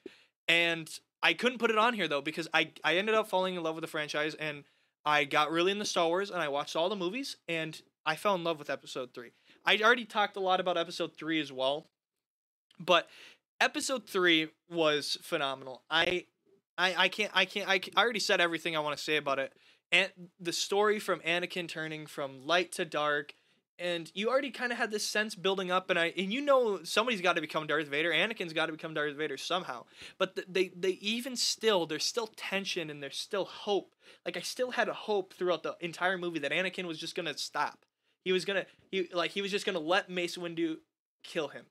and I couldn't put it on here though because I I ended up falling in love with the franchise and I got really into Star Wars and I watched all the movies and I fell in love with Episode Three. I already talked a lot about Episode Three as well, but Episode Three was phenomenal. I I I can't I can't I, I already said everything I want to say about it. And the story from Anakin turning from light to dark and you already kind of had this sense building up and I and you know somebody's got to become Darth Vader. Anakin's got to become Darth Vader somehow. But th- they they even still there's still tension and there's still hope. Like I still had a hope throughout the entire movie that Anakin was just to stop. He was to he like he was just to let Mace Windu kill him.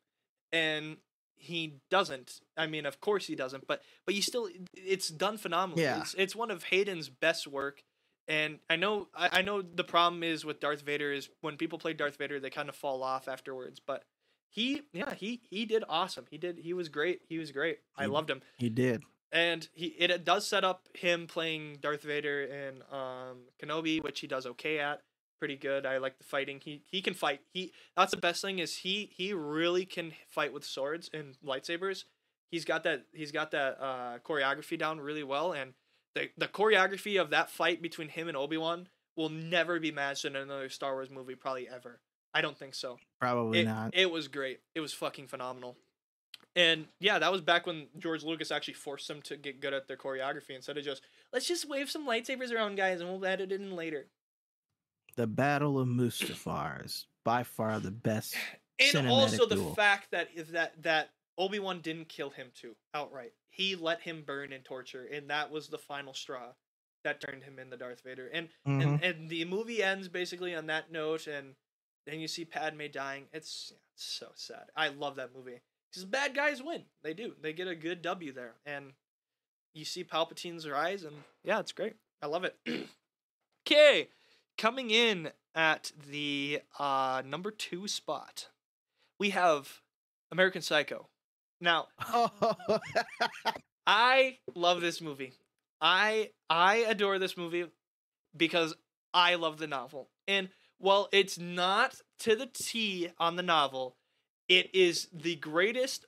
And he doesn't. I mean, of course he doesn't, but but you still it's done phenomenally. Yeah. It's, it's one of Hayden's best work. And I know I, I know the problem is with Darth Vader is when people play Darth Vader they kind of fall off afterwards, but he yeah, he he did awesome. He did he was great. He was great. I loved him. He did. And he it, it does set up him playing Darth Vader in um Kenobi, which he does okay at. Pretty good. I like the fighting. He he can fight. He that's the best thing is he he really can fight with swords and lightsabers. He's got that he's got that uh choreography down really well and the the choreography of that fight between him and Obi Wan will never be matched in another Star Wars movie, probably ever. I don't think so. Probably It, not. it was great. It was fucking phenomenal. And yeah, that was back when George Lucas actually forced them to get good at their choreography instead of just let's just wave some lightsabers around, guys, and we'll edit it in later. The Battle of Mustafar is by far the best. And also the duel. fact that if that that Obi Wan didn't kill him too outright. He let him burn and torture, and that was the final straw that turned him into Darth Vader. And Mhm. and and the movie ends basically on that note, and then you see Padme dying. It's, it's so sad. I love that movie because bad guys win. They do. They get a good W there, and you see Palpatine's rise, and yeah, it's great. I love it. Okay, coming in at the uh, number two spot, we have American Psycho. Now, I love this movie. I I adore this movie because I love the novel. And while it's not to the T on the novel, it is the greatest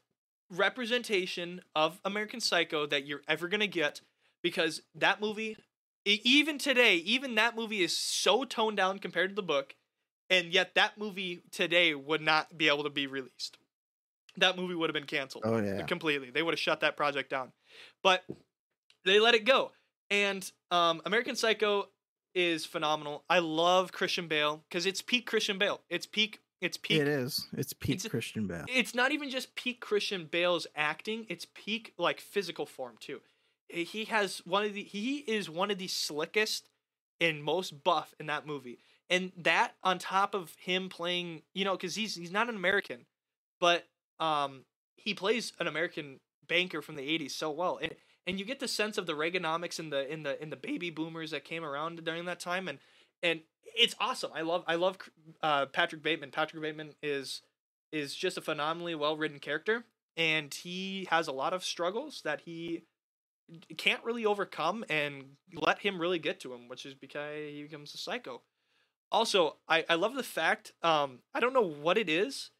representation of American Psycho that you're ever going to get because that movie even today, even that movie is so toned down compared to the book and yet that movie today would not be able to be released. That movie would have been canceled oh yeah. completely. They would have shut that project down. But they let it go. And um, American Psycho is phenomenal. I love Christian Bale because it's peak Christian Bale. It's peak. It's peak. It is. It's peak It's Christian Bale. It's not even just peak Christian Bale's acting. It's peak like physical form too. Eh, He has one of the. He is one of the slickest and most buff in that movie. And that on top of him playing, you know, because he's he's not an American, but um he plays an American banker from the '80s so well, and and you get the sense of the Reaganomics and the in the in the baby boomers that came around during that time, and and it's awesome. I love I love uh, Patrick Bateman. Patrick Bateman is is just a phenomenally well written character, and he has a lot of struggles that he can't really overcome, and let him really get to him, which is because he becomes a psycho. Also, I, I love the fact, um, I don't know what it is,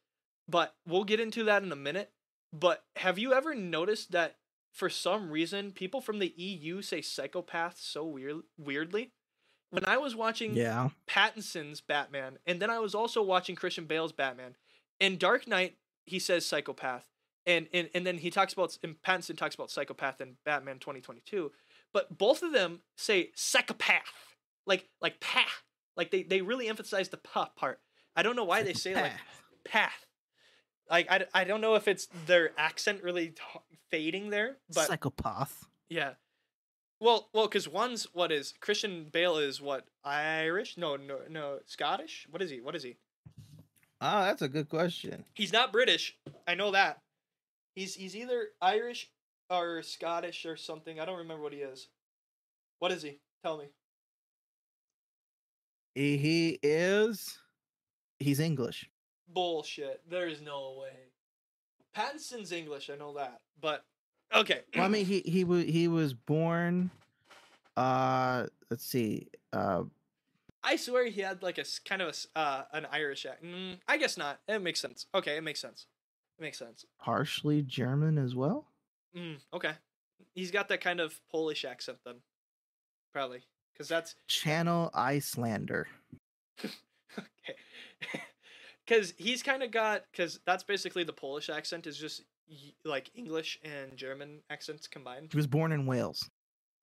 but we'll get into that in a minute. But have you ever noticed that for some reason people from the EU say psychopath so weird weirdly? When I was watching Yeah. Pattinson's Batman, and then I was also watching Christian Bale's Batman. In Dark Knight, he says psychopath, and and, and then he talks about and Pattinson talks about psychopath in Batman twenty twenty two, but both of them say psychopath, like like path, like they they really emphasize the pa part. I don't know why they say like path. Like I, I don't know if it's their accent really t- fading there, but psychopath. yeah. Well, well, because one's what is Christian Bale is what Irish? No, no, no, Scottish. What is he? What is he? Oh, that's a good question. He's not British. I know that. He's he's either Irish or Scottish or something. I don't remember what he is. What is he? Tell me. He, he is. He's English. Bullshit. There's no way. Pattinson's English. I know that, but okay. Well, I mean, he he was he was born. Uh, let's see. Uh, I swear he had like a kind of a uh, an Irish accent. Mm, I guess not. It makes sense. Okay, it makes sense. It makes sense. partially German as well. Mm, okay. He's got that kind of Polish accent then. Probably. Because that's. Channel Icelander. okay. Because he's kind of got. Because that's basically the Polish accent is just like English and German accents combined. He was born in Wales.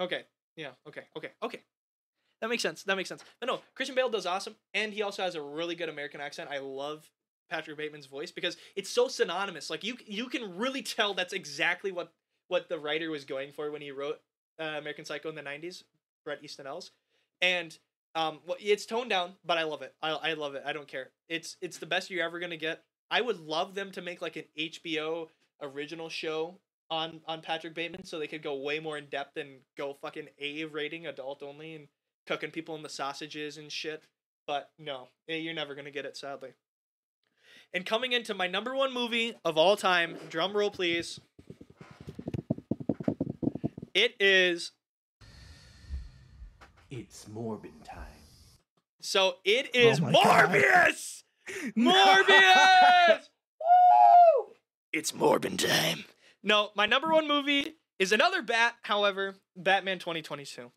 Okay. Yeah. Okay. Okay. Okay. That makes sense. That makes sense. But no, Christian Bale does awesome, and he also has a really good American accent. I love Patrick Bateman's voice because it's so synonymous. Like you, you can really tell that's exactly what what the writer was going for when he wrote uh, American Psycho in the '90s, Bret Easton Ellis, and um, well, it's toned down, but I love it. I, I love it. I don't care. It's it's the best you're ever gonna get. I would love them to make like an HBO original show on on Patrick Bateman so they could go way more in depth and go fucking A rating adult only and cooking people in the sausages and shit. But no, eh, you're never gonna get it sadly. And coming into my number one movie of all time, drum roll please. It is It's Morbin time. so it is my God. Morbius! No! Morbius! Woo! It's Morbin time. No, my number one movie is another bat, however, Batman 2022.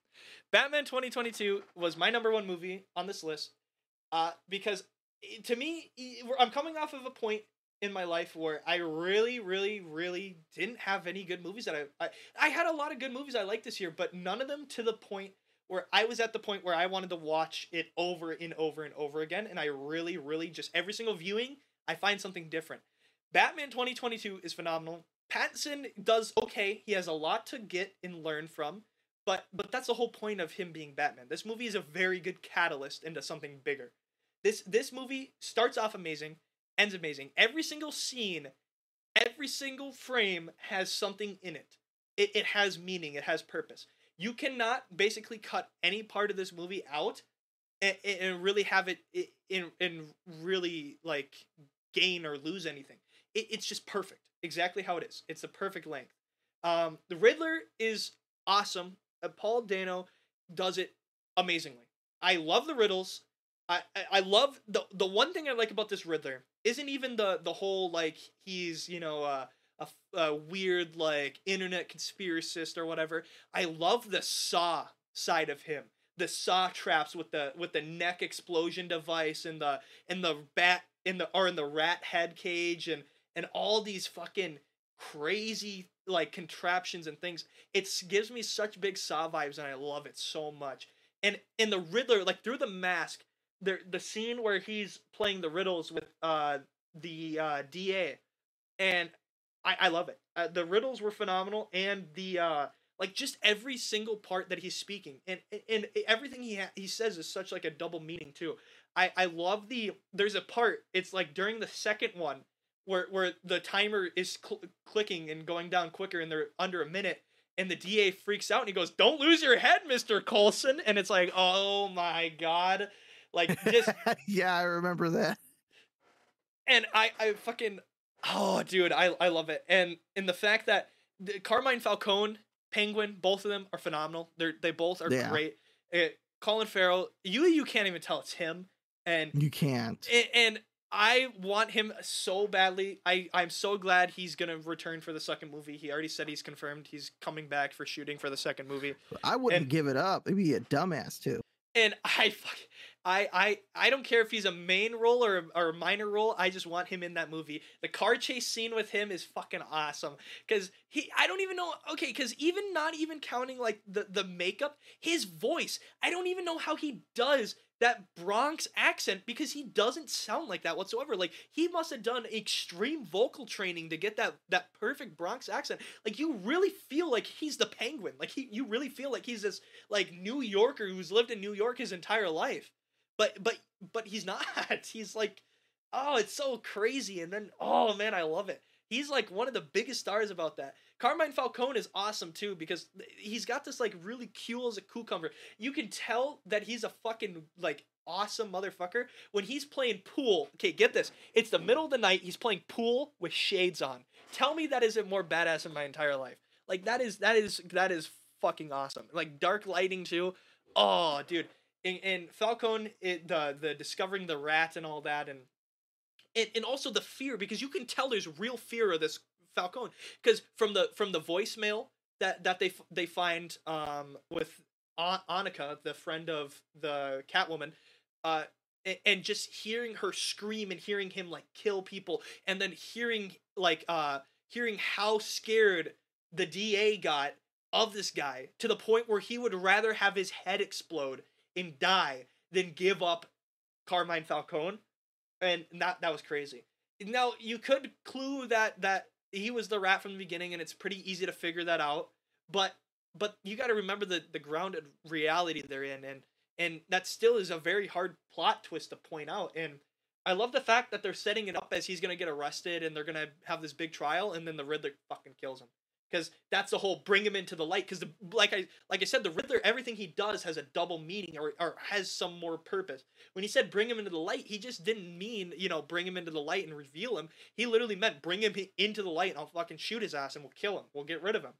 Batman 2022 was my number one movie on this list uh, because i- Eh, to me, I'm coming off of a point in my life where I really, really, really didn't have any good movies that I, I I had a lot of good movies I liked this year, but none of them to the point where I was at the point where I wanted to watch it over and over and over again, and I really, really just every single viewing I find something different. Batman 2022 is phenomenal. Pattinson does okay. He has a lot to get and learn from, but but that's the whole point of him being Batman. This movie is a very good catalyst into something bigger. This this movie starts off amazing, ends amazing. Every single scene, every single frame has something in it. It it has meaning, it has purpose. You cannot basically cut any part of this movie out and, and really have it in and really like gain or lose anything. It, it's just perfect, exactly how it is. It's the perfect length. Um, the Riddler is awesome. Uh, Paul Dano does it amazingly. I love the riddles. I, I, love the the one thing I like about this Riddler isn't even the the whole like he's you know uh, a, a weird like internet conspiracist or whatever. I love the saw side of him. The saw traps with the with the neck explosion device and the and the bat in the or in the rat head cage and and all these fucking crazy like contraptions and things. It gives me such big saw vibes and I love it so much. And in the Riddler, like through the mask, the the scene where he's playing the riddles with uh the uh DA, and I I love it. Uh, the riddles were phenomenal, and the uh like just every single part that he's speaking, and and everything he ha- he says is such like a double meaning too. I I love the there's a part it's like during the second one where where the timer is cl- clicking and going down quicker and they're under a minute and the DA freaks out and he goes, "Don't lose your head, Mr. Colson." And it's like, "Oh my god." Like just yeah, I remember that. and I I fucking oh dude, I I love it. And and the fact that the Carmine Falcone, Penguin, both of them are phenomenal. They're they both are Yeah. great. Uh, Colin Farrell, you you can't even tell it's him. And You can't. and, and I want him so badly. I I'm so glad he's gonna return for the second movie. He already said he's confirmed he's coming back for shooting for the second movie. I wouldn't and- give it up. It'd be a dumbass too. And I fuck, I I I don't care if he's a main role or or a minor role. I just want him in that movie. The car chase scene with him is fucking awesome because he. I don't even know. Okay, because even not even counting like the the makeup, his voice. I don't even know how he does that Bronx accent because he doesn't sound like that whatsoever. Like he must have done extreme vocal training to get that that perfect Bronx accent. Like you really feel like he's the penguin. Like he you really feel like he's this like New Yorker who's lived in New York his entire life. But but but he's not. He's like oh, it's so crazy and then oh man, I love it. He's like one of the biggest stars about that. Carmine Falcone is awesome too because he's got this like really cool as a cucumber. You can tell that he's a fucking like awesome motherfucker when he's playing pool. Okay, get this. It's the middle of the night. He's playing pool with shades on. Tell me that isn't more badass in my entire life. Like that is that is that is fucking awesome. Like dark lighting too. Oh, dude. And, and Falcone, it, the the discovering the rat and all that, and and, and also the fear because you can tell there's real fear of this Falcone because from the from the voicemail that that they they find um with An- Annika the friend of the Catwoman uh and just hearing her scream and hearing him like kill people and then hearing like uh hearing how scared the DA got of this guy to the point where he would rather have his head explode and die than give up Carmine Falcone and that that was crazy. Now you could clue that that he was the rat from the beginning, and it's pretty easy to figure that out. But but you got to remember the the grounded reality they're in, and and that still is a very hard plot twist to point out. And I love the fact that they're setting it up as he's gonna get arrested, and they're gonna have this big trial, and then the Riddler fucking kills him. Because that's the whole bring him into the light. Because like I like I said, the Riddler, everything he does has a double meaning or, or has some more purpose when he said bring him into the light, he just didn't mean, you know, bring him into the light and reveal him. He literally meant bring him into the light and I'll fucking shoot his ass and we'll kill him. We'll get rid of him.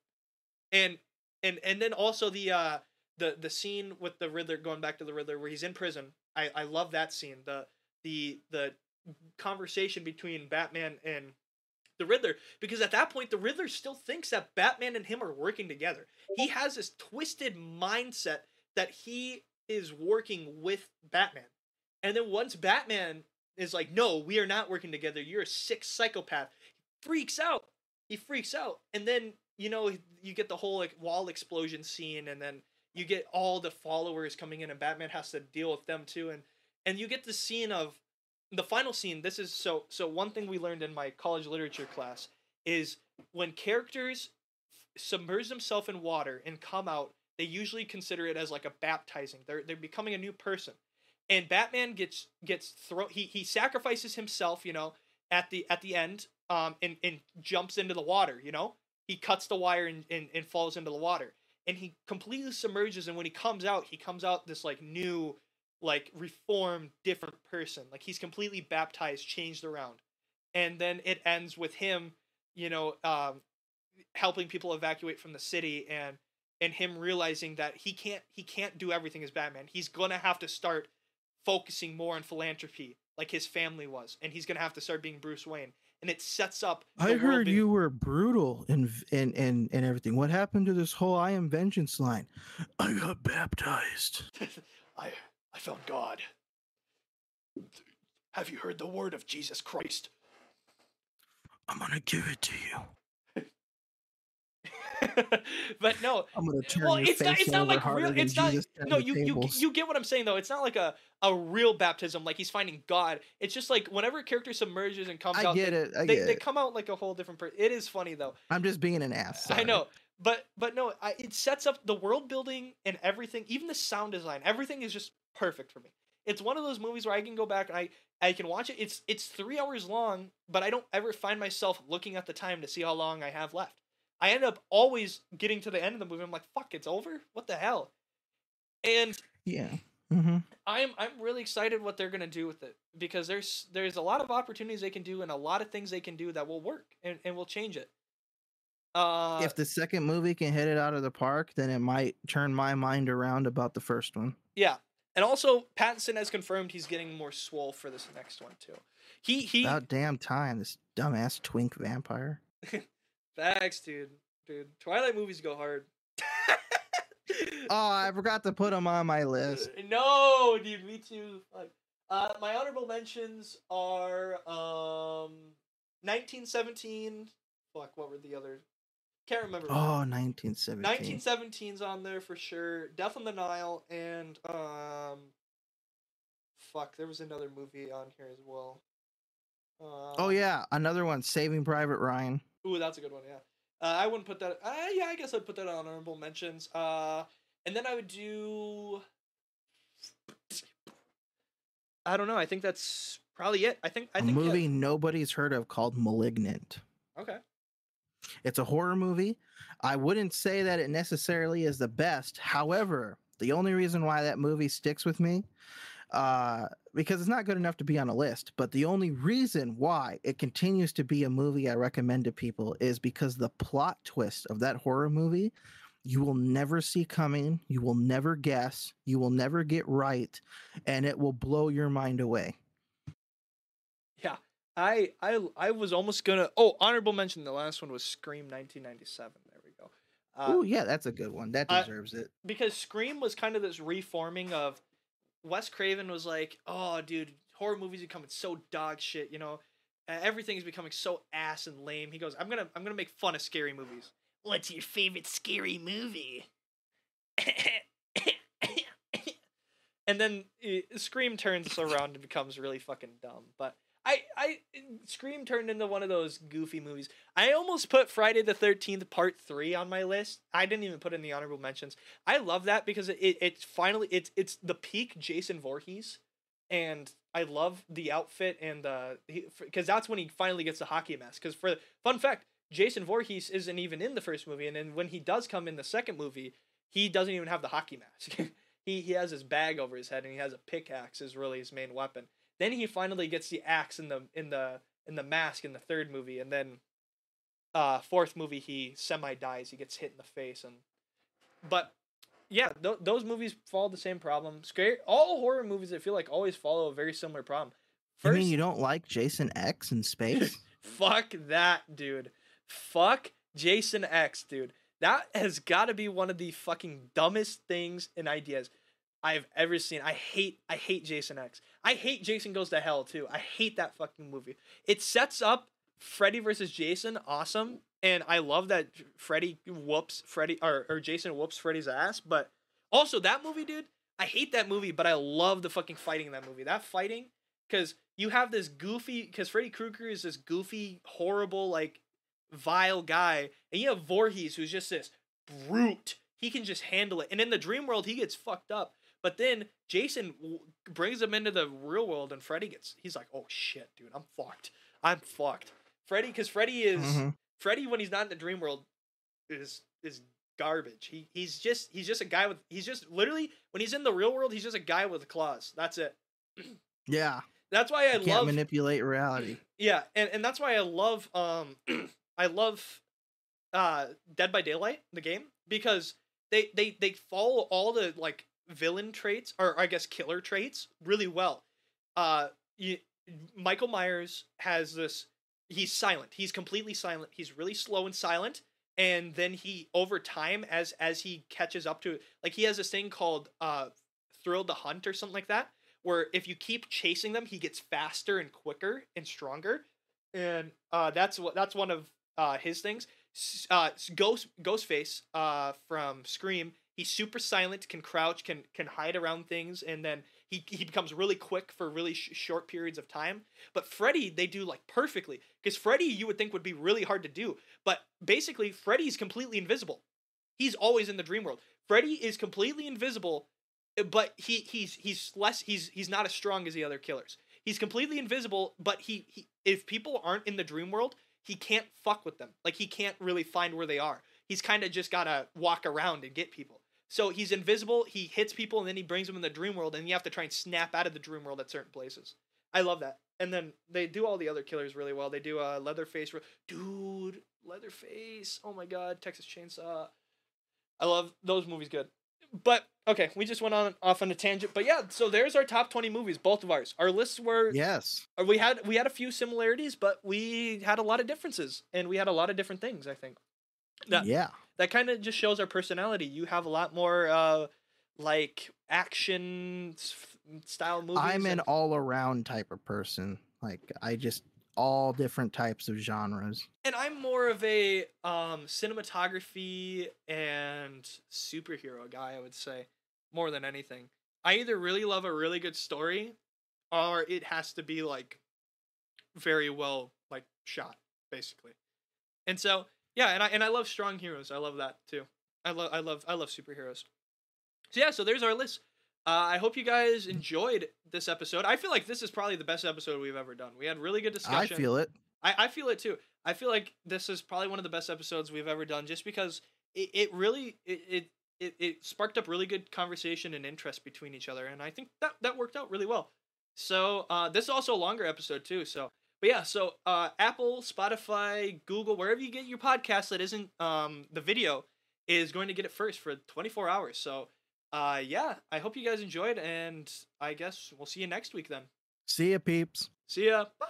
And and and then also the uh the the scene with the Riddler going back to the Riddler where he's in prison. I I love that scene. The the the conversation between Batman and the Riddler because at that point the Riddler still thinks that Batman and him are working together. He has this twisted mindset that he is working with Batman. And then once Batman is like, "No, we are not working together. You're a sick psychopath." He freaks out. He freaks out. And then, you know, you get the whole like wall explosion scene and then you get all the followers coming in and Batman has to deal with them too and and you get the scene of the final scene this is so so one thing we learned in my college literature class is when characters submerge themselves in water and come out they usually consider it as like a baptizing. They're they're becoming a new person. And batman gets gets thrown he he sacrifices himself you know at the at the end um and and jumps into the water you know? He cuts the wire and, and, and falls into the water. And he completely submerges and when he comes out he comes out this like new like reformed different person like he's completely baptized changed around and then it ends with him you know um helping people evacuate from the city and and him realizing that he can't he can't do everything as batman he's gonna have to start focusing more on philanthropy like his family was and he's gonna have to start being bruce wayne and it sets up I heard being- you were brutal and and and and everything. What happened to this whole "I am vengeance" line? I got baptized. I I found God. Have you heard the word of Jesus Christ? I'm gonna give it to you. but no, I'm gonna turn well, your it's not. face It's not over like harder real. It's not. Jesus turned No, you, you you get what I'm saying though. It's not like a a real baptism. Like he's finding God. It's just like whenever a character submerges and comes I out, get they, it. I they, get they it. come out like a whole different person. It is funny though. I'm just being an ass. I know, but but no, I, it sets up the world building and everything. Even the sound design, everything is just perfect for me. It's one of those movies where I can go back and I I can watch it. It's it's three hours long, but I don't ever find myself looking at the time to see how long I have left. I end up always getting to the end of the movie. I'm like, fuck, it's over. What the hell? And Yeah. Mm-hmm. I'm I'm really excited what they're gonna do with it because there's there's a lot of opportunities they can do and a lot of things they can do that will work and, and will change it. Uh, if the second movie can hit it out of the park, then it might turn my mind around about the first one. Yeah, and also Pattinson has confirmed he's getting more swole for this next one too. He he About damn time, this dumbass twink vampire. facts, dude. Dude, Twilight movies go hard. Oh, I forgot to put them on my list. no, dude, me too. Uh, my honorable mentions are um, 1917. Fuck, what were the other? Can't remember. Oh, 1917. 1917's on there for sure. Death on the Nile and um, fuck, there was another movie on here as well. Uh, Oh yeah, another one, Saving Private Ryan. Ooh, that's a good one. Yeah. Uh, I wouldn't put that. Uh, yeah, I guess I'd put that on honorable mentions. Uh, and then I would do. I don't know. I think that's probably it. I think. I a think. yeah. movie nobody's heard of called *Malignant*. Okay. It's a horror movie. I wouldn't say that it necessarily is the best. However, the only reason why that movie sticks with me, uh, because it's not good enough to be on a list, but the only reason why it continues to be a movie I recommend to people is because the plot twist of that horror movie you will never see coming, you will never guess, you will never get right, and it will blow your mind away. Yeah. I I I was almost gonna. Oh, honorable mention. The last one was Scream, 1997. There we go. Uh, oh, yeah, that's a good one. That I- deserves it. because Scream was kind of this reforming of Wes Craven was like, "Oh, dude, horror movies are becoming so dog shit. You know, uh, everything is becoming so ass and lame." He goes, "I'm gonna, I'm gonna make fun of scary movies." What's your favorite scary movie? and then uh, Scream turns around and becomes really fucking dumb. But I, I, Scream turned into one of those goofy movies. I almost put Friday the Thirteenth Part Three on my list. I didn't even put in the honorable mentions. I love that because it, it it's finally it's it's the peak Jason Voorhees, and I love the outfit and the because that's when he finally gets the hockey mask. Because for fun fact, Jason Voorhees isn't even in the first movie, and then when he does come in the second movie, he doesn't even have the hockey mask. he he has his bag over his head and he has a pickaxe is really his main weapon. Then he finally gets the axe in the in the in the mask in the third movie, and then uh fourth movie he semi dies. He gets hit in the face, and but yeah, th- those movies follow the same problem. Scary all horror movies I feel like always follow a very similar problem. You First, mean you don't like Jason X in space? Fuck that, dude. Fuck Jason X, dude. That has got to be one of the fucking dumbest things and ideas I've ever seen. I hate I hate Jason X. I hate Jason Goes to Hell too. I hate that fucking movie. It sets up Freddy versus Jason awesome, and I love that Freddy whoops Freddy or, or Jason whoops Freddy's ass. But also that movie, dude, I hate that movie, but I love the fucking fighting in that movie. That fighting, because you have this goofy, because Freddy Krueger is this goofy, horrible, like vile guy, and you have Voorhees who's just this brute. He can just handle it, and in the dream world, he gets fucked up. But then Jason w- brings him into the real world, and Freddy gets. He's like, "Oh shit, dude, I'm fucked. I'm fucked." Freddy, because Freddy is Mhm. Freddy when he's not in the dream world is is garbage. He he's just he's just a guy with he's just literally when he's in the real world, he's just a guy with claws. That's it. Yeah. That's why I can't love manipulate reality. yeah, and, and that's why I love um I love uh Dead by Daylight, the game, because they they they follow all the like villain traits or I guess killer traits really well. Uh you, Michael Myers has this he's silent. He's completely silent. He's really slow and silent and then he over time as as he catches up to like he has this thing called uh thrill to hunt or something like that where if you keep chasing them he gets faster and quicker and stronger and uh that's what that's one of uh his things uh ghost ghostface uh from scream he's super silent can crouch can can hide around things and then he, he becomes really quick for really sh- short periods of time. But freddy they do like perfectly because freddy you would think would be really hard to do but basically freddy's completely invisible. He's always in the dream world. Freddy is completely invisible but he he's he's less he's he's not as strong as the other killers. He's completely invisible but he, he if people aren't in the dream world he can't fuck with them. Like he can't really find where they are. He's kind of just gotta walk around and get people so he's invisible he hits people and then he brings them in the dream world and you have to try and snap out of the dream world at certain places. I love that. And then they do all the other killers really well. They do uh leatherface dude leatherface oh my god texas chainsaw. I love those movies good. But okay we just went on off on a tangent but yeah so there's our top 20 movies both of ours. Our lists were Yes. or we had we had a few similarities but we had a lot of differences and we had a lot of different things i think. That Yeah. That kind of just shows our personality you have a lot more uh like action style movies I'm an and- all around type of person. Like I just all different types of genres. and i'm more of a um cinematography and superhero guy i would say more than anything i either really love a really good story or it has to be like very well like shot basically and so yeah and i and i love strong heroes i love that too i love i love i love superheroes so yeah so there's our list uh, i hope you guys enjoyed this episode i feel like this is probably the best episode we've ever done we had really good discussion I feel it. I, I feel it too. I feel like this is probably one of the best episodes we've ever done, just because it, it really it, it it it sparked up really good conversation and interest between each other, and I think that that worked out really well. So uh, this is also a longer episode too. So, but yeah, so uh, Apple, Spotify, Google, wherever you get your podcast that isn't um the video, is going to get it first for 24 hours. So, uh, yeah, I hope you guys enjoyed, and I guess we'll see you next week then. See ya, peeps. See ya. Bye.